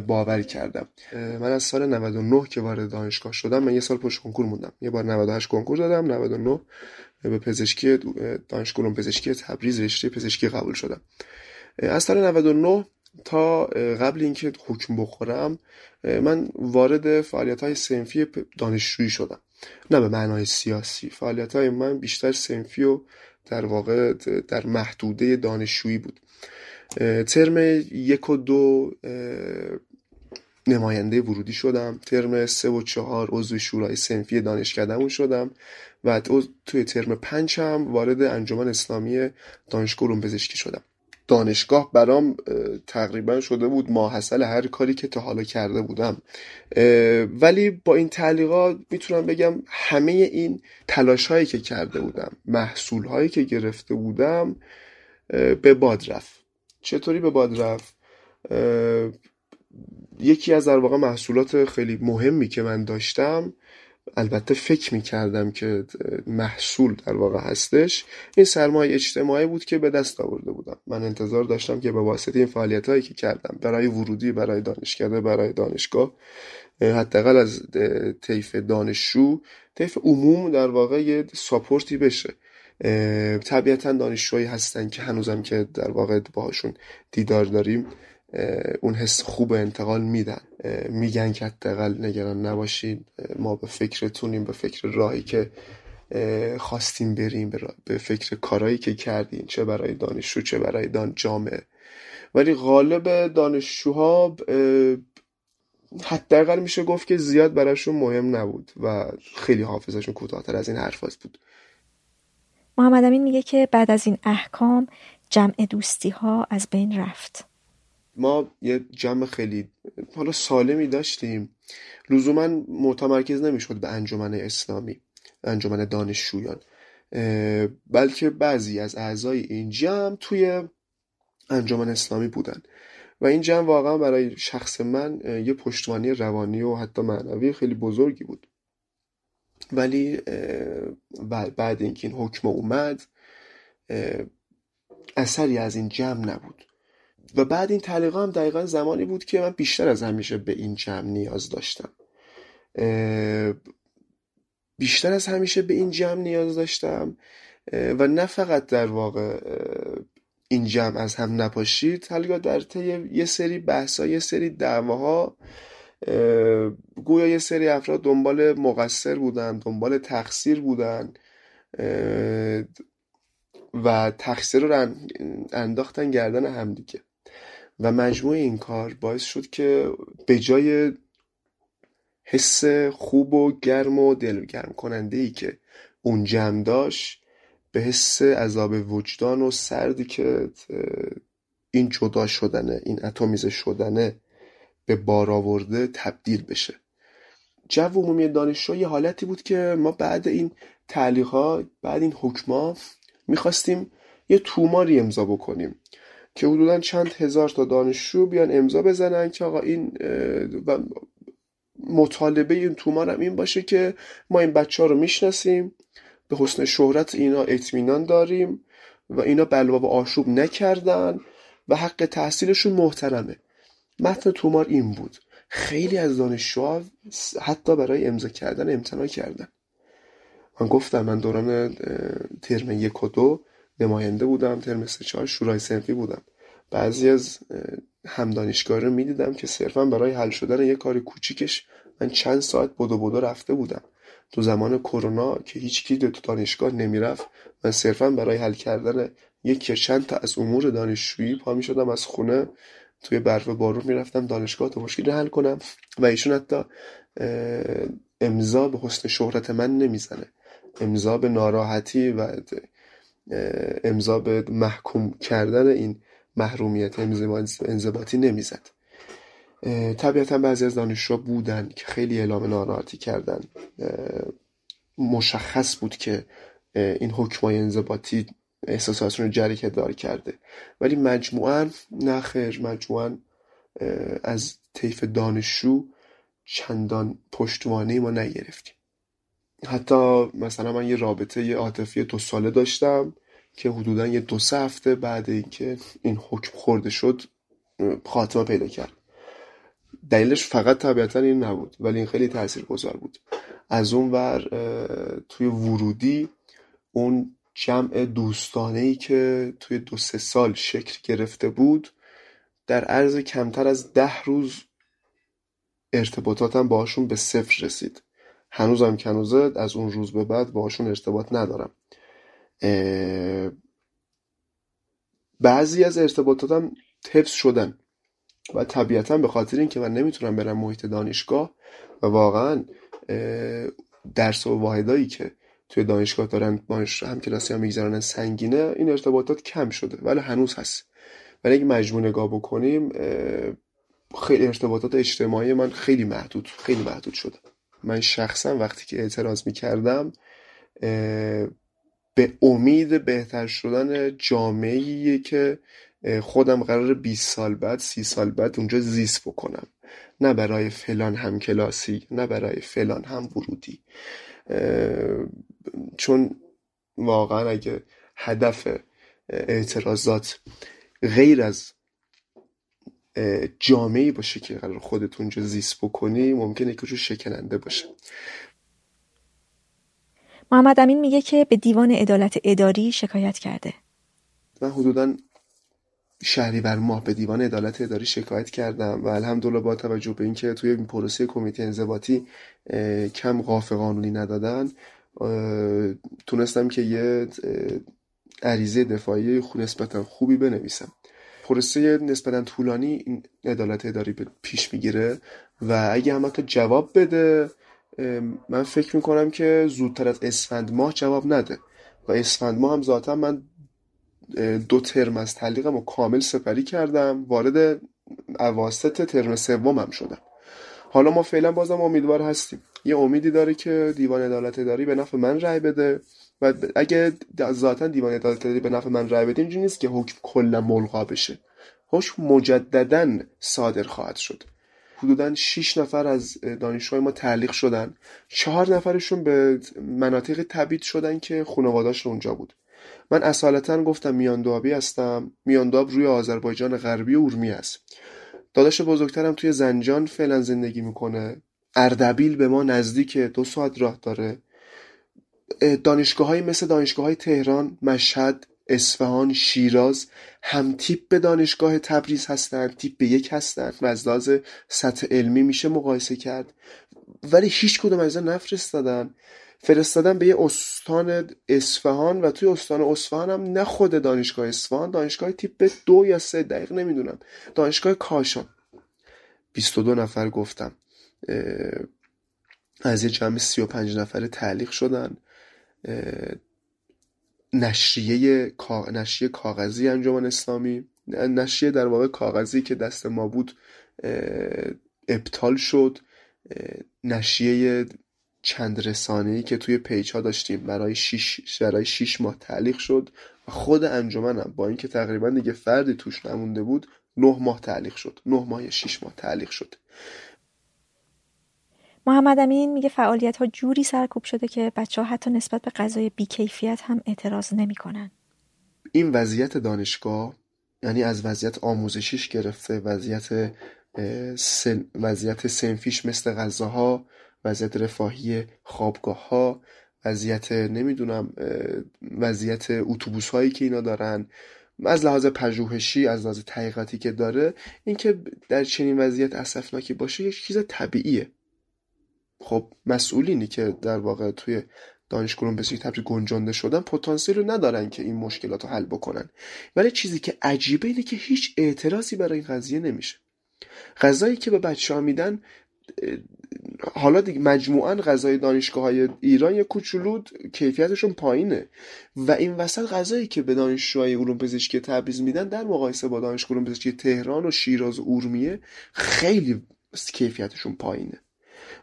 باور کردم. من از سال 99 که وارد دانشگاه شدم من یه سال پشت کنکور موندم. یه بار 98 کنکور دادم 99 به پزشکی دانشگاه پزشکی تبریز رشته پزشکی قبول شدم. از سال 99 تا قبل اینکه حکم بخورم من وارد فعالیت های سنفی دانشجویی شدم. نه به معنای سیاسی فعالیت های من بیشتر سنفی و در واقع در محدوده دانشجویی بود. ترم یک و دو نماینده ورودی شدم. ترم سه و چهار عضو شورای سنفی دانشکدهمون شدم. و توی ترم پنج هم وارد انجمن اسلامی دانشگاه علوم پزشکی شدم. دانشگاه برام تقریبا شده بود ماحصل هر کاری که تا حالا کرده بودم. ولی با این تعلیقات می‌تونم بگم همه این تلاش هایی که کرده بودم محصول هایی که گرفته بودم به باد رفت. چطوری به باد رفت؟ یکی از در واقع محصولات خیلی مهمی که من داشتم البته فکر می‌کردم که محصول در واقع هستش. این سرمایه اجتماعی بود که به دست آورده بودم. من انتظار داشتم که به واسطه این فعالیت هایی که کردم برای ورودی برای دانشکده برای دانشگاه حداقل از طیف دانشجو طیف عموم در واقع یه ساپورتی بشه. طبیعتا دانشجوهایی هستن که هنوزم که در واقع باهاشون دیدار داریم. اون حس خوب انتقال میدن. میگن که حداقل نگران نباشید ما به فکرتونیم به فکر راهی که خواستیم بریم به فکر کارهایی که کردیم چه برای دانشجو چه برای دان جامعه. ولی غالب دانشجوها حداقل میشه گفت که زیاد براشون مهم نبود و خیلی حافظشون کوتاهتر از این حرفاست بود. محمد امین میگه که بعد از این احکام جمع دوستی ها از بین رفت. ما یه جمع خیلی حالا سالمی داشتیم. لزوما متمرکز نمی‌شد به انجمن اسلامی انجمن دانشجویان. بلکه بعضی از اعضای این جمع توی انجمن اسلامی بودن. و این جمع واقعا برای شخص من یه پشتوانی روانی و حتی معنوی خیلی بزرگی بود. ولی بعد اینکه این حکم اومد اثری از این جمع نبود. و بعد این تعلیقا هم دقیقا زمانی بود که من بیشتر از همیشه به این جمع نیاز داشتم. بیشتر از همیشه به این جمع نیاز داشتم و نه فقط در واقع این جمع از هم نپاشید حالا در طی یه سری بحثا یه سری دعواها گویا یه سری افراد دنبال مقصر بودن دنبال تقصیر بودن و تقصیر رو انداختن گردن همدیگه و مجموع این کار باعث شد که به جای حس خوب و گرم و دلگرم کننده ای که اون جمع داشت به حس عذاب وجدان و سردی که این جدا شدنه این اتمیزه شدنه به بار آورده تبدیل بشه. جو عمومی دانشجو یه حالتی بود که ما بعد این تعلیقا بعد این حکما می‌خواستیم یه توماری امضا بکنیم. که حدودا چند هزار تا دانشجو بیان امضا بزنن که آقا این مطالبه این تومار هم این باشه که ما این بچه ها رو می‌شناسیم به حسن شهرت اینا اطمینان داریم و اینا بلوا آشوب نکردن و حق تحصیلشون محترمه. متن تومار این بود. خیلی از دانشجوها حتی برای امضا کردن امتناع کردن. من گفتم من دوران ترم یک و دو نماینده بودم ترم سه چهار شورای سنفی بودم. بعضی از هم دانشگاه رو می‌دیدم که صرفا برای حل شدن یک کار کوچیکش من چند ساعت بدو بدو رفته بودم. تو زمان کرونا که هیچ کی تو دانشگاه نمی‌رفت من صرفا برای حل کردن یک یا چند تا از امور دانشجویی پا شدم از خونه. توی برف بارون می‌رفتم دانشگاه تو مشکلی حل کنم و ایشون حتی امضا به حسن شهرت من نمی‌زنه. امضا به ناراحتی و امضا به محکوم کردن این محرومیت انضباطی نمی‌زد. طبیعتا بعضی از دانشجو بودن که خیلی اعلام ناراحتی کردن. مشخص بود که این حکمای انضباطی احساساتشون رو جریکه دار کرده. ولی مجموعا نخیر مجموعا از طیف دانشجو چندان پشتوانه ما نگرفتیم. حتی مثلا من یه رابطه عاطفی دو ساله داشتم که حدودا یه دو سه هفته بعد اینکه این حکم خورده شد خاتمه پیدا کرد. دلیلش فقط طبیعتا این نبود ولی این خیلی تأثیر گذار بود. از اون ور توی ورودی اون جمع دوستانه ای که توی دو سه سال شکل گرفته بود در عرض کمتر از ده روز ارتباطاتم باشون به صفر رسید. هنوزم کنوزه از اون روز به بعد باشون ارتباط ندارم. بعضی از ارتباطاتم حفظ شدن و طبیعتا به خاطر اینکه من نمی‌تونم برم محیط دانشگاه و واقعا درس و واحدایی که توی دانشگاه دارن باش هم کلاسی هم میگذرانن سنگینه این ارتباطات کم شده ولی هنوز هست. ولی اگه مجموع نگاه بکنیم خیلی ارتباطات اجتماعی من خیلی محدود خیلی محدود شده. من شخصا وقتی که اعتراض می‌کردم به امید بهتر شدن جامعه که خودم قرار 20 سال بعد 30 سال بعد اونجا زیست بکنم. نه برای فلان هم کلاسی نه برای فلان هم ورودی. چون واقعا اگه هدف اعتراضات غیر از جامعی باشه که قرار خودتون اونجا زیست بکنی ممکنه که شکننده باشه. محمد امین میگه که به دیوان عدالت اداری شکایت کرده. من حدودا شهریور ماه به دیوان عدالت اداری شکایت کردم و الحمدلله با توجه به اینکه توی این پروسه کمیته انضباطی کم قاف قانونی ندادن تونستم که یه عریضه دفاعی نسبتا خوبی بنویسم. پروسه نسبتا طولانی این عدالت اداری پیش می‌گیره و اگه هم جواب بده من فکر می‌کنم که زودتر از اسفند ماه جواب نده. و اسفند ماه هم ذاتا من دو ترم از تعلیقم رو کامل سپری کردم وارد اواسط ترم سومم شدم. حالا ما فعلا بازم امیدوار هستیم. یه امیدی داره که دیوان عدالت اداری به نفع من رأی بده. و اگه ذاتا دیوان عدالت به نفع من رأی بده اینجوری نیست که حکم کلا ملغا بشه. حکم مجددا صادر خواهد شد. حدودا 6 نفر از دانشجوهای ما تعلیق شدن. چهار نفرشون به مناطق تبعید شدن که خانواده‌اش اونجا بود. من اصالتا گفتم میاندوابی هستم. میاندواب روی آذربایجان غربی اورمی است. داداش بزرگترم توی زنجان فعلا زندگی می‌کنه. اردبیل به ما نزدیک دو ساعت راه داره. دانشگاه های مثل دانشگاه تهران، مشهد، اصفهان، شیراز هم تیپ به دانشگاه تبریز هستند تیپ به یک هستند و از لحاظ سطح علمی میشه مقایسه کرد. ولی هیچ کدوم از نفرستادن. فرستادن به یه استان اصفهان و توی استان اصفهان هم نه خود دانشگاه اصفهان دانشگاه تیپ دو یا سه دقیق نمی‌دونم. دانشگاه کاشان. 22 نفر گفتم. از یه جمع 35 نفره تعلیق شدن. نشریه نشریه کاغذی انجمن اسلامی. نشریه در واقع کاغذی که دست ما بود ابطال شد. نشریه چند رسانه‌ای که توی پیج ها داشتیم. برای شیش, برای شیش ماه تعلیق شد. و خود انجمنم با اینکه تقریبا دیگه فردی توش نمونده بود نه ماه تعلیق شد. نه ماه یا شیش ماه تعلیق شد. محمد امین میگه فعالیت ها جوری سرکوب شده که بچه ها حتی نسبت به غذای بیکیفیت هم اعتراض نمی‌کنن. این وضعیت دانشگاه یعنی از وضعیت آموزشیش گرفته وضعیت وضعیت سنفیش مثل غذاها وضعیت رفاهی خوابگاه ها وضعیت نمی‌دونم وضعیت اتوبوس هایی که اینا دارن از لحاظ پژوهشی از لحاظ تحقیقاتی که داره اینکه در چنین وضعیت اسفناکی باشه یک چیز طبیعیه خب مسئولینی که در واقع توی دانشگاه علوم تبریز گنجانده شدن پتانسیل رو ندارن که این مشکلات رو حل بکنن. ولی چیزی که عجیبه اینه که هیچ اعتراضی برای این قضیه نمیشه. غذایی که به بچه ها میدن حالا دیگه مجموعا غذای دانشگاه های ایران یا کوچولو کیفیتشون پایینه. و این وسط غذایی که به دانشجوهای علوم پزشکی تبریز میدن در مقایسه با دانشگاه علوم پزشکی تهران و شیراز و اورمیه خیلی کیفیتشون پایینه.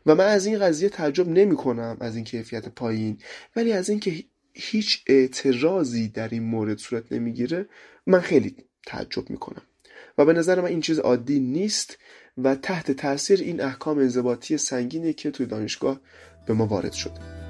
و من از این قضیه تعجب نمی کنم از این کیفیت پایین. ولی از اینکه هیچ اعتراضی در این مورد صورت نمی‌گیره من خیلی تعجب می‌کنم. و به نظر من این چیز عادی نیست و تحت تاثیر این احکام انضباطی سنگینی که توی دانشگاه به ما وارد شده.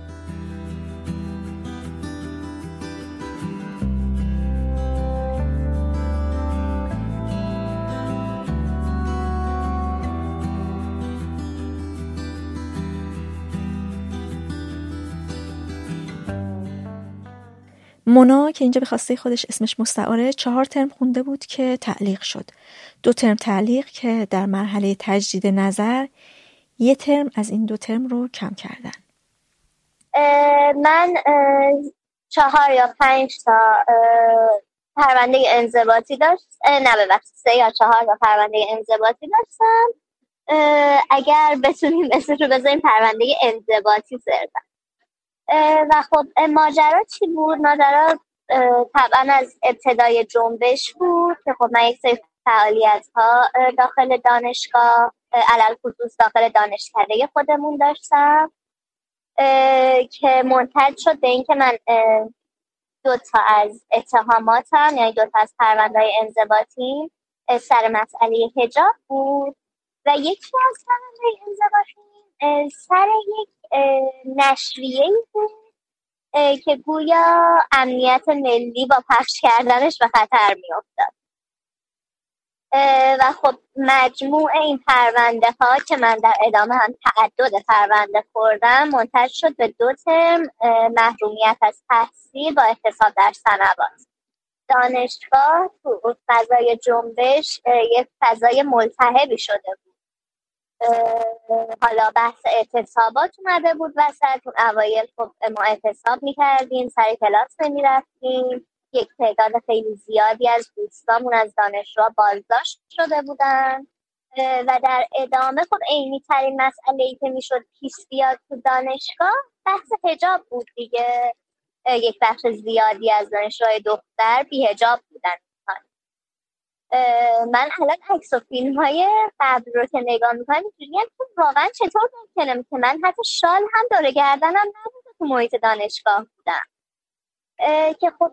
مونا که اینجا به خواسته خودش اسمش مستعاره چهار ترم خونده بود که تعلیق شد. دو ترم تعلیق که در مرحله تجدید نظر یه ترم از این دو ترم رو کم کردن. من چهار یا پنج تا پرونده انضباطی داشت نه ببخشید سه یا چهار تا پرونده انضباطی داشتم. اگر بتونیم اسمش رو بذاریم پرونده انضباطی سردم و خب ماجرا چی بود؟ ماجرا طبعا از ابتدای جنبش بود که خب من یک سری فعالیت ها داخل دانشگاه علل خصوص داخل دانشکده خودمون داشتم که منتج شد به اینکه من دو تا از اتهاماتم یعنی دو تا از پرونده های انضباطی سر مسئله هجاب بود و یکی از پرونده انضباطی سر یک نشریه بود که گویا امنیت ملی با پخش کردنش به خطر میافتاد. و خب مجموع این پرونده ها که من در ادامه هم تعدد پرونده خوردم منتج شد به دو ترم محرومیت از تحصیل با احتساب در سنوات. دانشگاه تو فضای جنبش یک فضای ملتهبی شده بود. حالا بحث اعتصابات اومده بود وسط. اون اوایل خب ما اعتصاب می‌کردیم سر کلاس نمی‌رفتیم. یک تعداد خیلی زیادی از دوستامون از دانشجوها بازداشت شده بودن. و در ادامه خب عینی ترین مسئله ای که می‌شد پیش بیاد تو دانشگاه بحث هجاب بود دیگه. یک بخش زیادی از دانشجوهای دختر بی هجاب بودن. من الان عکس و فیلم های قبل رو که نگاه می‌کنم اینجوری که واقعا چطور ممکنه که من حتی شال هم داره گردنم نبوده تو محیط دانشگاه بودم. که خب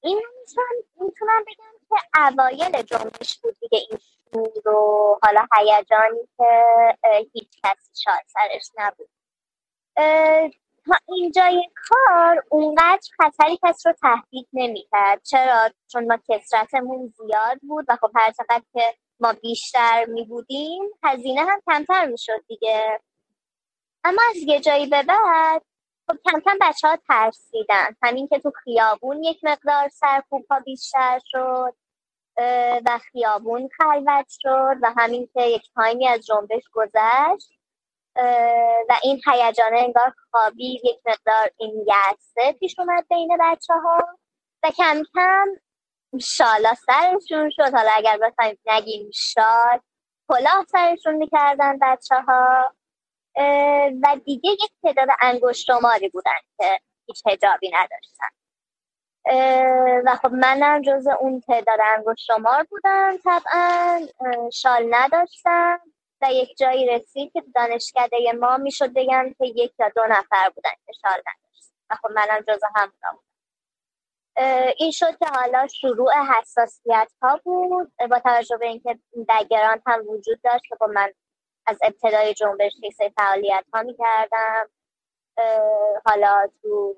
این می‌تونم بگم که اوایل جنبش بود دیگه این شور و حالا هیجانی که هیچ کسی شال سرش نبود. تا اینجای کار اونقدر خطری کس رو تهدید نمی‌کرد. چرا؟ چون ما کسرتمون زیاد بود و خب هر چقدر که ما بیشتر می بودیم هزینه هم کمتر می‌شد دیگه. اما از یه جایی به بعد خب کم کم بچه ها ترسیدن. همین که تو خیابون یک مقدار سرکوب ها بیشتر شد و خیابون خلوت شد و همین که یک تایمی از جنبش گذشت. و این هیجانه انگار خوابی یک مقدار این یعصه پیش اومد بین بچه ها و کم کم شالا سرشون شد. حالا اگر بخوایم نگیم شاد کلاه سرشون می‌کردن بچه ها و دیگه یک تعداد انگشت شماری بودن که هیچ هجابی نداشتن. و خب منم جز اون تعداد انگشت شمار بودم طبعا. شال نداشتم. و یک جایی رسید که دانشکده ما می‌شد بگم که یک یا دو نفر بودن که شال و خب منم جز هم بودم. این شد که حالا شروع حساسیت ها بود. با توجه به اینکه دگران هم وجود داشت که خب من از ابتدای جنبش کیسه فعالیت ها می کردم حالا تو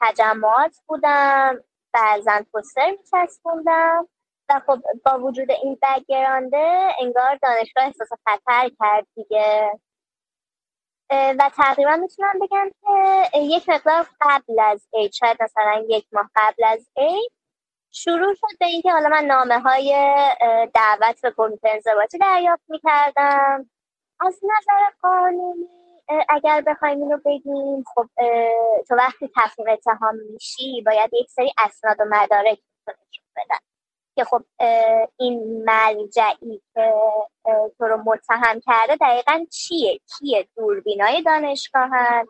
تجمعات بودم. بعضا پوستر می و خب با وجود این بگرانده انگار دانشگاه احساس خطر کرد دیگه. و تقریبا می‌تونم بگم که یک مقدار قبل از عید شاید مثلا یک ماه قبل از عید شروع شد به اینکه حالا من نامه های دعوت به کمیته انضباطی دریافت می‌کردم. از نظر قانونی اگر بخوایم اینو بگیم خب تو وقتی تصمیم اتهام میشی باید یک سری اسناد و مدارک بدن. که خب این مرجعی که تو رو متهم کرده دقیقا چیه؟ کیه دوربینای دانشگاهن؟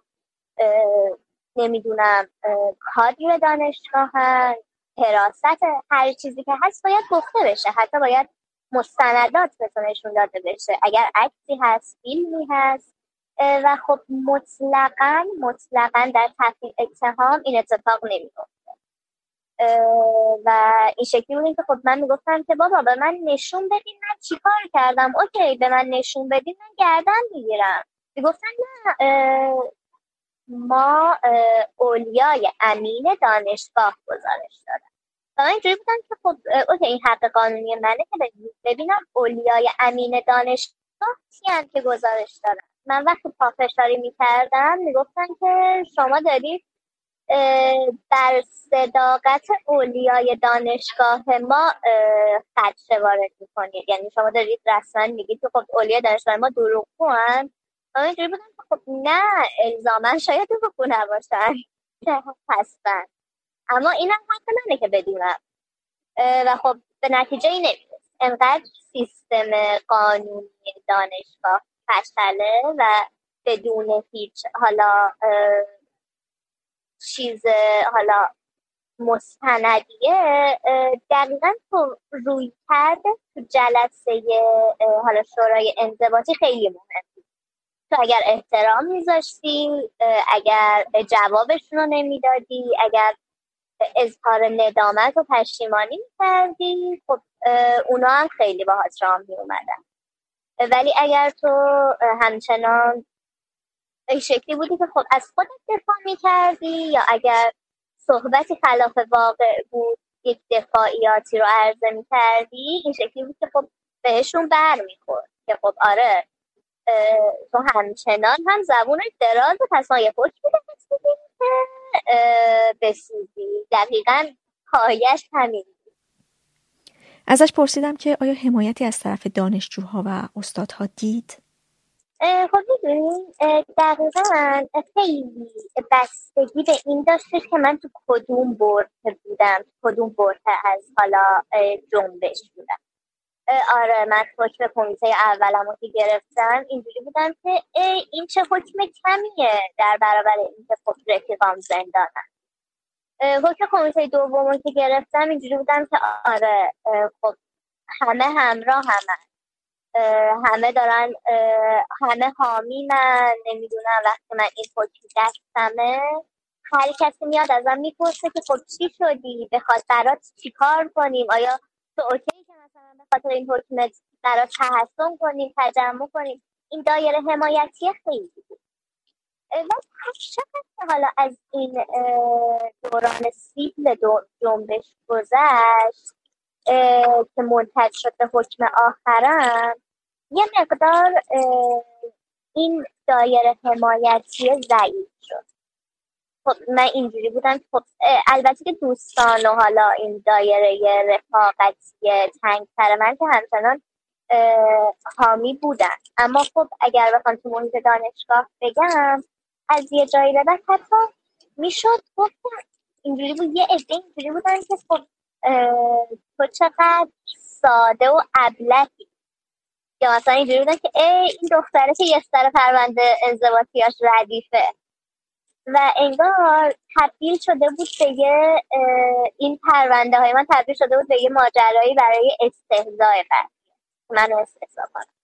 نمی‌دونم کادر دانشگاهن؟ حراست؟ هر چیزی که هست باید گفته بشه. حتی باید مستندات بهتون داده بشه. اگر عکسی هست فیلمی هست و خب مطلقا مطلقا در تفریح اتهام این اتفاق نمیفته و این شکلی بود که خب من می‌گفتم که بابا به من نشون بدین من چیکار کردم. اوکی به من نشون بدین من گردن می‌گیرم. می‌گفتن نه ما اولیای امین دانشگاه گزارش دادم و من اینجوری بودم که خب اوکی این حق قانونی منه که ببینم اولیای امین دانشگاه کیان که گزارش دادن. من وقتی پافشاری می‌کردم می‌گفتن که شما دارید بر صداقت اولیای دانشگاه ما خدشه وارد می‌کنید. یعنی شما دارید رسما میگید که خب اولیای دانشگاه ما دروغگو هن من اینجوری بودم که خب نه الزاما شاید دروغگو نباشن. هستن اما اینم حق منه که بدونم. و خب به نتیجه ای نمیرس انقدر سیستم قانونی دانشگاه فشله و بدون هیچ حالا چیز حالا مستندیه دقیقا تو روی کرده تو جلسه حالا شورای انضباطی خیلی مهم تو اگر احترام میذاشتی اگر جوابشون رو نمی‌دادی اگر اظهار ندامت و پشیمانی می‌کردی خب اونا هم خیلی باهات راه میومدن ولی اگر تو همچنان این شکلی بودی که خب از خودت دفاع می‌کردی یا اگر صحبتی خلاف واقع بود یک دفاعیاتی رو عرضه می‌کردی این شکلی بود که خب بهشون بر می‌خورد که خب آره تو همچنان هم زبون دراز پس ما یه حکمی که بسیزی دقیقا پایش همین ازش پرسیدم که آیا حمایتی از طرف دانشجوها و استادها دید؟ خب می‌دونیم دقیقا خیلی بستگی به این داشته که من تو کدوم برد بودم کدوم برد از حالا جنبش بودم. آره من حکم کمیته اولم رو که گرفتم اینجوری بودم که این چه حکم کمیه در برابر اینکه خب رفیقام زندانم حکم کمیته دوم که گرفتم اینجوری بودم که آره خب همه همراه همه همه دارن همه حامی من نمی‌دونم وقتی من این حکم دستمه. هر کسی میاد ازم می‌پرسه که خب چی شدی؟ برات چی کار کنیم؟ آیا تو اوکی که مثلا به خاطر این حکمت برات تحسن کنیم تجمع کنیم؟ این دایره حمایتی خیلی و چقدر حالا از این دوران سیبل جنبش گذشت که منتج شد به حکم آخرم. یه مقدار این دایره حمایتی ضعیف شد. خب من اینجوری بودم خب البته که دوستان و حالا این دایره رفاقتی تنگتر من که همچنان حامی بودن. اما خب اگر بخوام تو محیط دانشگاه بگم از یه جایی به بعد حتی می‌شد گفتم اینجوری بود یه عده اینجوری بودن که خب تو چقدر ساده و ابلهی. یا مثلا اینجوری بودن که ای این دختره که یه سر پرونده انضباطیاش ردیفه. و انگار تبدیل شده بود به یه این پرونده های من تبدیل شده بود به یه ماجرایی برای استهزای من منو استهزا کنم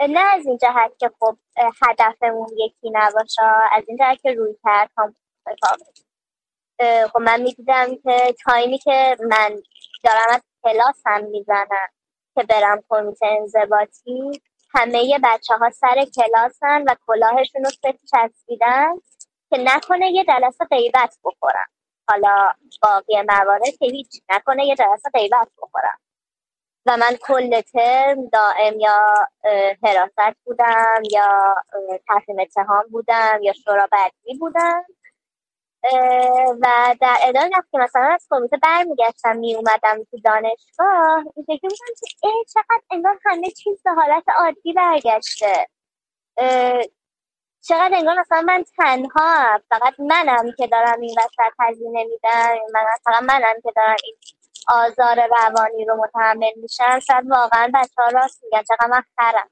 نه از این جهت که خب هدفمون یکی نباشه از این جهت که روی کرد هم خب من می‌دیدم که تایمی که من دارم از هم می‌زنم. که برم کمیته انضباطی همه بچه ها سر کلاسن و کلاهشون رو ست چسبیدن که نکنه یه جلسه غیبت بخورم حالا باقی موارد که هیچ نکنه یه جلسه غیبت بخورم و من کل ترم دائم یا حراست بودم یا تصمیم اتهام بودم یا شورا بدی بودم. و در ادامه وقتی مثلا از کمیته برمیگشتم می اومدم تو دانشگاه این فکر بودم که ای چقدر انگار همه چیز به حالت عادی برگشته. چقدر انگار مثلا من تنها فقط منم که دارم این وسط هزینه میدم من فقط منم که دارم این آزار روانی رو متحمل میشم. شاید واقعا بچه ها راست میگن چقدر من خرم.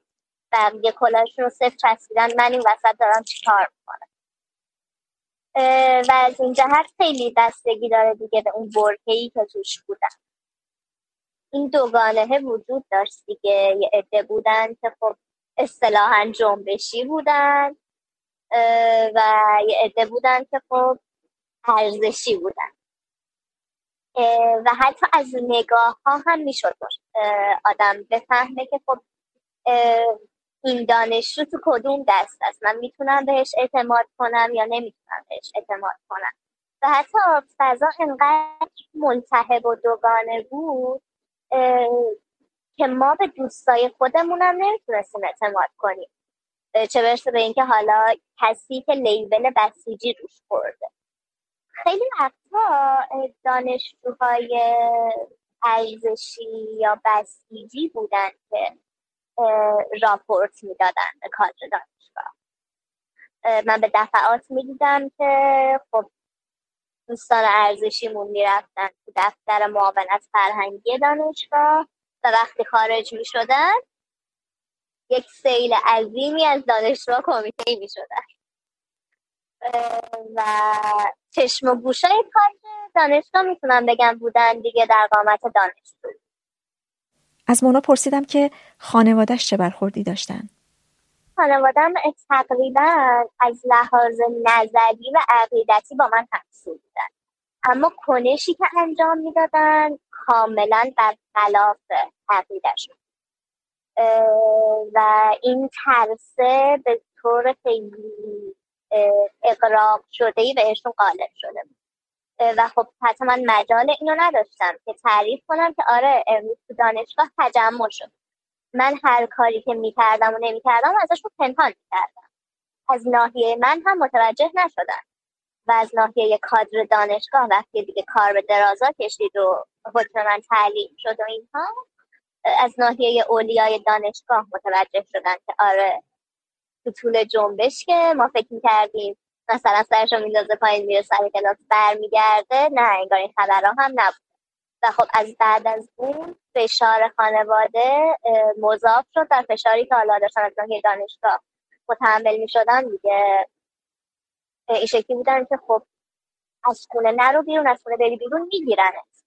بقیه کلاشون رو صفر چسبیدن من این وسط دارم چیکار می‌کنم؟ و از این جهت خیلی بستگی داره دیگه به اون برهی که توش بودم این دوگانه وجود داشت دیگه. یه عده بودن که خب اصطلاحا جنبشی بودن و یه عده بودن که خب ارزشی بودن. و حتی از نگاه ها هم می‌شد آدم بفهمه که خب این دانش رو تو کدوم دست است؟ من می‌تونم بهش اعتماد کنم یا نمی‌تونم بهش اعتماد کنم؟ و حتی فضا انقدر ملتهب و دوگانه بود که ما به دوستای خودمونم نمی‌تونستیم اعتماد کنیم. چه برسه به اینکه حالا کسی که لیبل بسیجی روش خورده. خیلی وقتا دانشجوهای ارزشی یا بسیجی بودن که راپورت می‌دادن به کادر دانشگاه. من به دفعات می‌دیدم که خب دوستان ارزشیمون می‌رفتن تو دفتر معاونت فرهنگی دانشگاه و وقتی خارج می‌شدن یک سیل عظیمی از دانشجوها کمیته می شدن و چشم و گوشای کار دانشگاه می‌تونم بگم بودن دیگه در قامت دانشجو. از مونا پرسیدم که خانوادهش چه برخوردی داشتن؟ خانوادم تقریبا از لحاظ نظری و عقیدتی با من همسو بودن اما کنشی که انجام می‌دادن کاملا بر خلاف عقیدشون و این ترسه به طور خیلی اقراق شده ای بهشون غالب شده بود. و خب حتی من مجال اینو نداشتم که تعریف کنم که آره امروز تو دانشگاه تجمع شد. من هر کاری که می‌کردم و نمی‌کردم ازشون پنهان می‌کردم. از ناحیه من هم متوجه نشدن و از ناحیه کادر دانشگاه وقتی دیگه کار به درازا کشید و حکم من تعلیم شد و اینها از ناحیه اولیای دانشگاه متوجه شدن که آره تو طول جنبش که ما فکر می‌کردیم مثلا سرش رو میندازه پایین میره سر کلاس برمیگرده. نه انگار این خبرها هم نبود. و خب از بعد از اون فشار خانواده مضاف شد در فشاری که حالا داشتن از ناحیه دانشگاه متحمل می‌شدن دیگه. این شکلی بودن که خب از خونه نرو بیرون از خونه بری بیرون میگیرنت.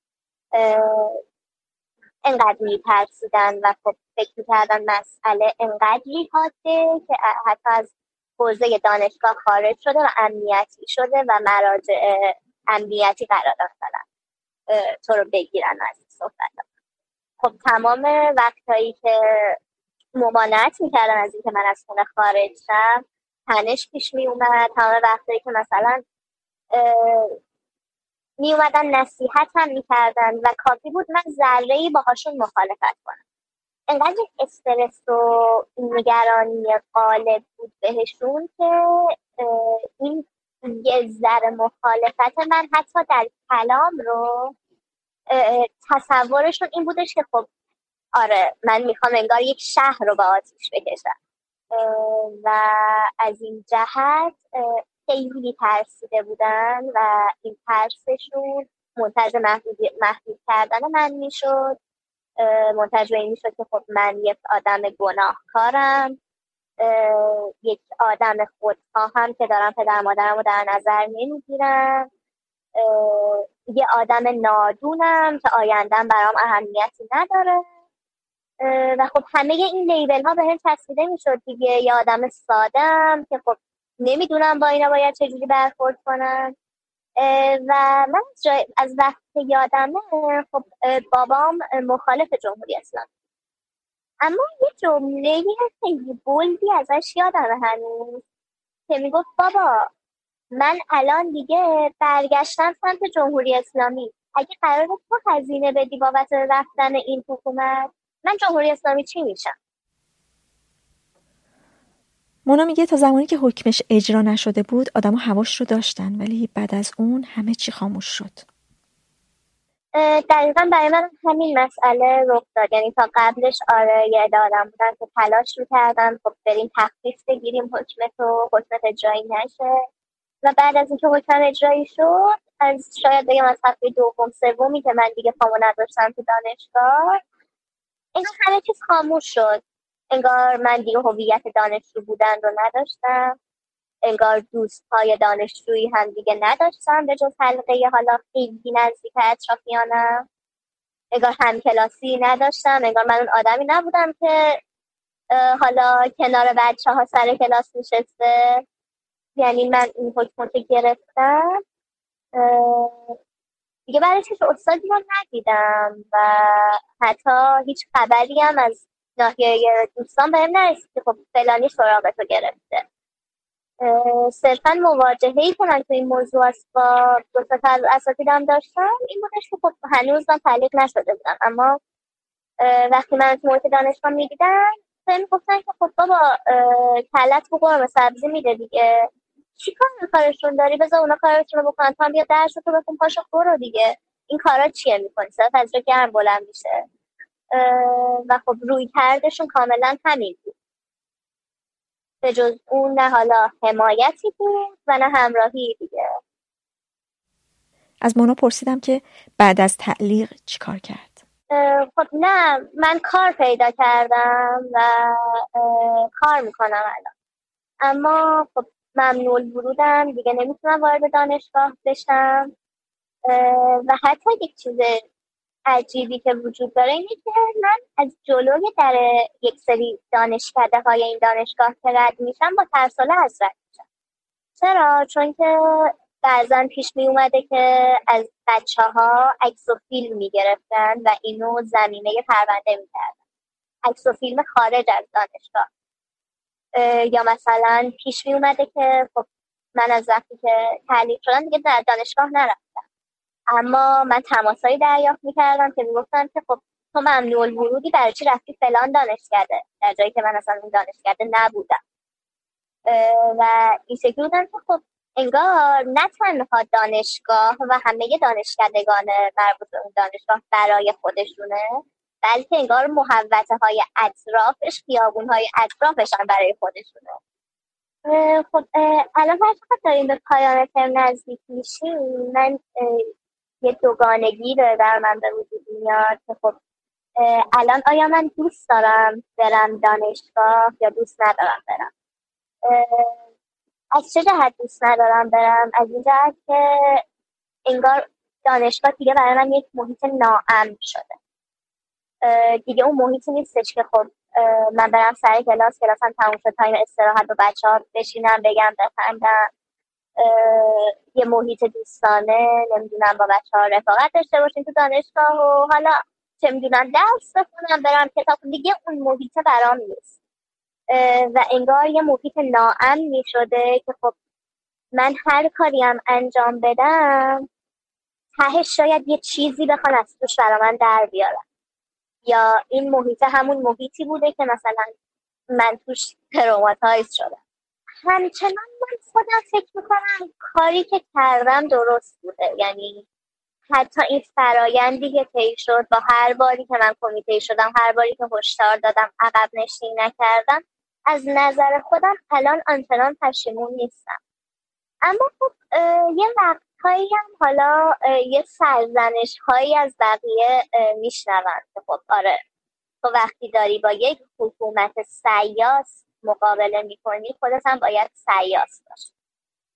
انقدر میترسیدن و خب فکر می‌کردن مسئله انقدری حاده که حتی از حوزه دانشگاه خارج شده و امنیتی شده و مراجع امنیتی قرار داشتن. تو رو بگیرن از صحبت خب تمام وقتهایی که ممانعت می‌کردن از اینکه من از خونه خارج شم تنش پیش می اومد تمام وقتهایی که مثلا می اومدن نصیحت هم می‌کردن و کافی بود من ذره ای باهاشون مخالفت کنم. انقدر استرس و نگرانی غالب بود بهشون که این یه ذره مخالفت من حتی در کلام رو تصورشون این بودش که خب آره من می‌خوام انگار یک شهر رو به آتیش بکشم. و از این جهت خیلی ترسیده بودن و این ترسشون منتظر محدود, کردن من می‌شد. منتظر این می‌شد که خب من یک آدم گناهکارم یک آدم خودخواهم که دارم پدر مادرم رو در نظر نمی‌گیرم. یه آدم نادونم که آیندم برام اهمیتی نداره. و خب همه این لیبل ها به هم تصویده می‌شد دیگه. یه آدم سادم که خب نمی‌دونم با اینا باید چجوری برخورد کنم. و من از وقت یادمه خب بابام مخالف جمهوری اسلامی اما یه جمله خیلی بلدی ازش یادم هنوز که می‌گفت بابا من الان دیگه برگشتم سمت جمهوری اسلامی. اگه قرار تو هزینه بدی بابت رفتن این حکومت من جمهوری اسلامی چی میشم؟ مونا میگه تا زمانی که حکمش اجرا نشده بود آدم هواش رو داشتن ولی بعد از اون همه چی خاموش شد. دقیقا برای من همین مسئله رخ داد. یعنی تا قبلش آره یه آدم بودن که تلاش می‌کردن خب بریم تخفیف بگیریم حکم تو حکمت اجرایی نشه. و بعد از اینکه حکم اجرایی شد از شاید بگم از هفته دوم سومی که من دیگه پامو نداشتم تو دانشگاه این همه چیز خاموش شد. انگار من دیگه هویت دانشجو بودن رو نداشتم. انگار دوست های دانشجویی هم دیگه نداشتم به جز حلقه حالا خیلی نزدیک اطرافیانم. انگار همکلاسی نداشتم انگار من اون آدمی نبودم که حالا کنار بچه ها سر کلاس نشسته. یعنی من این حکمت گرفتم. دیگه برای چیز استادی رو ندیدم و حتی هیچ خبری هم از ناحیه دوستان بهم نرسید که خب فلانی سراغ تو گرفته. صرفا مواجهه ای که من تو این موضوع است با دو از اساتیدم داشتم این بودش که خب هنوز من تعلیق نشده بودم. اما وقتی من تو محیط دانشگاه می‌دیدم بهم گفتن که خب بابا کلت قرمه سبزی میده دیگه. چی کار کارشون داری؟ بذار اونا کارشون رو بکنن. تو هم بیا درس تو بکن پاشو برو دیگه. این کارا چیه می‌کنی؟ صرف از گرم بلند میشه. و خب روی کردشون کاملا همین بود. به جز اون نه حالا حمایتی بود و نه همراهی دیگه. از مونا پرسیدم که بعد از تعلیق چیکار کرد؟ خب نه من کار پیدا کردم و کار می‌کنم الان. اما خب ممنوع ورودم دیگه نمی‌تونم وارد دانشگاه بشم. و حتی یک چیز عجیبی که وجود داره اینه که من از جلوی در یک سری دانشکده های این دانشگاه که رد میشم با ترساله از رد میشم. چرا؟ چون که بعضا پیش می اومده که از بچه ها عکس و فیلم می گرفتن و اینو زمینه پرونده می کردن عکس و فیلم خارج از دانشگاه. یا مثلا پیش می اومده که خب من از وقتی که تعلیق شدم دیگه در دانشگاه نرفتم. اما من تماسایی دریافت می‌کردم که می‌گفتن که خب تو ممنوع ورودی برای چی رفتی فلان دانشکده در جایی که من اصلا اون دانشکده نبودم. و این شکلی بودم که خب انگار نه تنها دانشگاه و همه دانشکدگان مربوط به اون دانشگاه برای خودشونه بلکه انگار محوطه های اطرافش خیابون های اطرافش هم برای خودشونه. خب الان هر چقدر داریم به پایان ترم نزدیک میشیم من یه دوگانگی داره در من به وجود میاد که خب الان آیا من دوست دارم برم دانشگاه یا دوست ندارم برم؟ از چه جهت دوست ندارم برم؟ از این جهت که انگار دانشگاه دیگه برای من یک محیط ناامن شده. دیگه اون محیطی نیستش که خب من برم سر کلاس کلاسم تموم شد تایم استراحت با بچه ها بشینم بگم بخندم. یه محیط دوستانه نمی‌دونم با بچه ها رفاقت داشته باشیم تو دانشگاه و حالا چه می‌دونم درس بخونم برم کتاب دیگه اون محیط برام نیست. و انگار یه محیط ناامنی شده که خب من هر کاری هم انجام بدم تهش شاید یه چیزی بخوان از توش برا من در بیارم. یا این محیط همون محیطی بوده که مثلا من توش traumatize شدم. همچنان من خودم فکر می‌کنم کاری که کردم درست بوده. یعنی حتی این فرایندی که طی شد با هر باری که من کمیته شدم هر باری که هشدار دادم عقب نشینی نکردم از نظر خودم الان آنچنان پشیمون نیستم. اما خب یه وقتهایی هم حالا یه سرزنش هایی از بقیه میشنوند. خب آره تو وقتی داری با یک حکومت سیاس مقابله می‌کنی خودت هم باید سیاس باشی.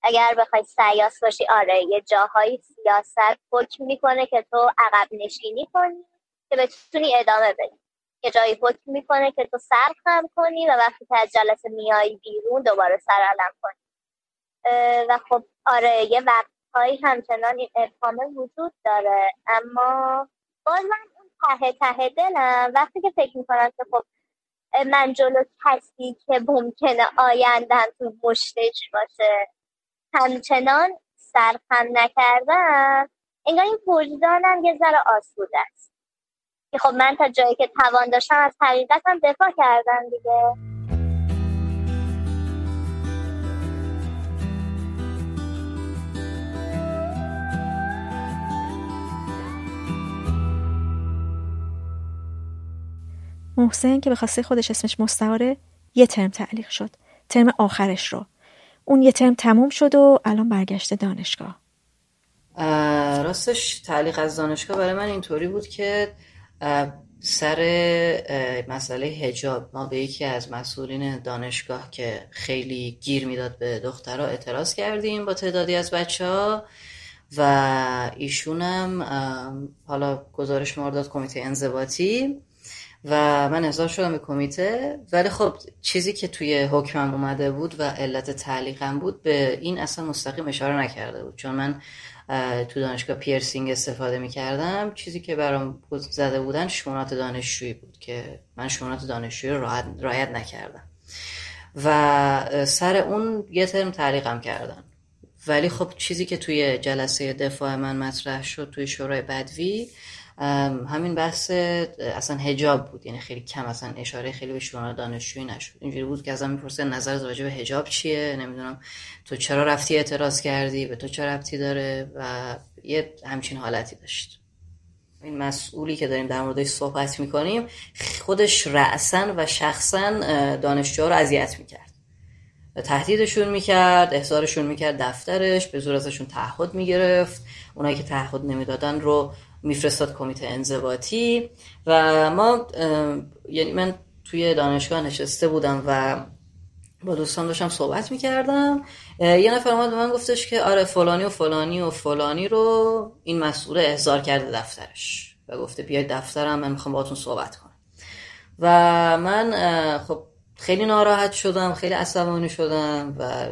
اگر بخوای سیاس باشی آره یه جاهایی سیاست حکم می‌کنه که تو عقب نشینی کنی که بتونی ادامه بدی. یه جایی حکم می‌کنه که تو سر خم کنی و وقتی که از جلسه میایی بیرون دوباره سرعلم کنی. و خب آره یه وقتهایی همچنان این ابهام وجود داره. اما باز من اون ته ته دلم وقتی که فکر می‌کنم که خب من جلو کسی که ممکنه آیندن تو مشتش باشه. همچنان سرخم نکردم. انگار این وجدانم یه ذره آسوده است. که خب من تا جایی که توان داشتم از حقیقتم دفاع کردم دیگه. محسن که به خواسته خودش اسمش مستعاره یه ترم تعلیق شد. ترم آخرش رو. اون یه ترم تموم شد و الان برگشته دانشگاه. راستش تعلیق از دانشگاه برای من اینطوری بود که سر مسئله هجاب ما به یکی از مسئولین دانشگاه که خیلی گیر می‌داد به دخترها اعتراض کردیم با تعدادی از بچه ها و ایشونم حالا گزارش داد کمیته انضباطی و من احضار شدم به کمیته ولی خب چیزی که توی حکمم اومده بود و علت تعلیقم بود به این اصلا مستقیم اشاره نکرده بود. چون من تو دانشگاه پیرسینگ استفاده می‌کردم چیزی که برام زده بودن شمونات دانشجویی بود که من شمونات دانشجویی رایت نکردم. و سر اون یه ترم تعلیقم کردن. ولی خب چیزی که توی جلسه دفاع من مطرح شد توی شورای بدوی همین بحث اصلا هجاب بود. یعنی خیلی کم اصلا اشاره خیلی به شما دانشجویی نشد. اینجوری بود که ازم می‌پرسه نظر راجع به هجاب چیه؟ نمی‌دونم. تو چرا رفتی اعتراض کردی؟ به تو چه رفتی داره؟ و یه همچین حالتی داشت. این مسئولی که داریم در موردش صحبت می‌کنیم خودش رأسا و شخصا دانشجوها رو اذیت می‌کرد. تهدیدشون می‌کرد احضارشون می‌کرد دفترش به زور ازشون تعهد می‌گرفت. اونایی که تعهد نمی‌دادن رو میفرستاد کمیته انضباطی و ما یعنی من توی دانشگاه نشسته بودم و با دوستان داشتم صحبت می‌کردم. یه نفر اومد به من گفتش که آره فلانی و فلانی و فلانی رو این مسئول احضار کرده دفترش. و گفته بیاید دفترم من می‌خوام باهاتون صحبت کنم. و من خب خیلی ناراحت شدم خیلی عصبانی شدم و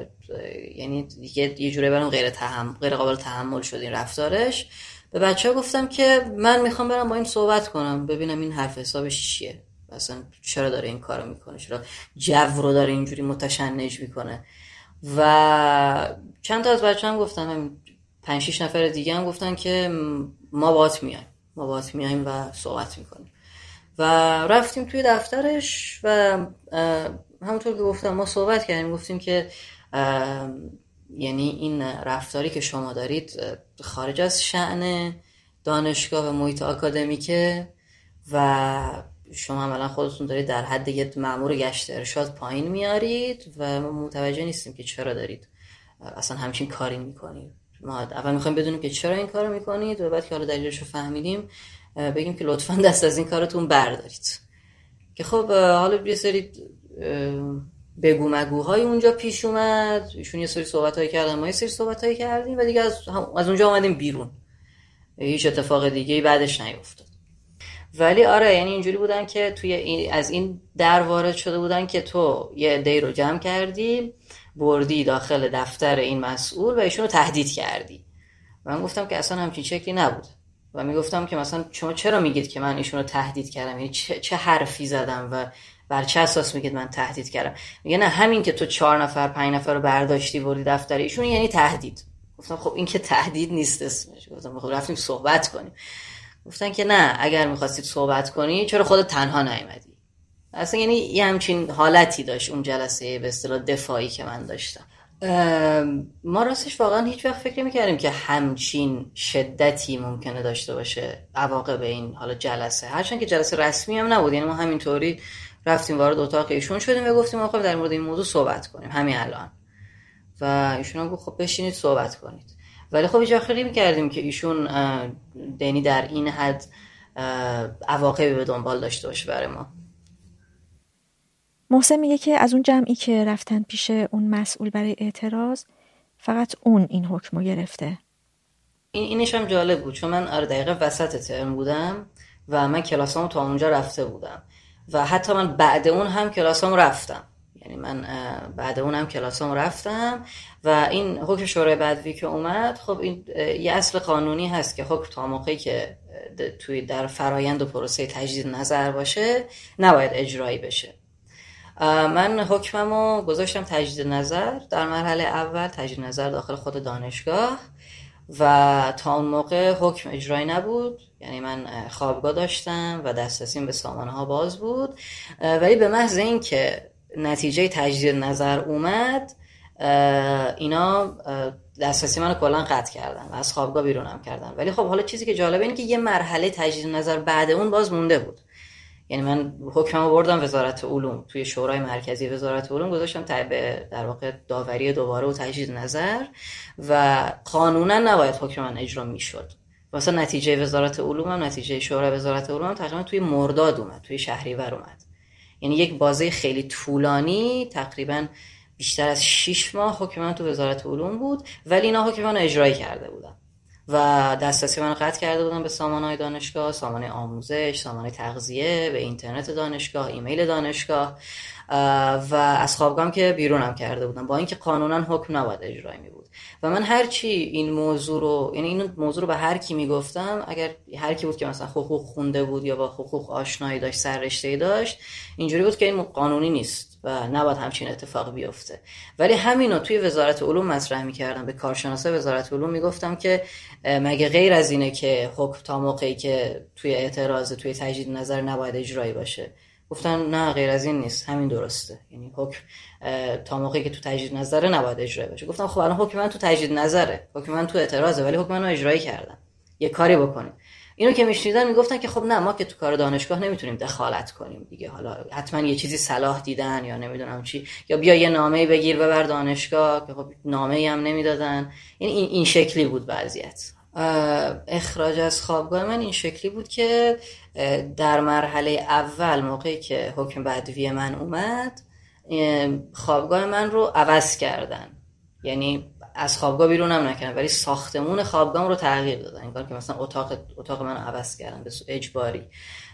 یعنی دیگه یه جوری برام غیر, تحمل، غیر قابل تحمل شد این رفتارش. به بچه ها گفتم که من می‌خوام برم با این صحبت کنم ببینم این حرف حسابش چیه. اصلا چرا داره این کارو می‌کنه؟ چرا جو رو داره اینجوری متشنج می‌کنه؟ و چند تا از بچه هم گفتن پنج شیش نفر دیگه هم گفتن که ما بات میایم. ما بات میایم و صحبت می‌کنیم. و رفتیم توی دفترش و همونطور که گفتم ما صحبت کردیم. گفتیم که یعنی این رفتاری که شما دارید خارج از شعن دانشگاه و محیط آکادمیکه و شما عملا خودتون دارید در حد یه مأمور گشت ارشاد پایین میارید و ما متوجه نیستیم که چرا دارید اصلا همچین کاری می‌کنید. ما اول می‌خوایم بدونیم که چرا این کارو می‌کنید و بعد که حالا دلیلش رو فهمیدیم بگیم که لطفا دست از این کارتون بردارید. که خب حالا یه سری بگو مگوهای اونجا پیش اومد. ایشون یه سری صحبت هایی کردن ما یه سری صحبت هایی کردیم و دیگه از, از اونجا آمدیم بیرون. هیچ اتفاق دیگه بعدش نیفتاد. ولی آره یعنی اینجوری بودن که توی این از این در وارد شده بودن که تو یه عده رو جمع کردی بردی داخل دفتر این مسئول و ایشون رو تهدید کردی. من گفتم که اصلا همچین شکلی نبود. و می‌گفتم که مثلا شما چرا میگید که من ایشون رو تهدید کردم؟ یعنی چه حرفی زدم و بر چه اساس میگید من تهدید کردم؟ میگه نه همین که تو چهار نفر پنج نفر رو برداشتی بردی دفتر ایشون یعنی تهدید. گفتم خب این که تهدید نیست اسمش. گفتم خب رفتیم صحبت کنیم. گفتن که نه اگر می‌خواستید صحبت کنی چرا خودت تنها نیومدی؟ اصلا یعنی یه همچین حالتی داشت اون جلسه به اصطلاح دفاعی که من داشتم. ما راستش واقعا هیچ وقت فکر می‌کردیم که همچین شدتی ممکنه داشته باشه عواقب این حالا جلسه. هرچند که جلسه رسمی هم نبود یعنی ما همینطوری رفتیم وارد اتاق ایشون شدیم و گفتیم ما در مورد این موضوع صحبت کنیم. همین الان. و ایشون گفت خب بشینید صحبت کنید. ولی خب هیچ خیلی می‌کردیم که ایشون دینی در این حد عواقبی به دنبال داشته باشه برای ما. محسن میگه که از اون جمعی که رفتن پیش اون مسئول برای اعتراض فقط اون این حکم رو گرفته. این اینش هم جالب بود چون من آره دقیقه وسط ترم بودم و من کلاسامو تا اونجا رفته بودم. و حتی من بعد اون هم کلاسام رفتم. یعنی من بعد اون هم کلاسام رفتم و این حکم شورای بدوی که اومد خب این یه اصل قانونی هست که حکم تا موقعی که توی در فرایند و پروسه تجدید نظر باشه نباید اجرایی بشه. من حکممو گذاشتم تجدید نظر. در مرحله اول تجدید نظر داخل خود دانشگاه و تا اون موقع حکم اجرایی نبود. یعنی من خوابگاه داشتم و دسترسیم به سامانه ها باز بود. ولی به محض اینکه نتیجه تجدید نظر اومد اینا دسترسی منو کلا قطع کردن و از خوابگاه بیرونم کردن. ولی خب حالا چیزی که جالبه اینه که یه مرحله تجدید نظر بعد اون باز مونده بود. یعنی من حکممو بردم وزارت علوم. توی شورای مرکزی وزارت علوم گذاشتم به در واقع داوری دوباره و تجدید نظر و قانونا نباید حکم من اجرا می‌شد. واسه نتیجه وزارت علوم هم نتیجه شورای وزارت علوم هم تقریبا توی مرداد اومد توی شهریور اومد. یعنی یک بازه خیلی طولانی تقریبا بیشتر از 6 ماه حکم من تو وزارت علوم بود ولی اینا حکم من اجرایی کرده بودن. و دسترسی من قطع کرده بودم به سامانه دانشگاه سامانه آموزش سامانه تغذیه به اینترنت دانشگاه ایمیل دانشگاه و از خوابگاهم که بیرونم کرده بودم. با اینکه قانونا حکم نباید اجرایی می بود و من هرچی این موضوع رو یعنی این موضوع رو به هر کی می‌گفتم اگر هر کی بود که مثلا حقوق خونده بود یا با حقوق آشنایی داشت سررشته داشت اینجوری بود که این قانونی نیست و نباید همچین اتفاق بیفته. ولی همینو توی وزارت علوم مطرح می‌کردم به کارشناسای وزارت علوم می‌گفتم که مگه غیر از اینه که حکم تا موقعی که توی اعتراض توی تجدید نظر نباید اجرایی باشه. گفتن نه غیر از این نیست. همین درسته. یعنی حکم تا موقعی که تو تجدید نظره نباید اجرایی باشه. گفتم خب الان حکم من تو تجدید نظره. حکم من تو اعتراضه ولی حکم منو اجرایی کردم یه کاری بکنیم. اینو که میشنیدن می‌گفتن که خب نه ما که تو کار دانشگاه نمی‌تونیم دخالت کنیم دیگه. حالا حتما یه چیزی صلاح دیدن یا نمی‌دونم چی. یا بیا یه نامه بگیر ببر دانشگاه که خب نامه هم نمی‌دادن. این این شکلی بود وضعیت. اخراج از خوابگاه من این شکلی بود که در مرحله اول موقعی که حکم بدوی من اومد خوابگاه من رو عوض کردن. یعنی از خوابگاه بیرونم نکردن ولی ساختمون خوابگاه رو تغییر دادن. این کار که مثلا اتاق اتاق من عوض کردن به اجباری.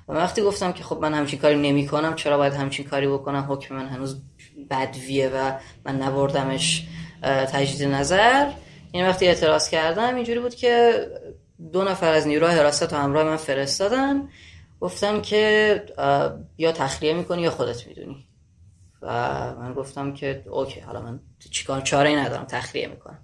و وقتی گفتم که خب من همچین کاری نمی کنم چرا باید همچین کاری بکنم؟ حکم من هنوز بدویه و من نبردمش تجدید نظر. این وقتی اعتراض کردم اینجوری بود که دو نفر از نیروهای حراست و همراه من فرستادن. گفتن که یا تخلیه می‌کنی یا خودت می‌دونی. و من گفتم که اوکی حالا من چیکار چاره ای ندارم تخلیه می‌کنم.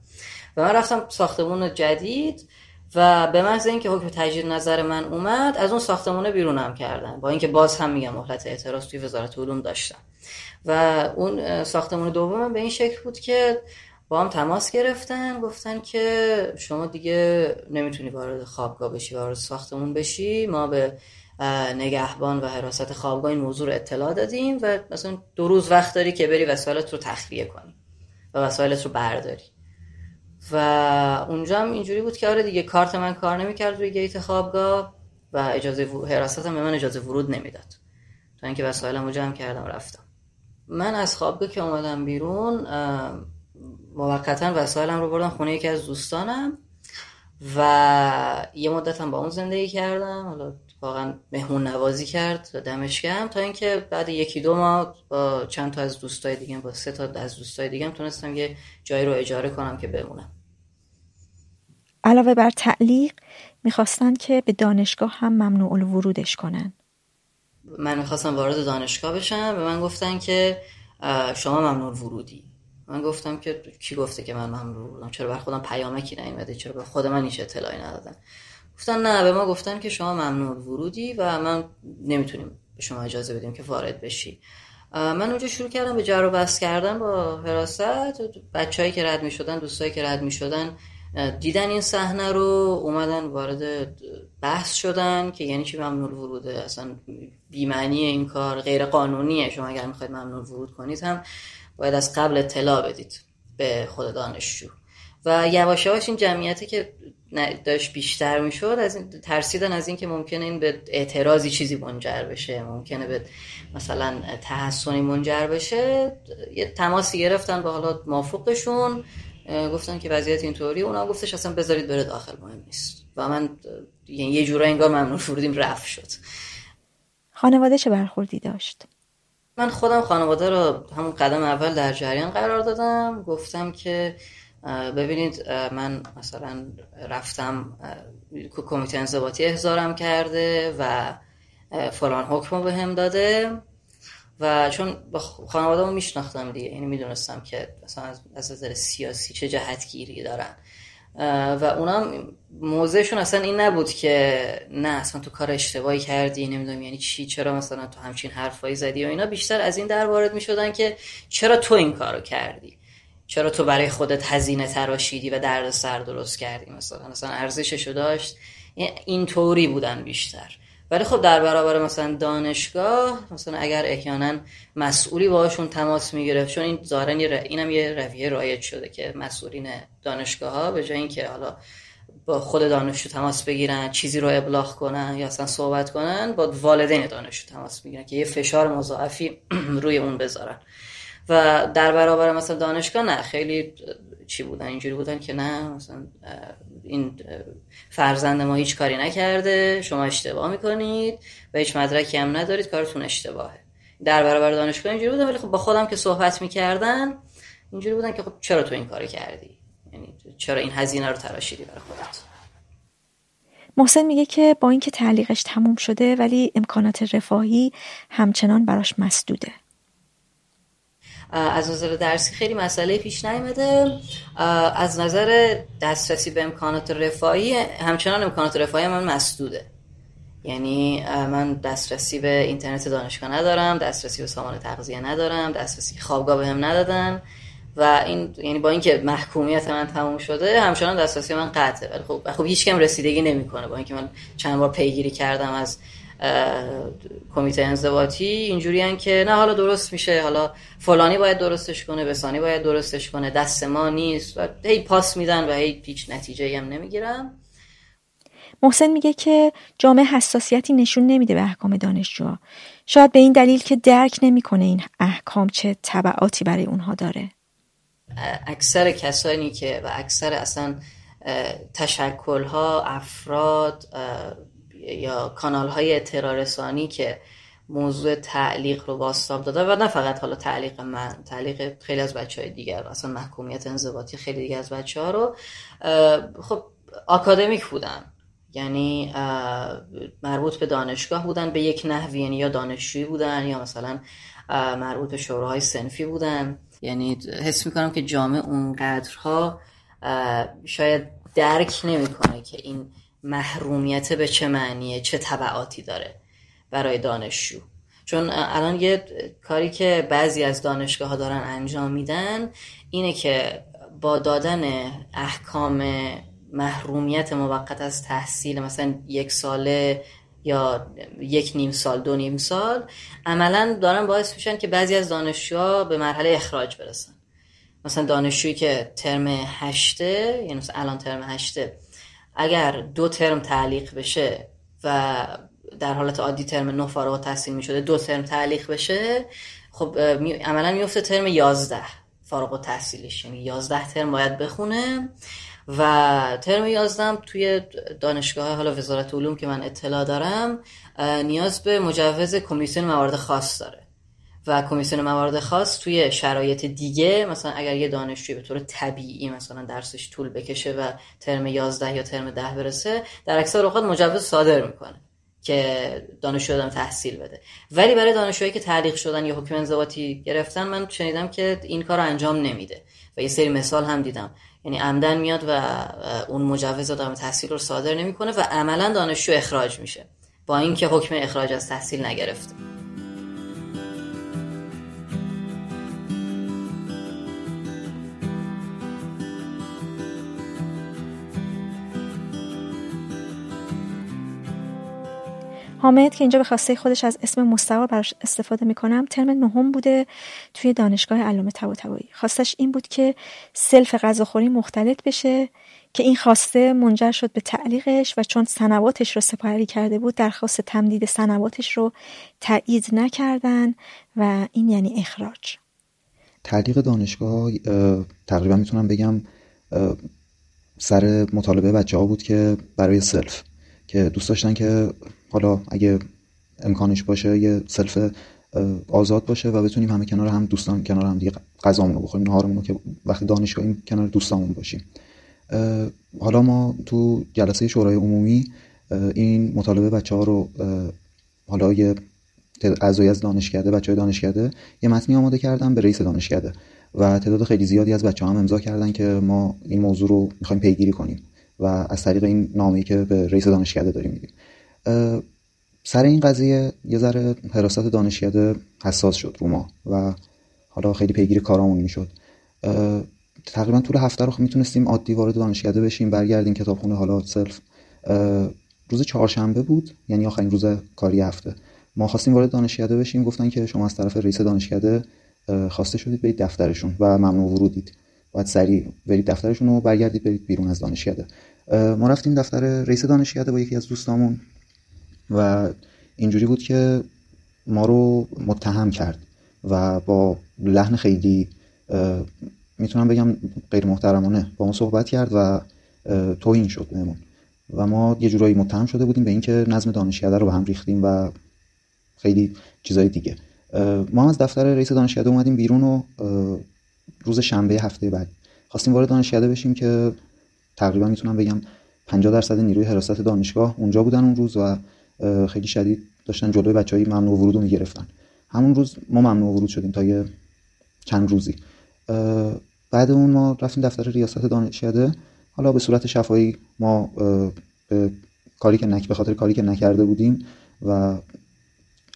و من رفتم ساختمون جدید و به محض اینکه حکم تجدید نظر من اومد از اون ساختمون بیرونم کردن. با اینکه باز هم میگم مهلت اعتراض توی وزارت علوم داشتم. و اون ساختمون دوم به این شکل بود که با هم تماس گرفتن گفتن که شما دیگه نمی‌تونی وارد خوابگاه بشی وارد ساختمون بشی. ما به نگهبان و حراست خوابگاه این موضوع رو اطلاع دادیم و مثلا دو روز وقت داری که بری وسایلت رو تخلیه کنی و وسایلت رو برداری. و اونجا هم اینجوری بود که آره دیگه کارت من کار نمی‌کرد روی گیت خوابگاه و اجازه حراست هم به من اجازه ورود نمی‌داد. تا اینکه وسایلم رو جمع کردم و رفتم. من از خوابگاه که اومدم بیرون موقتا وسایلم رو بردم خونه یکی از دوستانم و یه مدتم با اون زندگی کردم. حالا واقعا مهمون نوازی کرد دمش تا اینکه بعد یکی دو ماه با چند تا از دوستای دیگه با سه تا از دوستای دیگه تونستم یه جایی رو اجاره کنم که بمونم. علاوه بر تعلیق می‌خواستن که به دانشگاه هم ممنوع الورودش کنن. من می‌خواستم وارد دانشگاه بشم. به من گفتن که شما ممنوع ورودی. من گفتم که کی گفته که من ممنوع بودم چرا بر خودم پیامکی نیومده؟ چرا به خود من هیچ اطلاعی ندادن؟ گفتن نه به ما گفتن که شما ممنوع ورودی و من نمی‌تونیم به شما اجازه بدیم که وارد بشی. من اونجا شروع کردم به جر و بحث کردن با حراست. بچههایی که رد می‌شدن دوستایی که رد می‌شدن دیدن این صحنه رو اومدن وارد بحث شدن که یعنی چی ممنوع وروده اصلا بیمعنی این کار غیر قانونیه شما اگر می‌خواید ممنوع ورود کنید هم باید از قبل اطلاع بدید به خود دانشجو. و یواش یواش این جمعیتی که داشت بیشتر می‌شد از این ترسیدن از اینکه ممکنه این به اعتراضی چیزی منجر بشه ممکنه به مثلا تحسنی منجر بشه. یه تماسی گرفتن با حالا مافوقشون گفتن که وضعیت اینطوری اونا گفتش اصلا بذارید بره داخل مهم نیست. و من یعنی یه جورا انگار ممنون فرودیم رفت شد. خانواده چه برخوردی داشت؟ من خودم خانواده رو همون قدم اول در جریان قرار دادم. گفتم که ببینید من مثلا رفتم کمیته انضباطی احضارم کرده و فلان حکم به هم داده و چون با خانواده رو میشناختم دیگه. یعنی می‌دونستم که مثلا از نظر سیاسی چه جهتگیری دارن. و اونا موضعشون اصلا این نبود که نه اصلا تو کار اشتباهی کردی نمی‌دونم یعنی چی چرا مثلا تو همچین حرفایی زدی و اینا. بیشتر از این در وارد می‌شدن که چرا تو این کارو کردی؟ چرا تو برای خودت هزینه تراشیدی و درد سر درست کردی مثلا؟ مثلا ارزششو داشت؟ این طوری بودن بیشتر. ولی خب در برابر مثلا دانشگاه مثلا اگر احیانا مسئولی باشون تماس می‌گرفت چون این ظاهرا اینم یه رویه رایج شده که مسئولین دانشگاه ها به جای اینکه حالا با خود دانشجو تماس بگیرن چیزی رو ابلاغ کنن یا اصلا صحبت کنن با والدین دانشجو تماس بگیرن که یه فشار مضاعفی روی اون بذارن. و در برابر مثلا دانشگاه نه خیلی چی بودن اینجوری بودن که نه مثلا این فرزند ما هیچ کاری نکرده شما اشتباه می‌کنید و هیچ مدرکی هم ندارید کارتون اشتباهه. در برابر دانشگاه اینجوری بودن ولی خب با خودم که صحبت می‌کردن اینجوری بودن که خب چرا تو این کاری کردی؟ یعنی چرا این هزینه رو تراشیدی برای خودت؟ محسن میگه که با اینکه تعلیقش تموم شده ولی امکانات رفاهی همچنان براش مسدوده. از نظر درسی خیلی مسئله پیش نیامده از نظر دسترسی به امکانات رفاهی همچنان امکانات رفاهی من مسدوده. یعنی من دسترسی به اینترنت دانشگاه ندارم دسترسی به سامان تغذیه ندارم دسترسی خوابگاه بهم ندادن و این یعنی با اینکه محکومیت من تموم شده همچنان دسترسی من قطعه. ولی خب خب هیچ کم رسیدگی نمی‌کنه با اینکه من چند بار پیگیری کردم از کمیته انضباطی اینجوری که نه حالا درست میشه حالا فلانی باید درستش کنه بسانی باید درستش کنه دست ما نیست و هی پاس میدن و هی هیچ نتیجه هم نمی‌گیرم محسن میگه که جامعه حساسیتی نشون نمیده به احکام دانشجوها. شاید به این دلیل که درک نمی‌کنه این احکام چه تبعاتی برای اونها داره. اکثر کسانی که و اکثر اصلا تشکل ها افراد یا کانال های اطلاع که موضوع تعلیق رو باستاب داده و نه فقط حالا تعلیق من تعلیق خیلی از بچه های دیگر اصلا محکومیت انضباطی خیلی دیگر از بچه ها رو خب آکادمیک بودن. یعنی مربوط به دانشگاه بودن به یک نحوی یعنی یا دانشجویی بودن یا مثلا مربوط به شوراهای سنفی بودن. یعنی حس می‌کنم که جامعه اونقدرها شاید درک نمی‌کنه که این محرومیت به چه معنیه؟ چه طبعاتی داره برای دانشجو؟ چون الان یه کاری که بعضی از دانشگاه ها دارن انجام میدن اینه که با دادن احکام محرومیت موقت از تحصیل مثلا یک ساله یا یک نیم سال دو نیم سال عملا دارن باعث میشن که بعضی از دانشجوها به مرحله اخراج برسن. مثلا دانشجویی که ترم هشته یعنی الان ترم هشته اگر دو ترم تعلیق بشه و در حالت عادی ترم نه فارغ تحصیل می شده دو ترم تعلیق بشه خب عملا میفته ترم یازده فارغ تحصیلش یعنی یازده ترم باید بخونه و ترم یازدهم توی دانشگاه حالا وزارت علوم که من اطلاع دارم نیاز به مجوز کمیسیون موارد خاص داره. و کمیسیون موارد خاص توی شرایط دیگه مثلا اگر یه دانشجوی به طور طبیعی مثلا درسش طول بکشه و ترم 11 یا ترم 10 برسه در اکثر اوقات مجوز صادر می‌کنه که دانشجو دادم تحصیل بده. ولی برای دانشجوهایی که تعلیق شدن یا حکم انضباطی گرفتن من شنیدم که این کار انجام نمیده. و یه سری مثال هم دیدم. یعنی عمدن میاد و اون مجوز دادم تحصیل رو صادر نمی‌کنه و عملا دانشجو اخراج میشه. با اینکه حکم اخراج از تحصیل نگرفته. حامد که اینجا به خواسته خودش از اسم مستعار براش استفاده می‌کنم ترم نهم بوده توی دانشگاه علامه طباطبایی. خواستش این بود که سلف غذاخوری مختلط بشه که این خواسته منجر شد به تعلیقش و چون سنواتش رو سپری کرده بود درخواست تمدید سنواتش رو تایید نکردن و این یعنی اخراج. تعلیق دانشگاه تقریبا می‌تونم بگم سر مطالبه بچه ها بود که برای سلف که دوست داشتن که حالا اگه امکانش باشه یه سلف آزاد باشه و بتونیم همه کنار هم دوستان کنار هم دیگه غذامون رو بخوریم نهارمون رو که وقتی دانشگاهیم کنار دوستامون باشیم. حالا ما تو جلسه شورای عمومی این مطالبه بچه ها رو حالا یه اعضای از دانشکده بچه های دانشکده یه متنی آماده کردم به رئیس دانشکده و تعداد خیلی زیادی از بچه هم امضا کردن که ما این موضوع رو می‌خوایم پیگیری کنیم و از طریق این نامه‌ای که به رئیس دانشکده داریم میدیم. سر این قضیه یه ذره حراست دانشکده حساس شد رو ما و حالا خیلی پیگیری کارامون می‌شد تقریبا طول هفته رو می‌تونستیم عادی وارد دانشکده بشیم برگردیم کتابخونه حالا سلف روز چهارشنبه بود یعنی آخرین روز کاری هفته. ما خواستیم وارد دانشکده بشیم گفتن که شما از طرف رئیس دانشکده خواسته شدید برید دفترشون و ممنوع ورودید باید سریع برید دفترشون و برگردید برید بیرون از دانشکده. ما رفتیم دفتر رئیس دانشکده با یکی از دوستامون. و اینجوری بود که ما رو متهم کرد و با لحن خیلی می‌تونم بگم غیر محترمانه با ما صحبت کرد و توهین شد بهمون. و ما یه جورایی متهم شده بودیم به اینکه نظم دانشکده رو به هم ریختیم و خیلی چیزای دیگه. ما از دفتر رئیس دانشکده اومدیم بیرون و روز شنبه هفته بعد خواستیم وارد دانشکده بشیم که تقریبا می‌تونم بگم 50 درصد نیروی حراست دانشگاه اونجا بودن اون روز و خیلی شدید داشتن جلوی بچهای ممنوع ورود رو می‌گرفتن. همون روز ما ممنوع ورود شدیم تا یه چند روزی. بعد اون ما رفتیم دفتر ریاست دانشکده. حالا به صورت شفایی ما به کاری که نک به خاطر کاری که نکرده بودیم و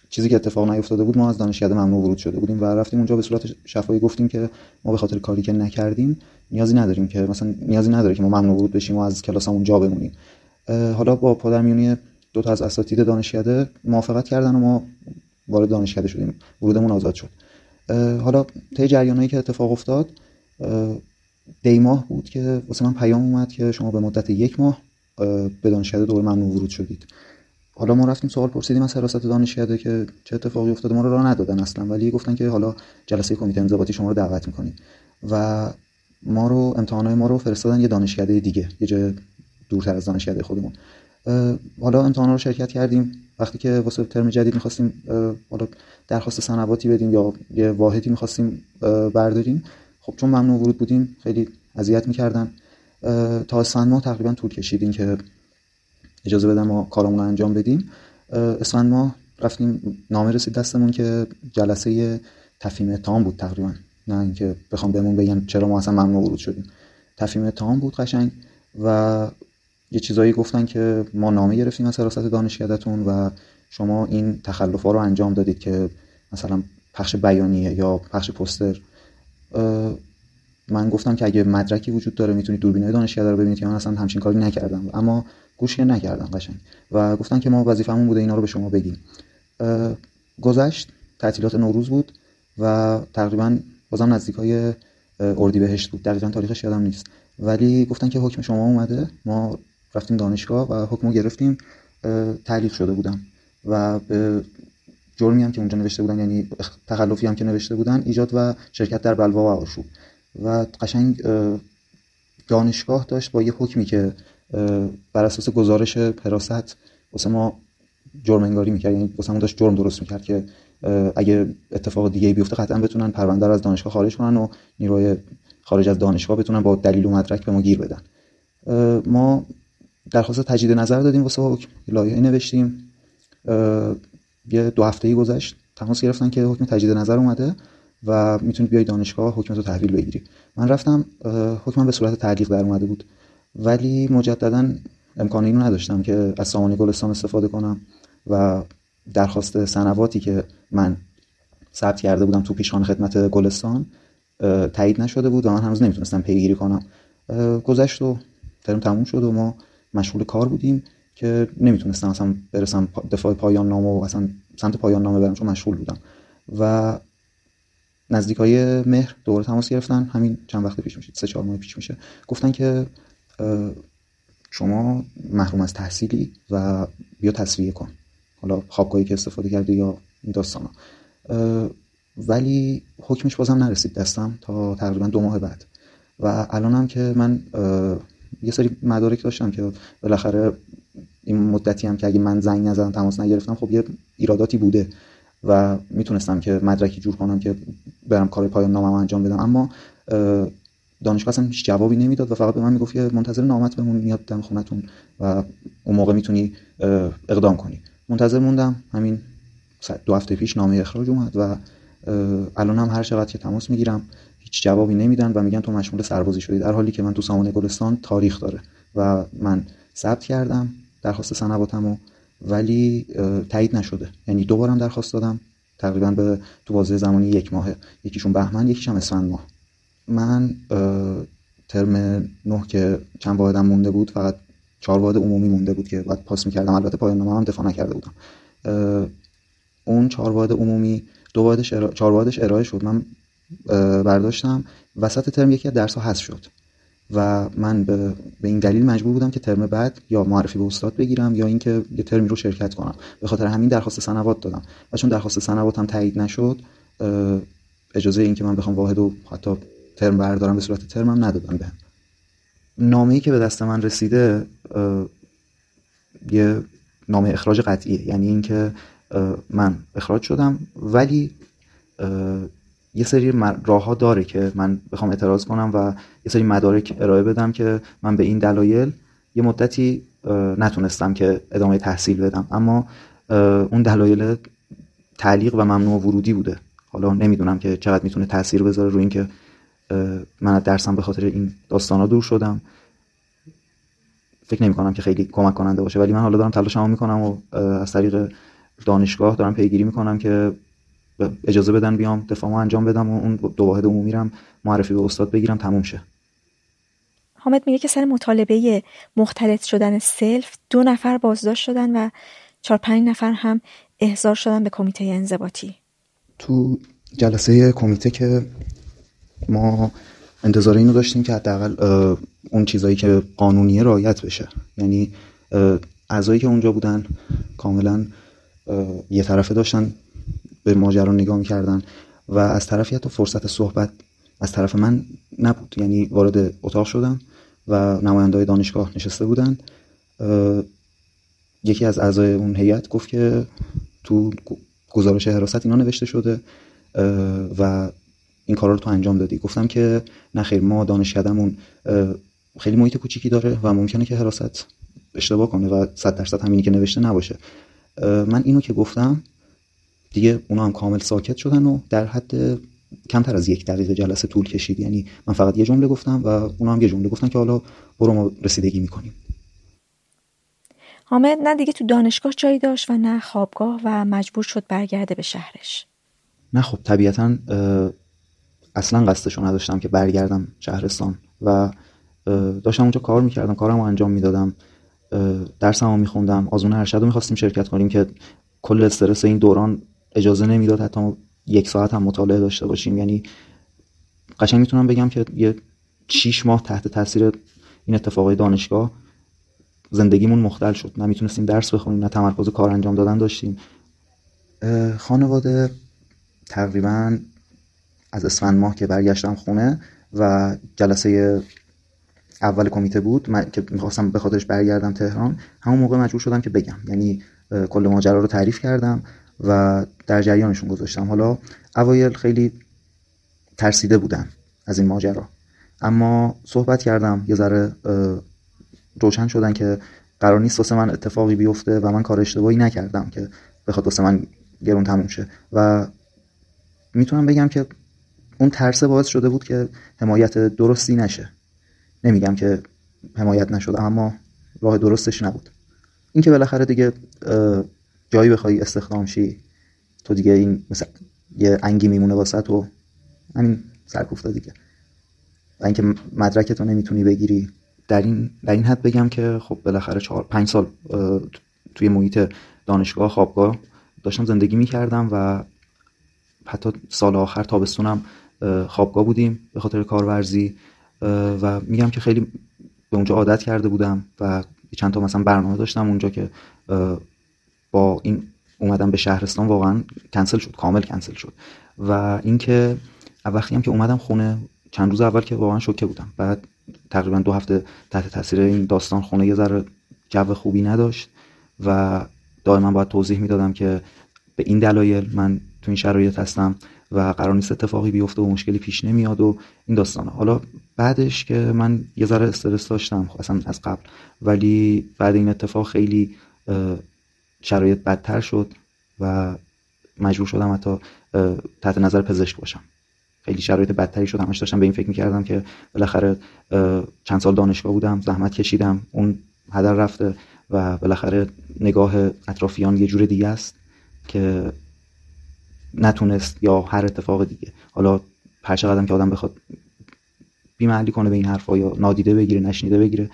چیزی که اتفاق نیفتاده بود ما از دانشکده ممنوع ورود شده بودیم و رفتیم اونجا به صورت شفایی گفتیم که ما به خاطر کاری که نکردیم نیازی نداریم که مثلا نیازی نداره که ما ممنوع ورود بشیم و از کلاسمون جا بمونیم. حالا با پادرمیونی دو تا از اساتید دانشکده موافقت کردن و ما وارد دانشکده شدیم. ورودمون آزاد شد. حالا طی جریانایی که اتفاق افتاد دیماه بود که واسه من پیام اومد که شما به مدت یک ماه به دانشکده دوباره ممنوع ورود شدید. حالا ما رفتیم سوال پرسیدیم از حراست دانشکده که چه اتفاقی افتاده؟ ما رو راه ندادن اصلا ولی گفتن که حالا جلسه کمیته انضباطی شما رو دعوت می‌کنیم. و ما رو امتحانات ما رو فرستادن یه دانشکده دیگه یه جای دورتر از دانشکده خودمون. حالا امتحانا رو شرکت کردیم. وقتی که واسه ترم جدید می‌خواستیم حالا درخواست سنواتی بدیم یا یه واحدی می‌خواستیم برداریم. خب چون ممنوع ورود بودیم خیلی اذیت می‌کردن. تا اسفند ماه تقریبا طول کشیدیم که اجازه بدن ما کارمون رو انجام بدیم. اسفند ماه رفتیم نامه رسید دستمون که جلسه تفهیم اتهام بود تقریبا. نه اینکه بخوام بهمون بگن چرا ما اصلا ممنوع ورود شدیم. تفهیم اتهام بود قشنگ و یه چیزایی گفتن که ما نامه گرفتیم از حراست دانشکدهتون و شما این تخلف ها رو انجام دادید که مثلا پخش بیانیه یا پخش پوستر. من گفتم که اگه مدرکی وجود داره می‌تونید دوربینای دانشکده رو ببینید که من اصلا همچین کاری نکردم. اما گوش نکردم قشنگ. و گفتن که ما وظیفمون بوده اینا رو به شما بگیم. گذشت تعطیلات نوروز بود و تقریبا بازم نزدیک های اردیبهشت بود. دقیقا تاریخش یادم نیست. ولی گفتن که حکم شما اومده. ما رفتیم دانشگاه و حکمو گرفتیم تعلیق شده بودم و به جرمی هم که اونجا نوشته بودن یعنی تخلفی هم که نوشته بودن ایجاد و شرکت در بلوا و آشوب. و قشنگ دانشگاه داشت با یه حکمی که بر اساس گزارش حراست واسه ما جرم انگاری می‌کرد. یعنی واسه داشت جرم درست می‌کرد که اگه اتفاق دیگه بیفته قطعا بتونن پرونده رو از دانشگاه خارج کنن و نیروی خارج از دانشگاه بتونن با دلیل و مدرک به ما گیر بدن. ما درخواست تجدید نظر دادیم واسه حکم. لایحه نوشتیم. یه دو هفته ای گذشت. تماس گرفتن که حکم تجدید نظر اومده و می‌تونید بیای دانشگاه حکم رو تحویل بگیری من رفتم حکمم به صورت تعلیق در اومده بود. ولی مجددا امکان اینو نداشتم که از سامانه گلستان استفاده کنم و درخواست سنواتی که من ثبت کرده بودم تو پیشخان خدمت گلستان تایید نشده بود و من هنوز نمی‌تونستم پیگیری کنم. گذشت و ترم تموم شد و ما مشغول کار بودیم که نمی‌تونستم اصلا برسم دفاع پایان نامه و اصلا سمت پایان نامه برم چون مشغول بودم. و نزدیک های مهر دوباره تماس گرفتن. همین چند وقت پیش میشه سه چهار ماه پیش میشه. گفتن که شما محروم از تحصیلی و بیا تصویه کن. حالا خوابگاهی که استفاده کرده یا این داستانا. ولی حکمش بازم نرسید دستم تا تقریبا دو ماه بعد. و الانم که من یه سری مدارک داشتم که بالاخره این مدتی هم که اگه من زنگ نزدم تماس نگرفتم خب یه ایراداتی بوده و می‌تونستم که مدرکی جور کنم که برم کار پایان نامم انجام بدم. اما دانشگاه اصلا هیچ جوابی نمی‌داد و فقط به من می‌گفت منتظر نامت بمون میاد دم خونتون و اون موقع می‌تونی اقدام کنی. منتظر موندم. همین دو هفته پیش نامه اخراج اومد و الان هم هر چقدر که تماس می‌گیرم هیچ جوابی نمیدن و میگن تو مشمول سربازی شدی. در حالی که من تو سامانه گلستان تاریخ داره و من ثبت کردم درخواست سنواتمو ولی تایید نشده. یعنی دوبارم درخواست دادم. تقریبا به تو بازه زمانی یک ماهه یکیشون بهمن یکیشم اسفند ماه. من ترم نه که چند واحدم مونده بود فقط چهار واحد عمومی مونده بود که بعد پاس می‌کردم. البته پایان نامه هم دفاع نکرده بودم. اون چهار واحد عمومی دو واحدش چهار واحدش ارائه شد. من برداشتم. وسط ترم یکی از درس ها حذف شد. و من به, به این دلیل مجبور بودم که ترم بعد یا معرفی به استاد بگیرم یا اینکه یه ترمی رو شرکت کنم. به خاطر همین درخواست سنوات دادم. و چون درخواست سنواتم تایید نشد اجازه اینکه من بخوام واحد و حتی ترم بردارم به صورت ترمم ندادم بهم. نامه ای که به دست من رسیده یه نامه اخراج قطعیه. یعنی اینکه من اخراج شدم ولی یه سری راه ها داره که من بخوام اعتراض کنم و یه سری مدارک ارائه بدم که من به این دلایل یه مدتی نتونستم که ادامه تحصیل بدم. اما اون دلایل تعلیق و ممنوع ورودی بوده. حالا نمی‌دونم که چقدر می‌تونه تاثیر بذاره روی اینکه من از درسم به خاطر این داستانا دور شدم. فکر نمی کنم که خیلی کمک کننده باشه. ولی من حالا دارم تلاشمو می‌کنم و از طریق دانشگاه دارم پیگیری می‌کنم که اجازه بدن بیام دفاعمو انجام بدم و اون دو واحد عمومی رم معرفی به استاد بگیرم تموم شه. حامد میگه که سر مطالبه مختلط شدن سلف دو نفر بازداشت شدن و چهار پنج نفر هم احضار شدن به کمیته انضباطی. تو جلسه کمیته که ما انتظار اینو داشتیم که حداقل اون چیزایی که قانونیه رعایت بشه. یعنی اعضایی که اونجا بودن کاملا یه طرفه داشتن. به ماجرا نگاه می‌کردن و از طرفی حتی فرصت صحبت از طرف من نبود. یعنی وارد اتاق شدم و نماینده دانشگاه نشسته بودن. یکی از اعضای اون هیئت گفت که تو گزارش حراست اینا نوشته شده و این کارا رو تو انجام دادی. گفتم که نخیر ما دانشکدمون خیلی محیط کوچیکی داره و ممکنه که حراست اشتباه کنه و صد درصد همینی که نوشته نباشه. من اینو که گفتم دیگه اونا هم کامل ساکت شدن و در حد کمتر از یک دقیقه جلسه طول کشید. یعنی من فقط یه جمله گفتم و اونا هم یه جمله گفتن که حالا برو ما رسیدگی می‌کنیم. حامد نه دیگه تو دانشگاه جایی داشت و نه خوابگاه و مجبور شد برگرده به شهرش. نه خب طبیعتا اصلا قصدشو نداشتم که برگردم شهرستان و داشتم اونجا کار می‌کردم کارم رو انجام می‌دادم. درسم رو میخوندم آزمون ارشد رو می‌خواستیم شرکت کنیم که کل استرس این دوران اجازه نمی‌داد حتی یک ساعت هم مطالعه داشته باشیم. یعنی قشنگ می‌تونم بگم که یه شیش ماه تحت تاثیر این اتفاقای دانشگاه زندگیمون مختل شد. نه می‌تونستیم درس بخونیم نه تمرکز کار انجام دادن داشتیم. خانواده تقریبا از اسفند ماه که برگشتم خونه و جلسه اول کمیته بود من که می‌خواستم به خاطرش برگردم تهران همون موقع مجبور شدم که بگم. یعنی کل ماجرا رو تعریف کردم. و در جریانشون گذاشتم. حالا اوایل خیلی ترسیده بودن از این ماجرا. اما صحبت کردم یه ذره روشن شدن که قرار نیست واسه من اتفاقی بیفته و من کار اشتباهی نکردم که بخواد واسه من گرون تموم شه. و می‌تونم بگم که اون ترسه باعث شده بود که حمایت درستی نشه. نمیگم که حمایت نشد اما راه درستش نبود. اینکه بالاخره دیگه جایی بخوای استخدام شی تو دیگه این مثلا یه انگی میمونه واسه تو. همین سرکوفته دیگه. و اینکه مدرک تو نمی‌تونی بگیری. در این در این حد بگم که خب بالاخره چهار پنج سال توی محیط دانشگاه خوابگاه داشتم زندگی می‌کردم و حتی سال آخر تابستونم خوابگاه بودیم به خاطر کارورزی. و میگم که خیلی به اونجا عادت کرده بودم و چند تا مثلا برنامه داشتم اونجا که با این اومدم به شهرستان واقعا کنسل شد کامل کنسل شد. و اینکه وقتی هم که اومدم خونه چند روز اول که واقعا شوکه بودم. بعد تقریبا دو هفته تحت تاثیر این داستان خونه یه ذره جو خوبی نداشت و دائما باید توضیح می‌دادم که به این دلایل من تو این شرایط هستم و قرار نیست اتفاقی بیفته و مشکلی پیش نمیاد و این داستانه حالا بعدش که من یه ذره استرس داشتم خب اصلا از قبل ولی بعد این اتفاق خیلی شرایط بدتر شد و مجبور شدم حتی تحت نظر پزشک باشم. خیلی شرایط بدتری شد همش داشتم به این فکر می‌کردم که بالاخره چند سال دانشگاه بودم زحمت کشیدم اون هدر رفته و بالاخره نگاه اطرافیان یه جور دیگه است که نتونست یا هر اتفاق دیگه. حالا هر قدم که آدم بخواد بیمحلی کنه به این حرفا یا نادیده بگیره نشنیده بگیره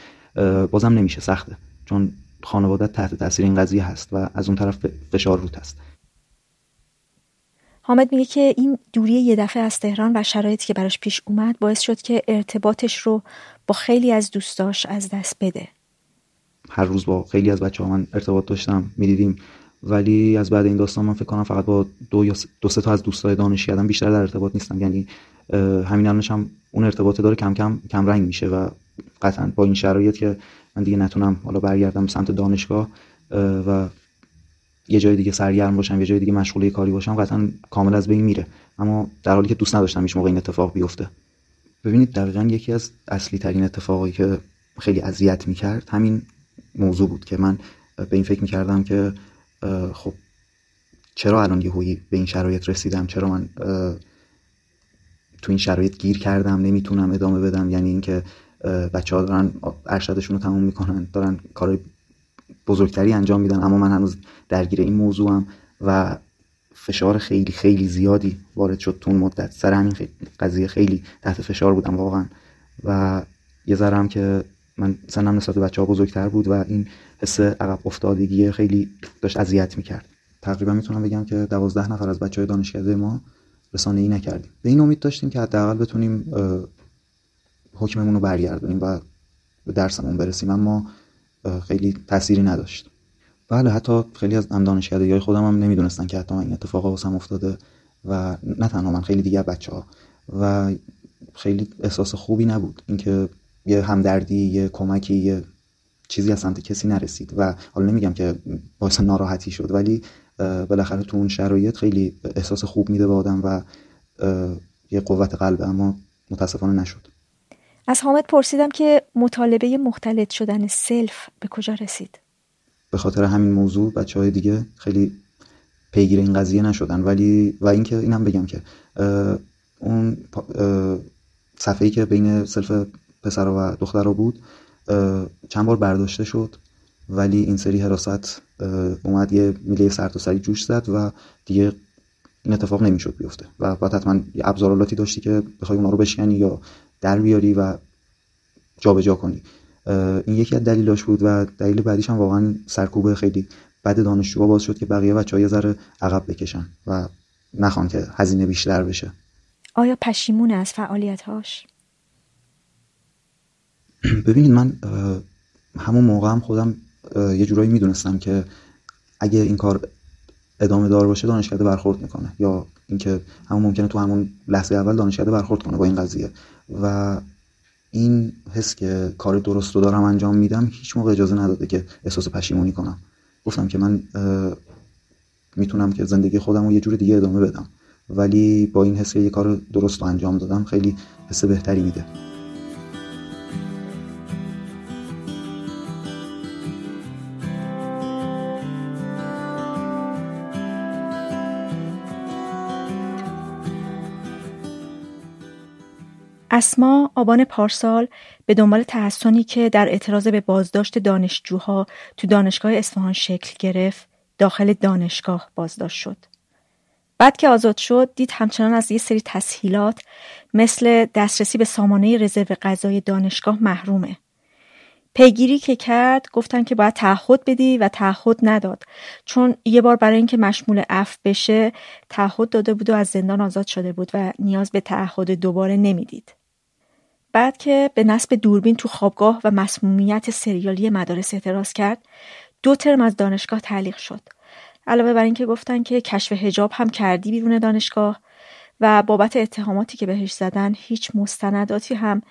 بازم نمیشه سخته. چون خانواده تحت تاثیر این قضیه هست و از اون طرف فشار روت هست. حامد میگه که این دوری یه دفعه از تهران و شرایطی که براش پیش اومد باعث شد که ارتباطش رو با خیلی از دوستاش از دست بده. هر روز با خیلی از بچه ها من ارتباط داشتم می‌دیدیم. ولی از بعد این داستان من فکر کنم فقط با دو یا دو سه تا از دوستای دانشگاهی بیشتر در ارتباط نیستم. یعنی همین الانش هم اون ارتباط داره کم کم کم رنگ میشه و قطعا با این شرایط که من دیگه نتونم حالا برگردم سمت دانشگاه و یه جای دیگه سرگرم باشم یه جای دیگه مشغول کاری باشم قطعا کامل از بین میره. اما در حالی که دوست نداشتم هیچ موقع این اتفاق بیفته. ببینید دقیقا یکی از اصلی ترین اتفاقایی که خیلی اذیت می‌کرد همین موضوع بود که من به این فکر می‌کردم که خب چرا الان یهویی به این شرایط رسیدم؟ چرا من تو این شرایط گیر کردم؟ نمی‌تونم ادامه بدم؟ یعنی اینکه بچه ها دارن ارشدشون رو تموم می‌کنن دارن کار بزرگتری انجام میدن اما من هنوز درگیر این موضوعم و فشار خیلی خیلی زیادی وارد شد تو مدت. سر همین قضیه خیلی تحت فشار بودم واقعا. و یه ذرم که من سنم نسبت به بچه ها بزرگتر بود و این حس عقب افتادگی خیلی داشت اذیت می‌کرد. تقریبا می‌تونم بگم که دوازده نفر از بچه های دانشکده ما رسانه ای نکردیم. به این امید داشتیم که حداقل بتونیم حکممون رو برگردونیم و به درسمون برسیم اما خیلی تأثیری نداشت. بله حتی خیلی از هم دانشکده های خودم هم نمی‌دونستن که حتی این اتفاق واسم افتاده و نه تنها من خیلی دیگه بچه ها و خیلی احساس خوبی نبود اینکه یه همدردی یه کمکی یه چیزی از سمت کسی نرسید و حالا نمیگم که باعث ناراحتی شد ولی بالاخره تو اون شرایط خیلی احساس خوب میده به آدم و یه قوت قلبه اما متاسفانه نشد. از حامد پرسیدم که مطالبه مختلط شدن سلف به کجا رسید؟ به خاطر همین موضوع بچه های دیگه خیلی پیگیر این قضیه نشدن. ولی و اینکه اینم بگم که اون صفحه‌ای که بین سلف پسر و دخترها بود چند بار برداشته شد. ولی این سری حراست اومد یه میله سرتاسری جوش زد و دیگه این اتفاق نمی‌شد بیفته. و بعد حتما یه ابزارالاتی داشتی که بخوای اونا رو بشکنی یا در بیاری و جابجا جا کنی این یکی از دلیلاش بود و دلیل بعدیش هم واقعا سرکوب خیلی بد دانشجوها باز شد که بقیه بچه های ذره عقب بکشن و نخوان که هزینه بیشتر بشه. آیا پشیمون از فعالیتهاش؟ ببینید من همون موقع هم خودم یه جورایی می‌دونستم که اگه این کار ادامه دار باشه دانشکده برخورد می‌کنه. یا اینکه همون ممکنه تو همون لحظه اول دانشکده برخورد کنه با این قضیه. و این حس که کار درست رو دارم انجام میدم هیچ موقع اجازه نداده که احساس پشیمونی کنم. گفتم که من می‌تونم که زندگی خودم رو یه جور دیگه ادامه بدم. ولی با این حس که یه کار درست رو انجام دادم خیلی حس بهتری میده. اسما آبان پارسال به دنبال تحسنی که در اعتراض به بازداشت دانشجوها تو دانشگاه اصفهان شکل گرفت داخل دانشگاه بازداشت شد. بعد که آزاد شد دید همچنان از یه سری تسهیلات مثل دسترسی به سامانه رزرو غذای دانشگاه محرومه. پیگیری که کرد گفتن که باید تعهد بدی و تعهد نداد چون یه بار برای اینکه مشمول اف بشه تعهد داده بود و از زندان آزاد شده بود و نیاز به تعهد دوباره نمی‌دید. بعد که به نصب دوربین تو خوابگاه و مسمومیت سریالی مدارس اعتراض کرد دو ترم از دانشگاه تعلیق شد. علاوه بر اینکه گفتن که کشف هجاب هم کردی بیرون دانشگاه و بابت اتهاماتی که بهش زدن هیچ مستنداتی هم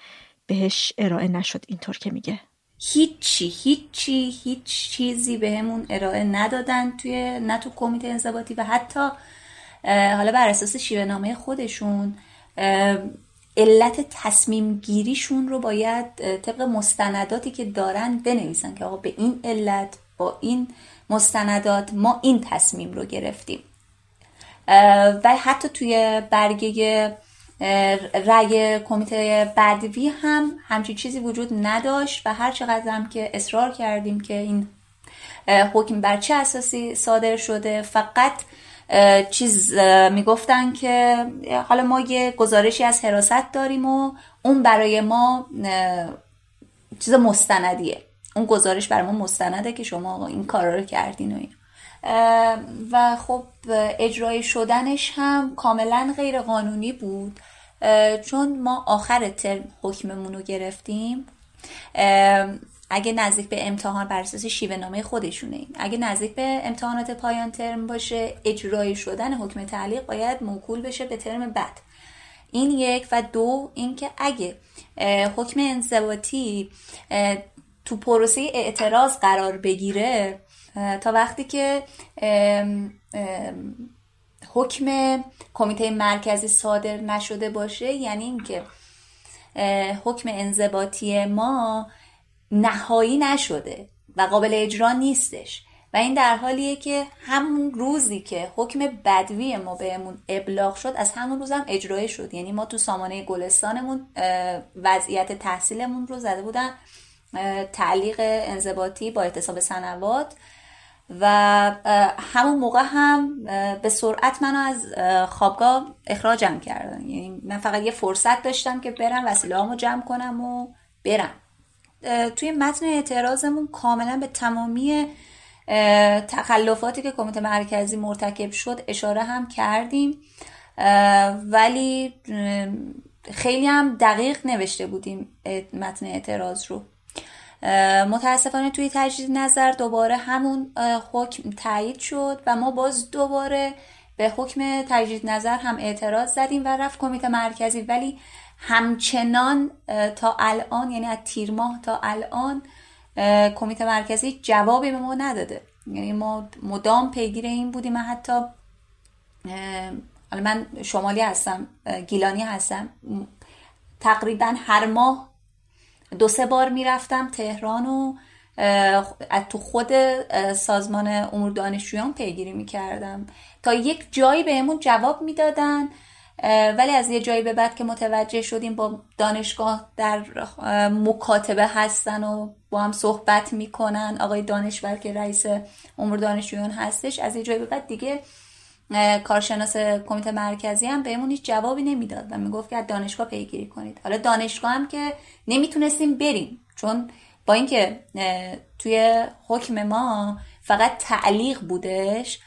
بهش ارائه نشد. اینطور که میگه. هیچی هیچی هیچ چیزی بهمون به ارائه ندادن توی نه تو کمیته انضباطی و حتی حالا بر اساس شیوه نامه خودشون علت تصمیم گیریشون رو باید طبق مستنداتی که دارن بنویسن که آقا به این علت با این مستندات ما این تصمیم رو گرفتیم. و حتی توی برگه رأی کمیته بدوی هم همچین چیزی وجود نداشت و هر چقدر هم که اصرار کردیم که این حکم بر چه اساسی صادر شده فقط چیز می‌گفتن که حالا ما یه گزارشی از حراست داریم و اون برای ما چیز مستندیه. اون گزارش برای ما مستنده که شما این کارا رو کردین و این و خب اجرای شدنش هم کاملا غیر قانونی بود چون ما آخر ترم حکممون رو گرفتیم. اگه نزدیک به امتحان بر اساس شیوه نامه خودشونه اگه نزدیک به امتحانات پایان ترم باشه اجرای شدن حکم تعلیق باید موکول بشه به ترم بعد. این یک و دو اینکه اگه حکم انضباطی تو پروسه اعتراض قرار بگیره تا وقتی که حکم کمیته مرکزی صادر نشده باشه یعنی اینکه حکم انضباطی ما نهایی نشده و قابل اجرا نیستش. و این در حالیه که همون روزی که حکم بدوی ما بهمون ابلاغ شد از همون روزم اجرای شد. یعنی ما تو سامانه گلستانمون وضعیت تحصیلمون رو زده بودن تعلیق انضباطی با اعتصاب سنوات. و همون موقع هم به سرعت منو از خوابگاه اخراجم کردن. یعنی من فقط یه فرصت داشتم که برم وسیله جمع کنم و برم. توی متن اعتراضمون کاملا به تمامی تخلفاتی که کمیته مرکزی مرتکب شد اشاره هم کردیم. ولی خیلی هم دقیق نوشته بودیم متن اعتراض رو. متاسفانه توی تجدید نظر دوباره همون حکم تایید شد و ما باز دوباره به حکم تجدید نظر هم اعتراض زدیم و رفت کمیته مرکزی. ولی همچنان تا الان یعنی از تیر ماه تا الان کمیته مرکزی جوابی به ما نداده. یعنی ما مدام پیگیر این بودیم. من حتی من شمالی هستم گیلانی هستم. تقریبا هر ماه دو سه بار می‌رفتم تهران و تو خود سازمان امور دانشجویان پیگیری می‌کردم. تا یک جایی بهمون جواب می‌دادن. ولی از یه جایی به بعد که متوجه شدیم با دانشگاه در مکاتبه هستن و با هم صحبت می‌کنن. آقای دانشور که رئیس امور دانشجویان هستش از یه جایی به بعد دیگه کارشناس کمیته مرکزی هم بهمون هیچ جوابی نمی‌داد و می‌گفت که از دانشگاه پیگیری کنید. حالا دانشگاه هم که نمی‌تونستیم بریم چون با اینکه توی حکم ما فقط تعلیق بودش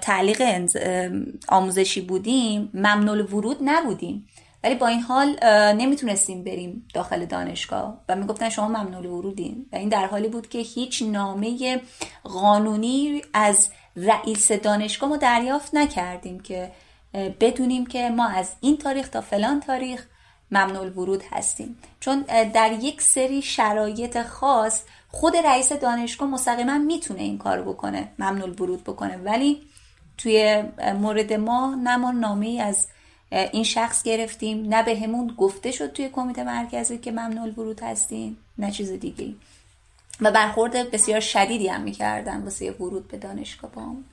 تعلیق آموزشی بودیم ممنول ورود نبودیم. ولی با این حال نمی‌تونستیم بریم داخل دانشگاه و می‌گفتن شما ممنول ورودین. و این در حالی بود که هیچ نامه قانونی از رئیس دانشگاه ما دریافت نکردیم که بدونیم که ما از این تاریخ تا فلان تاریخ ممنول ورود هستیم. چون در یک سری شرایط خاص خود رئیس دانشگاه مستقیما می‌تونه این کار بکنه ممنول ورود بکنه. ولی توی مورد ما نه ما نامه از این شخص گرفتیم نه به همون گفته شد توی کمیته مرکزی که ممنول ورود هستیم نه چیز دیگه و برخورد بسیار شدیدی هم می‌کردن واسه ورود به دانشگاه با هم.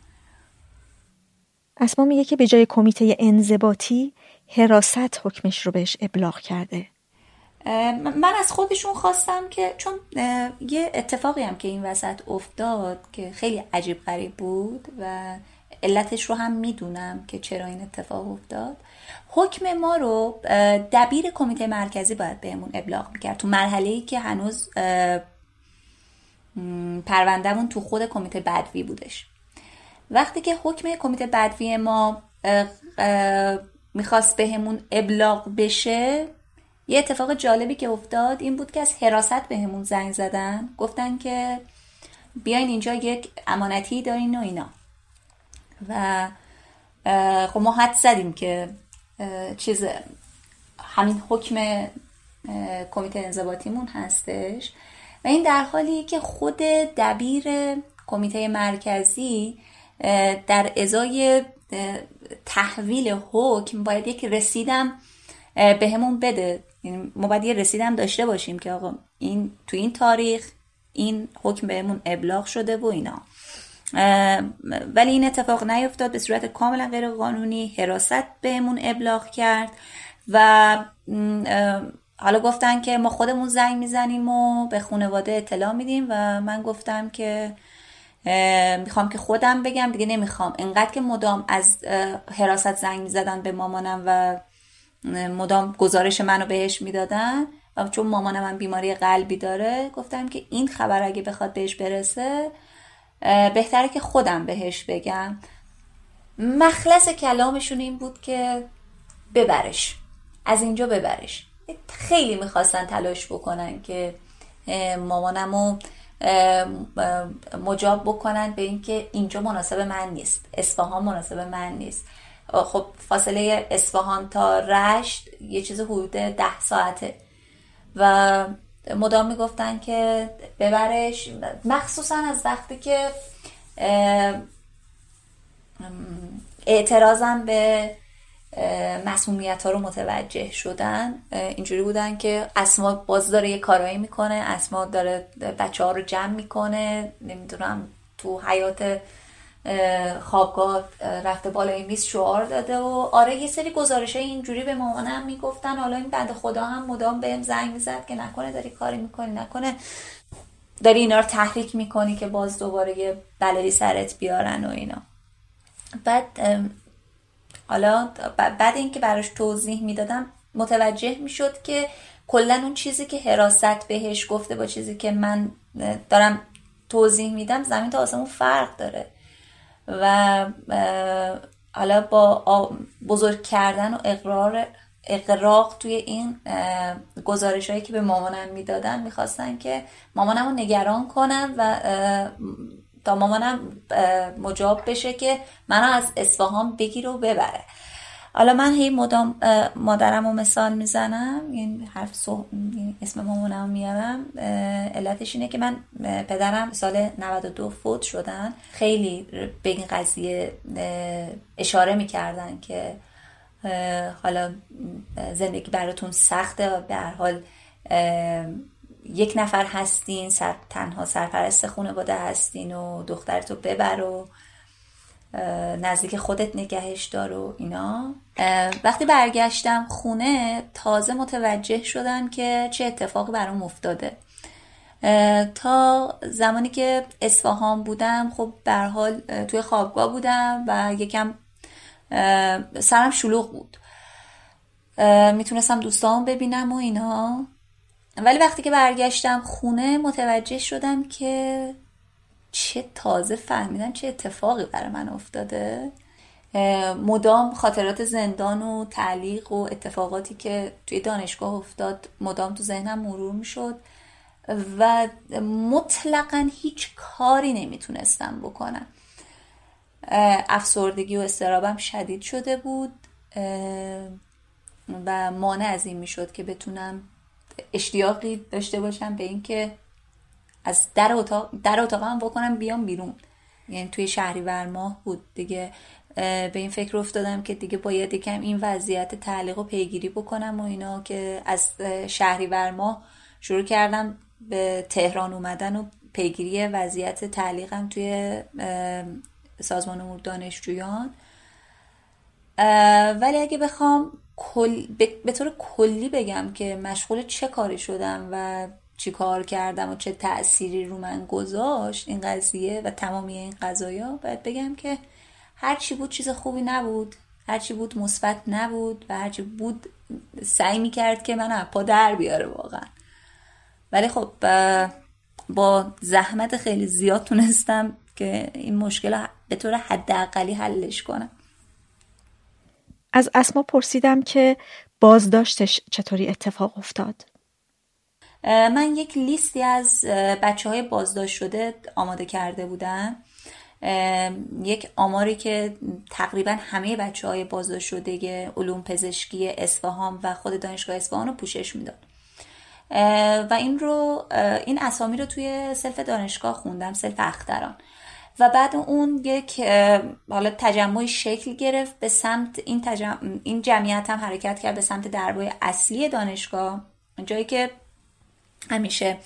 اسما میگه که به جای کمیته انضباطی حراست حکمش رو بهش ابلاغ کرده. من از خودشون خواستم که چون یه اتفاقی هم که این وسط افتاد که خیلی عجیب غریب بود و علتش رو هم می‌دونم که چرا این اتفاق افتاد. حکم ما رو دبیر کمیته مرکزی باید بهمون ابلاغ می‌کرد. تو مرحله ای که هنوز پروندهمون تو خود کمیته بدوی بودش. وقتی که حکم کمیته بدوی ما می‌خواست بهمون ابلاغ بشه یه اتفاق جالبی که افتاد این بود که از حراست بهمون زنگ زدن. گفتن که بیاین اینجا یک امانتی دارین و اینا. و خب ما حد زدیم که چیز همین حکم کمیته انضباطیمون هستش. و این در حالی که خود دبیر کمیته مرکزی در ازای تحویل حکم باید یک رسیدم به همون بده. یعنی ما باید یه رسیدم داشته باشیم که آقا این تو این تاریخ این حکم بهمون ابلاغ شده و اینا. ولی این اتفاق نیفتاد به صورت کاملا غیر قانونی حراست بهمون ابلاغ کرد و حالا گفتن که ما خودمون زنگ می‌زنیم و به خانواده اطلاع میدیم و من گفتم که می‌خوام که خودم بگم دیگه نمی‌خوام. انقدر که مدام از حراست زنگ می‌زدن به مامانم و مدام گزارش منو بهش می‌دادن و چون مامانم من بیماری قلبی داره گفتم که این خبر اگه بخواد بهش برسه بهتره که خودم بهش بگم. مخلص کلامشون این بود که ببرش. از اینجا ببرش. خیلی می‌خواستن تلاش بکنن که مامانمو مجاب بکنن به اینکه اینجا مناسب من نیست. اصفهان مناسب من نیست. خب فاصله اصفهان تا رشت یه چیز حدود ده ساعته. و مدام می‌گفتن که ببرش. مخصوصا از وقتی که اعتراضم به مسمومیت ها رو متوجه شدن. اینجوری بودن که اسما باز داره یه کارایی می‌کنه. اسما داره بچه ها رو جمع می‌کنه. نمی‌دونم تو حیات خوابگاه رفته بالای میز شعار داده و آره یه سری گزارش های اینجوری به مامانم می‌گفتن. حالا این بند خدا هم مدام بهم زنگ می‌زد که نکنه داری کاری می‌کنی نکنه. داری اینا رو تحریک می‌کنی که باز دوباره یه بلدی سرت بیارن و اینا. بعد حالا بعد اینکه براش توضیح می‌دادم متوجه می‌شد که کلا اون چیزی که حراست بهش گفته با چیزی که من دارم توضیح میدم زمین تا آسمون فرق داره. و حالا با بزرگ کردن و اقرار اقراق توی این گزارش هایی که به مامانم می‌دادن می‌خواستن که مامانم رو نگران کنن و تا مامانم مجاب بشه که منو از اصفهان بگیره و ببره. حالا من هی مدام مادرم رو مثال می‌زنم این حرف سو... اسم مامانم میارم علتش اینه که من پدرم سال 92 فوت شدن. خیلی به این قضیه اشاره می‌کردن که حالا زندگی براتون سخته و به هر حال یک نفر هستین سر، تنها سرپرست خانواده هستین و دخترتو ببر و نزدیک خودت نگهش دار و اینا. وقتی برگشتم خونه تازه متوجه شدم که چه اتفاقی برام افتاده. تا زمانی که اصفهان بودم خب در حال توی خوابگاه بودم و یکم سرم شلوغ بود. می‌تونستم دوستان ببینم و اینا. ولی وقتی که برگشتم خونه متوجه شدم که چه تازه فهمیدم چه اتفاقی برای من افتاده. مدام خاطرات زندان و تعلیق و اتفاقاتی که توی دانشگاه افتاد مدام تو ذهنم مرور می‌شد و مطلقا هیچ کاری نمی‌تونستم بکنم. افسردگی و استرابم شدید شده بود و مانع از این می‌شد که بتونم اشتیاقی داشته باشم به اینکه از در اتاق در اتاقم بکنم بیام بیرون. یعنی توی شهریور ماه بود دیگه. به این فکر افتادم که دیگه باید یکم این وضعیت تعلیق و پیگیری بکنم و اینا که از شهریور ماه شروع کردم به تهران اومدن و پیگیری وضعیت تعلیقم توی سازمان امور دانشجویان. ولی اگه بخوام کل... به طور کلی بگم که مشغول چه کاری شدم و چی کار کردم و چه تأثیری رو من گذاشت این قضیه و تمامی این قضایا باید بگم که هرچی بود چیز خوبی نبود هرچی بود مثبت نبود و هرچی بود سعی می‌کرد که من پا در بیاره واقعا. ولی خب با زحمت خیلی زیاد تونستم که این مشکل به طور حداقلی حلش کنم. از اسما پرسیدم که بازداشتش چطوری اتفاق افتاد؟ من یک لیستی از بچه های بازداشت شده آماده کرده بودم. یک آماری که تقریبا همه بچه های بازداشت شده علوم پزشکی اصفهان و خود دانشگاه اصفهان رو پوشش می‌داد. و این رو این اسامی رو توی سلف دانشگاه خوندم سلف دختران. و بعد اون یک حالا تجمعی شکل گرفت به سمت این, تجم... این جمعیت هم حرکت کرد به سمت درب اصلی دانشگاه. جایی که همیشه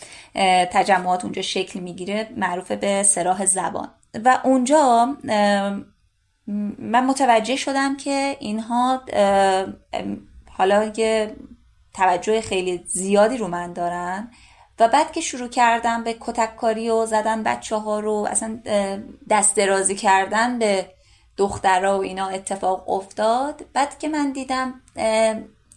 تجمعات اونجا شکل می‌گیره معروف به سه‌راه زبان. و اونجا من متوجه شدم که اینها حالا که توجه خیلی زیادی رو من دارن و بعد که شروع کردم به کتککاری و زدن بچه ها رو اصلا دست درازی کردن به دخترها و اینا اتفاق افتاد. بعد که من دیدم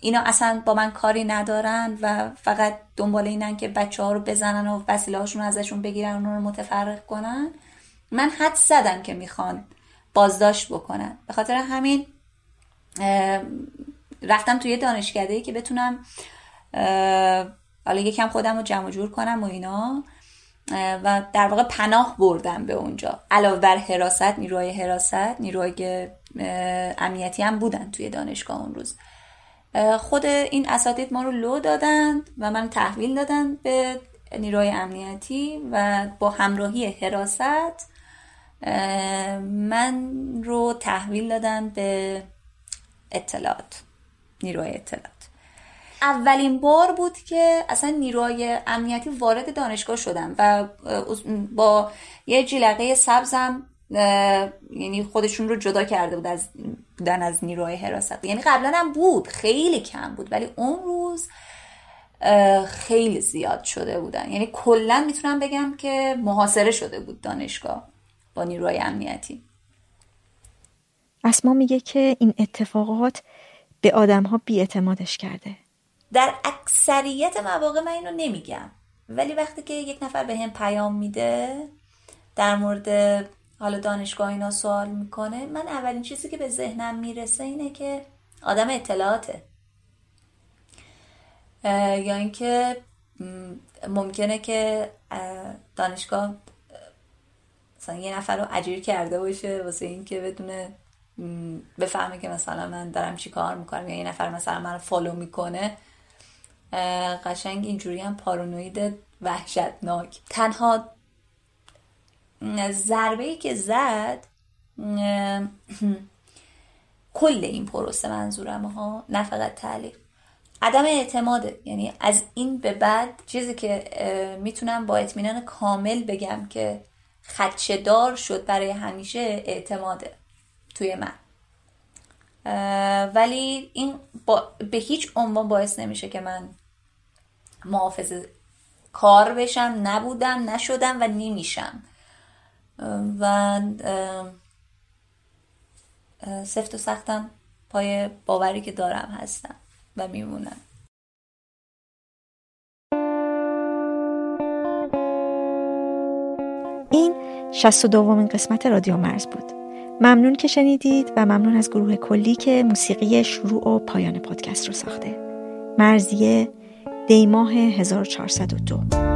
اینا اصلا با من کاری ندارن و فقط دنبال اینن که بچه ها رو بزنن و وسیله هاشون ازشون بگیرن و رو متفرق کنن. من حد زدم که می‌خوان بازداشت بکنن. به خاطر همین رفتم توی دانشکده که بتونم حالا یکم خودم رو جمع جور کنم و اینا. و در واقع پناه بردم به اونجا. علاوه بر حراست نیروهای حراست نیروهای امنیتی هم بودن توی دانشگاه اون روز. خود این اساتید ما رو لو دادند و من تحویل دادن به نیروهای امنیتی و با همراهی حراست من رو تحویل دادن به اطلاعات نیروهای اطلاعات. اولین بار بود که اصلا نیروهای امنیتی وارد دانشگاه شدم و با یه جلقه سبزم یعنی خودشون رو جدا کرده بود از بودن از نیروهای حراست. یعنی قبلا هم بود خیلی کم بود ولی اون روز خیلی زیاد شده بودن. یعنی کلا می‌تونم بگم که محاصره شده بود دانشگاه با نیروهای امنیتی. اسما میگه که این اتفاقات به آدم ها بیاعتمادش کرده. در اکثریت مواقع من اینو نمیگم. ولی وقتی که یک نفر به هم پیام میده در مورد حالا دانشگاه اینا سوال می‌کنه من اولین چیزی که به ذهنم می‌رسه اینه که آدم اطلاعاته. یا اینکه ممکنه که دانشگاه مثلا یه نفر رو اجیر کرده باشه واسه اینکه بدونه بفهمه که مثلا من دارم چی کار می‌کنم یا یه نفر مثلا من رو فالو می‌کنه. قشنگ اینجوری هم پارانوید وحشتناک. تنها ضربه ای که زد کل این پروسه منظورم ها نه فقط تعلیق عدم اعتماده یعنی از این به بعد چیزی که می‌تونم با اطمینان کامل بگم که خدشدار شد برای همیشه اعتماده توی من. ولی این با به هیچ عنوان باعث نمیشه که من محافظ کار بشم. نبودم نشدم و نمیشم. و سفت و سختم پای باوری که دارم هستم و میمونم. این شست و دومین قسمت رادیو مرز بود. ممنون که شنیدید و ممنون از گروه کلی که موسیقی شروع و پایان پادکست رو ساخته. مرزیه دیماه 1402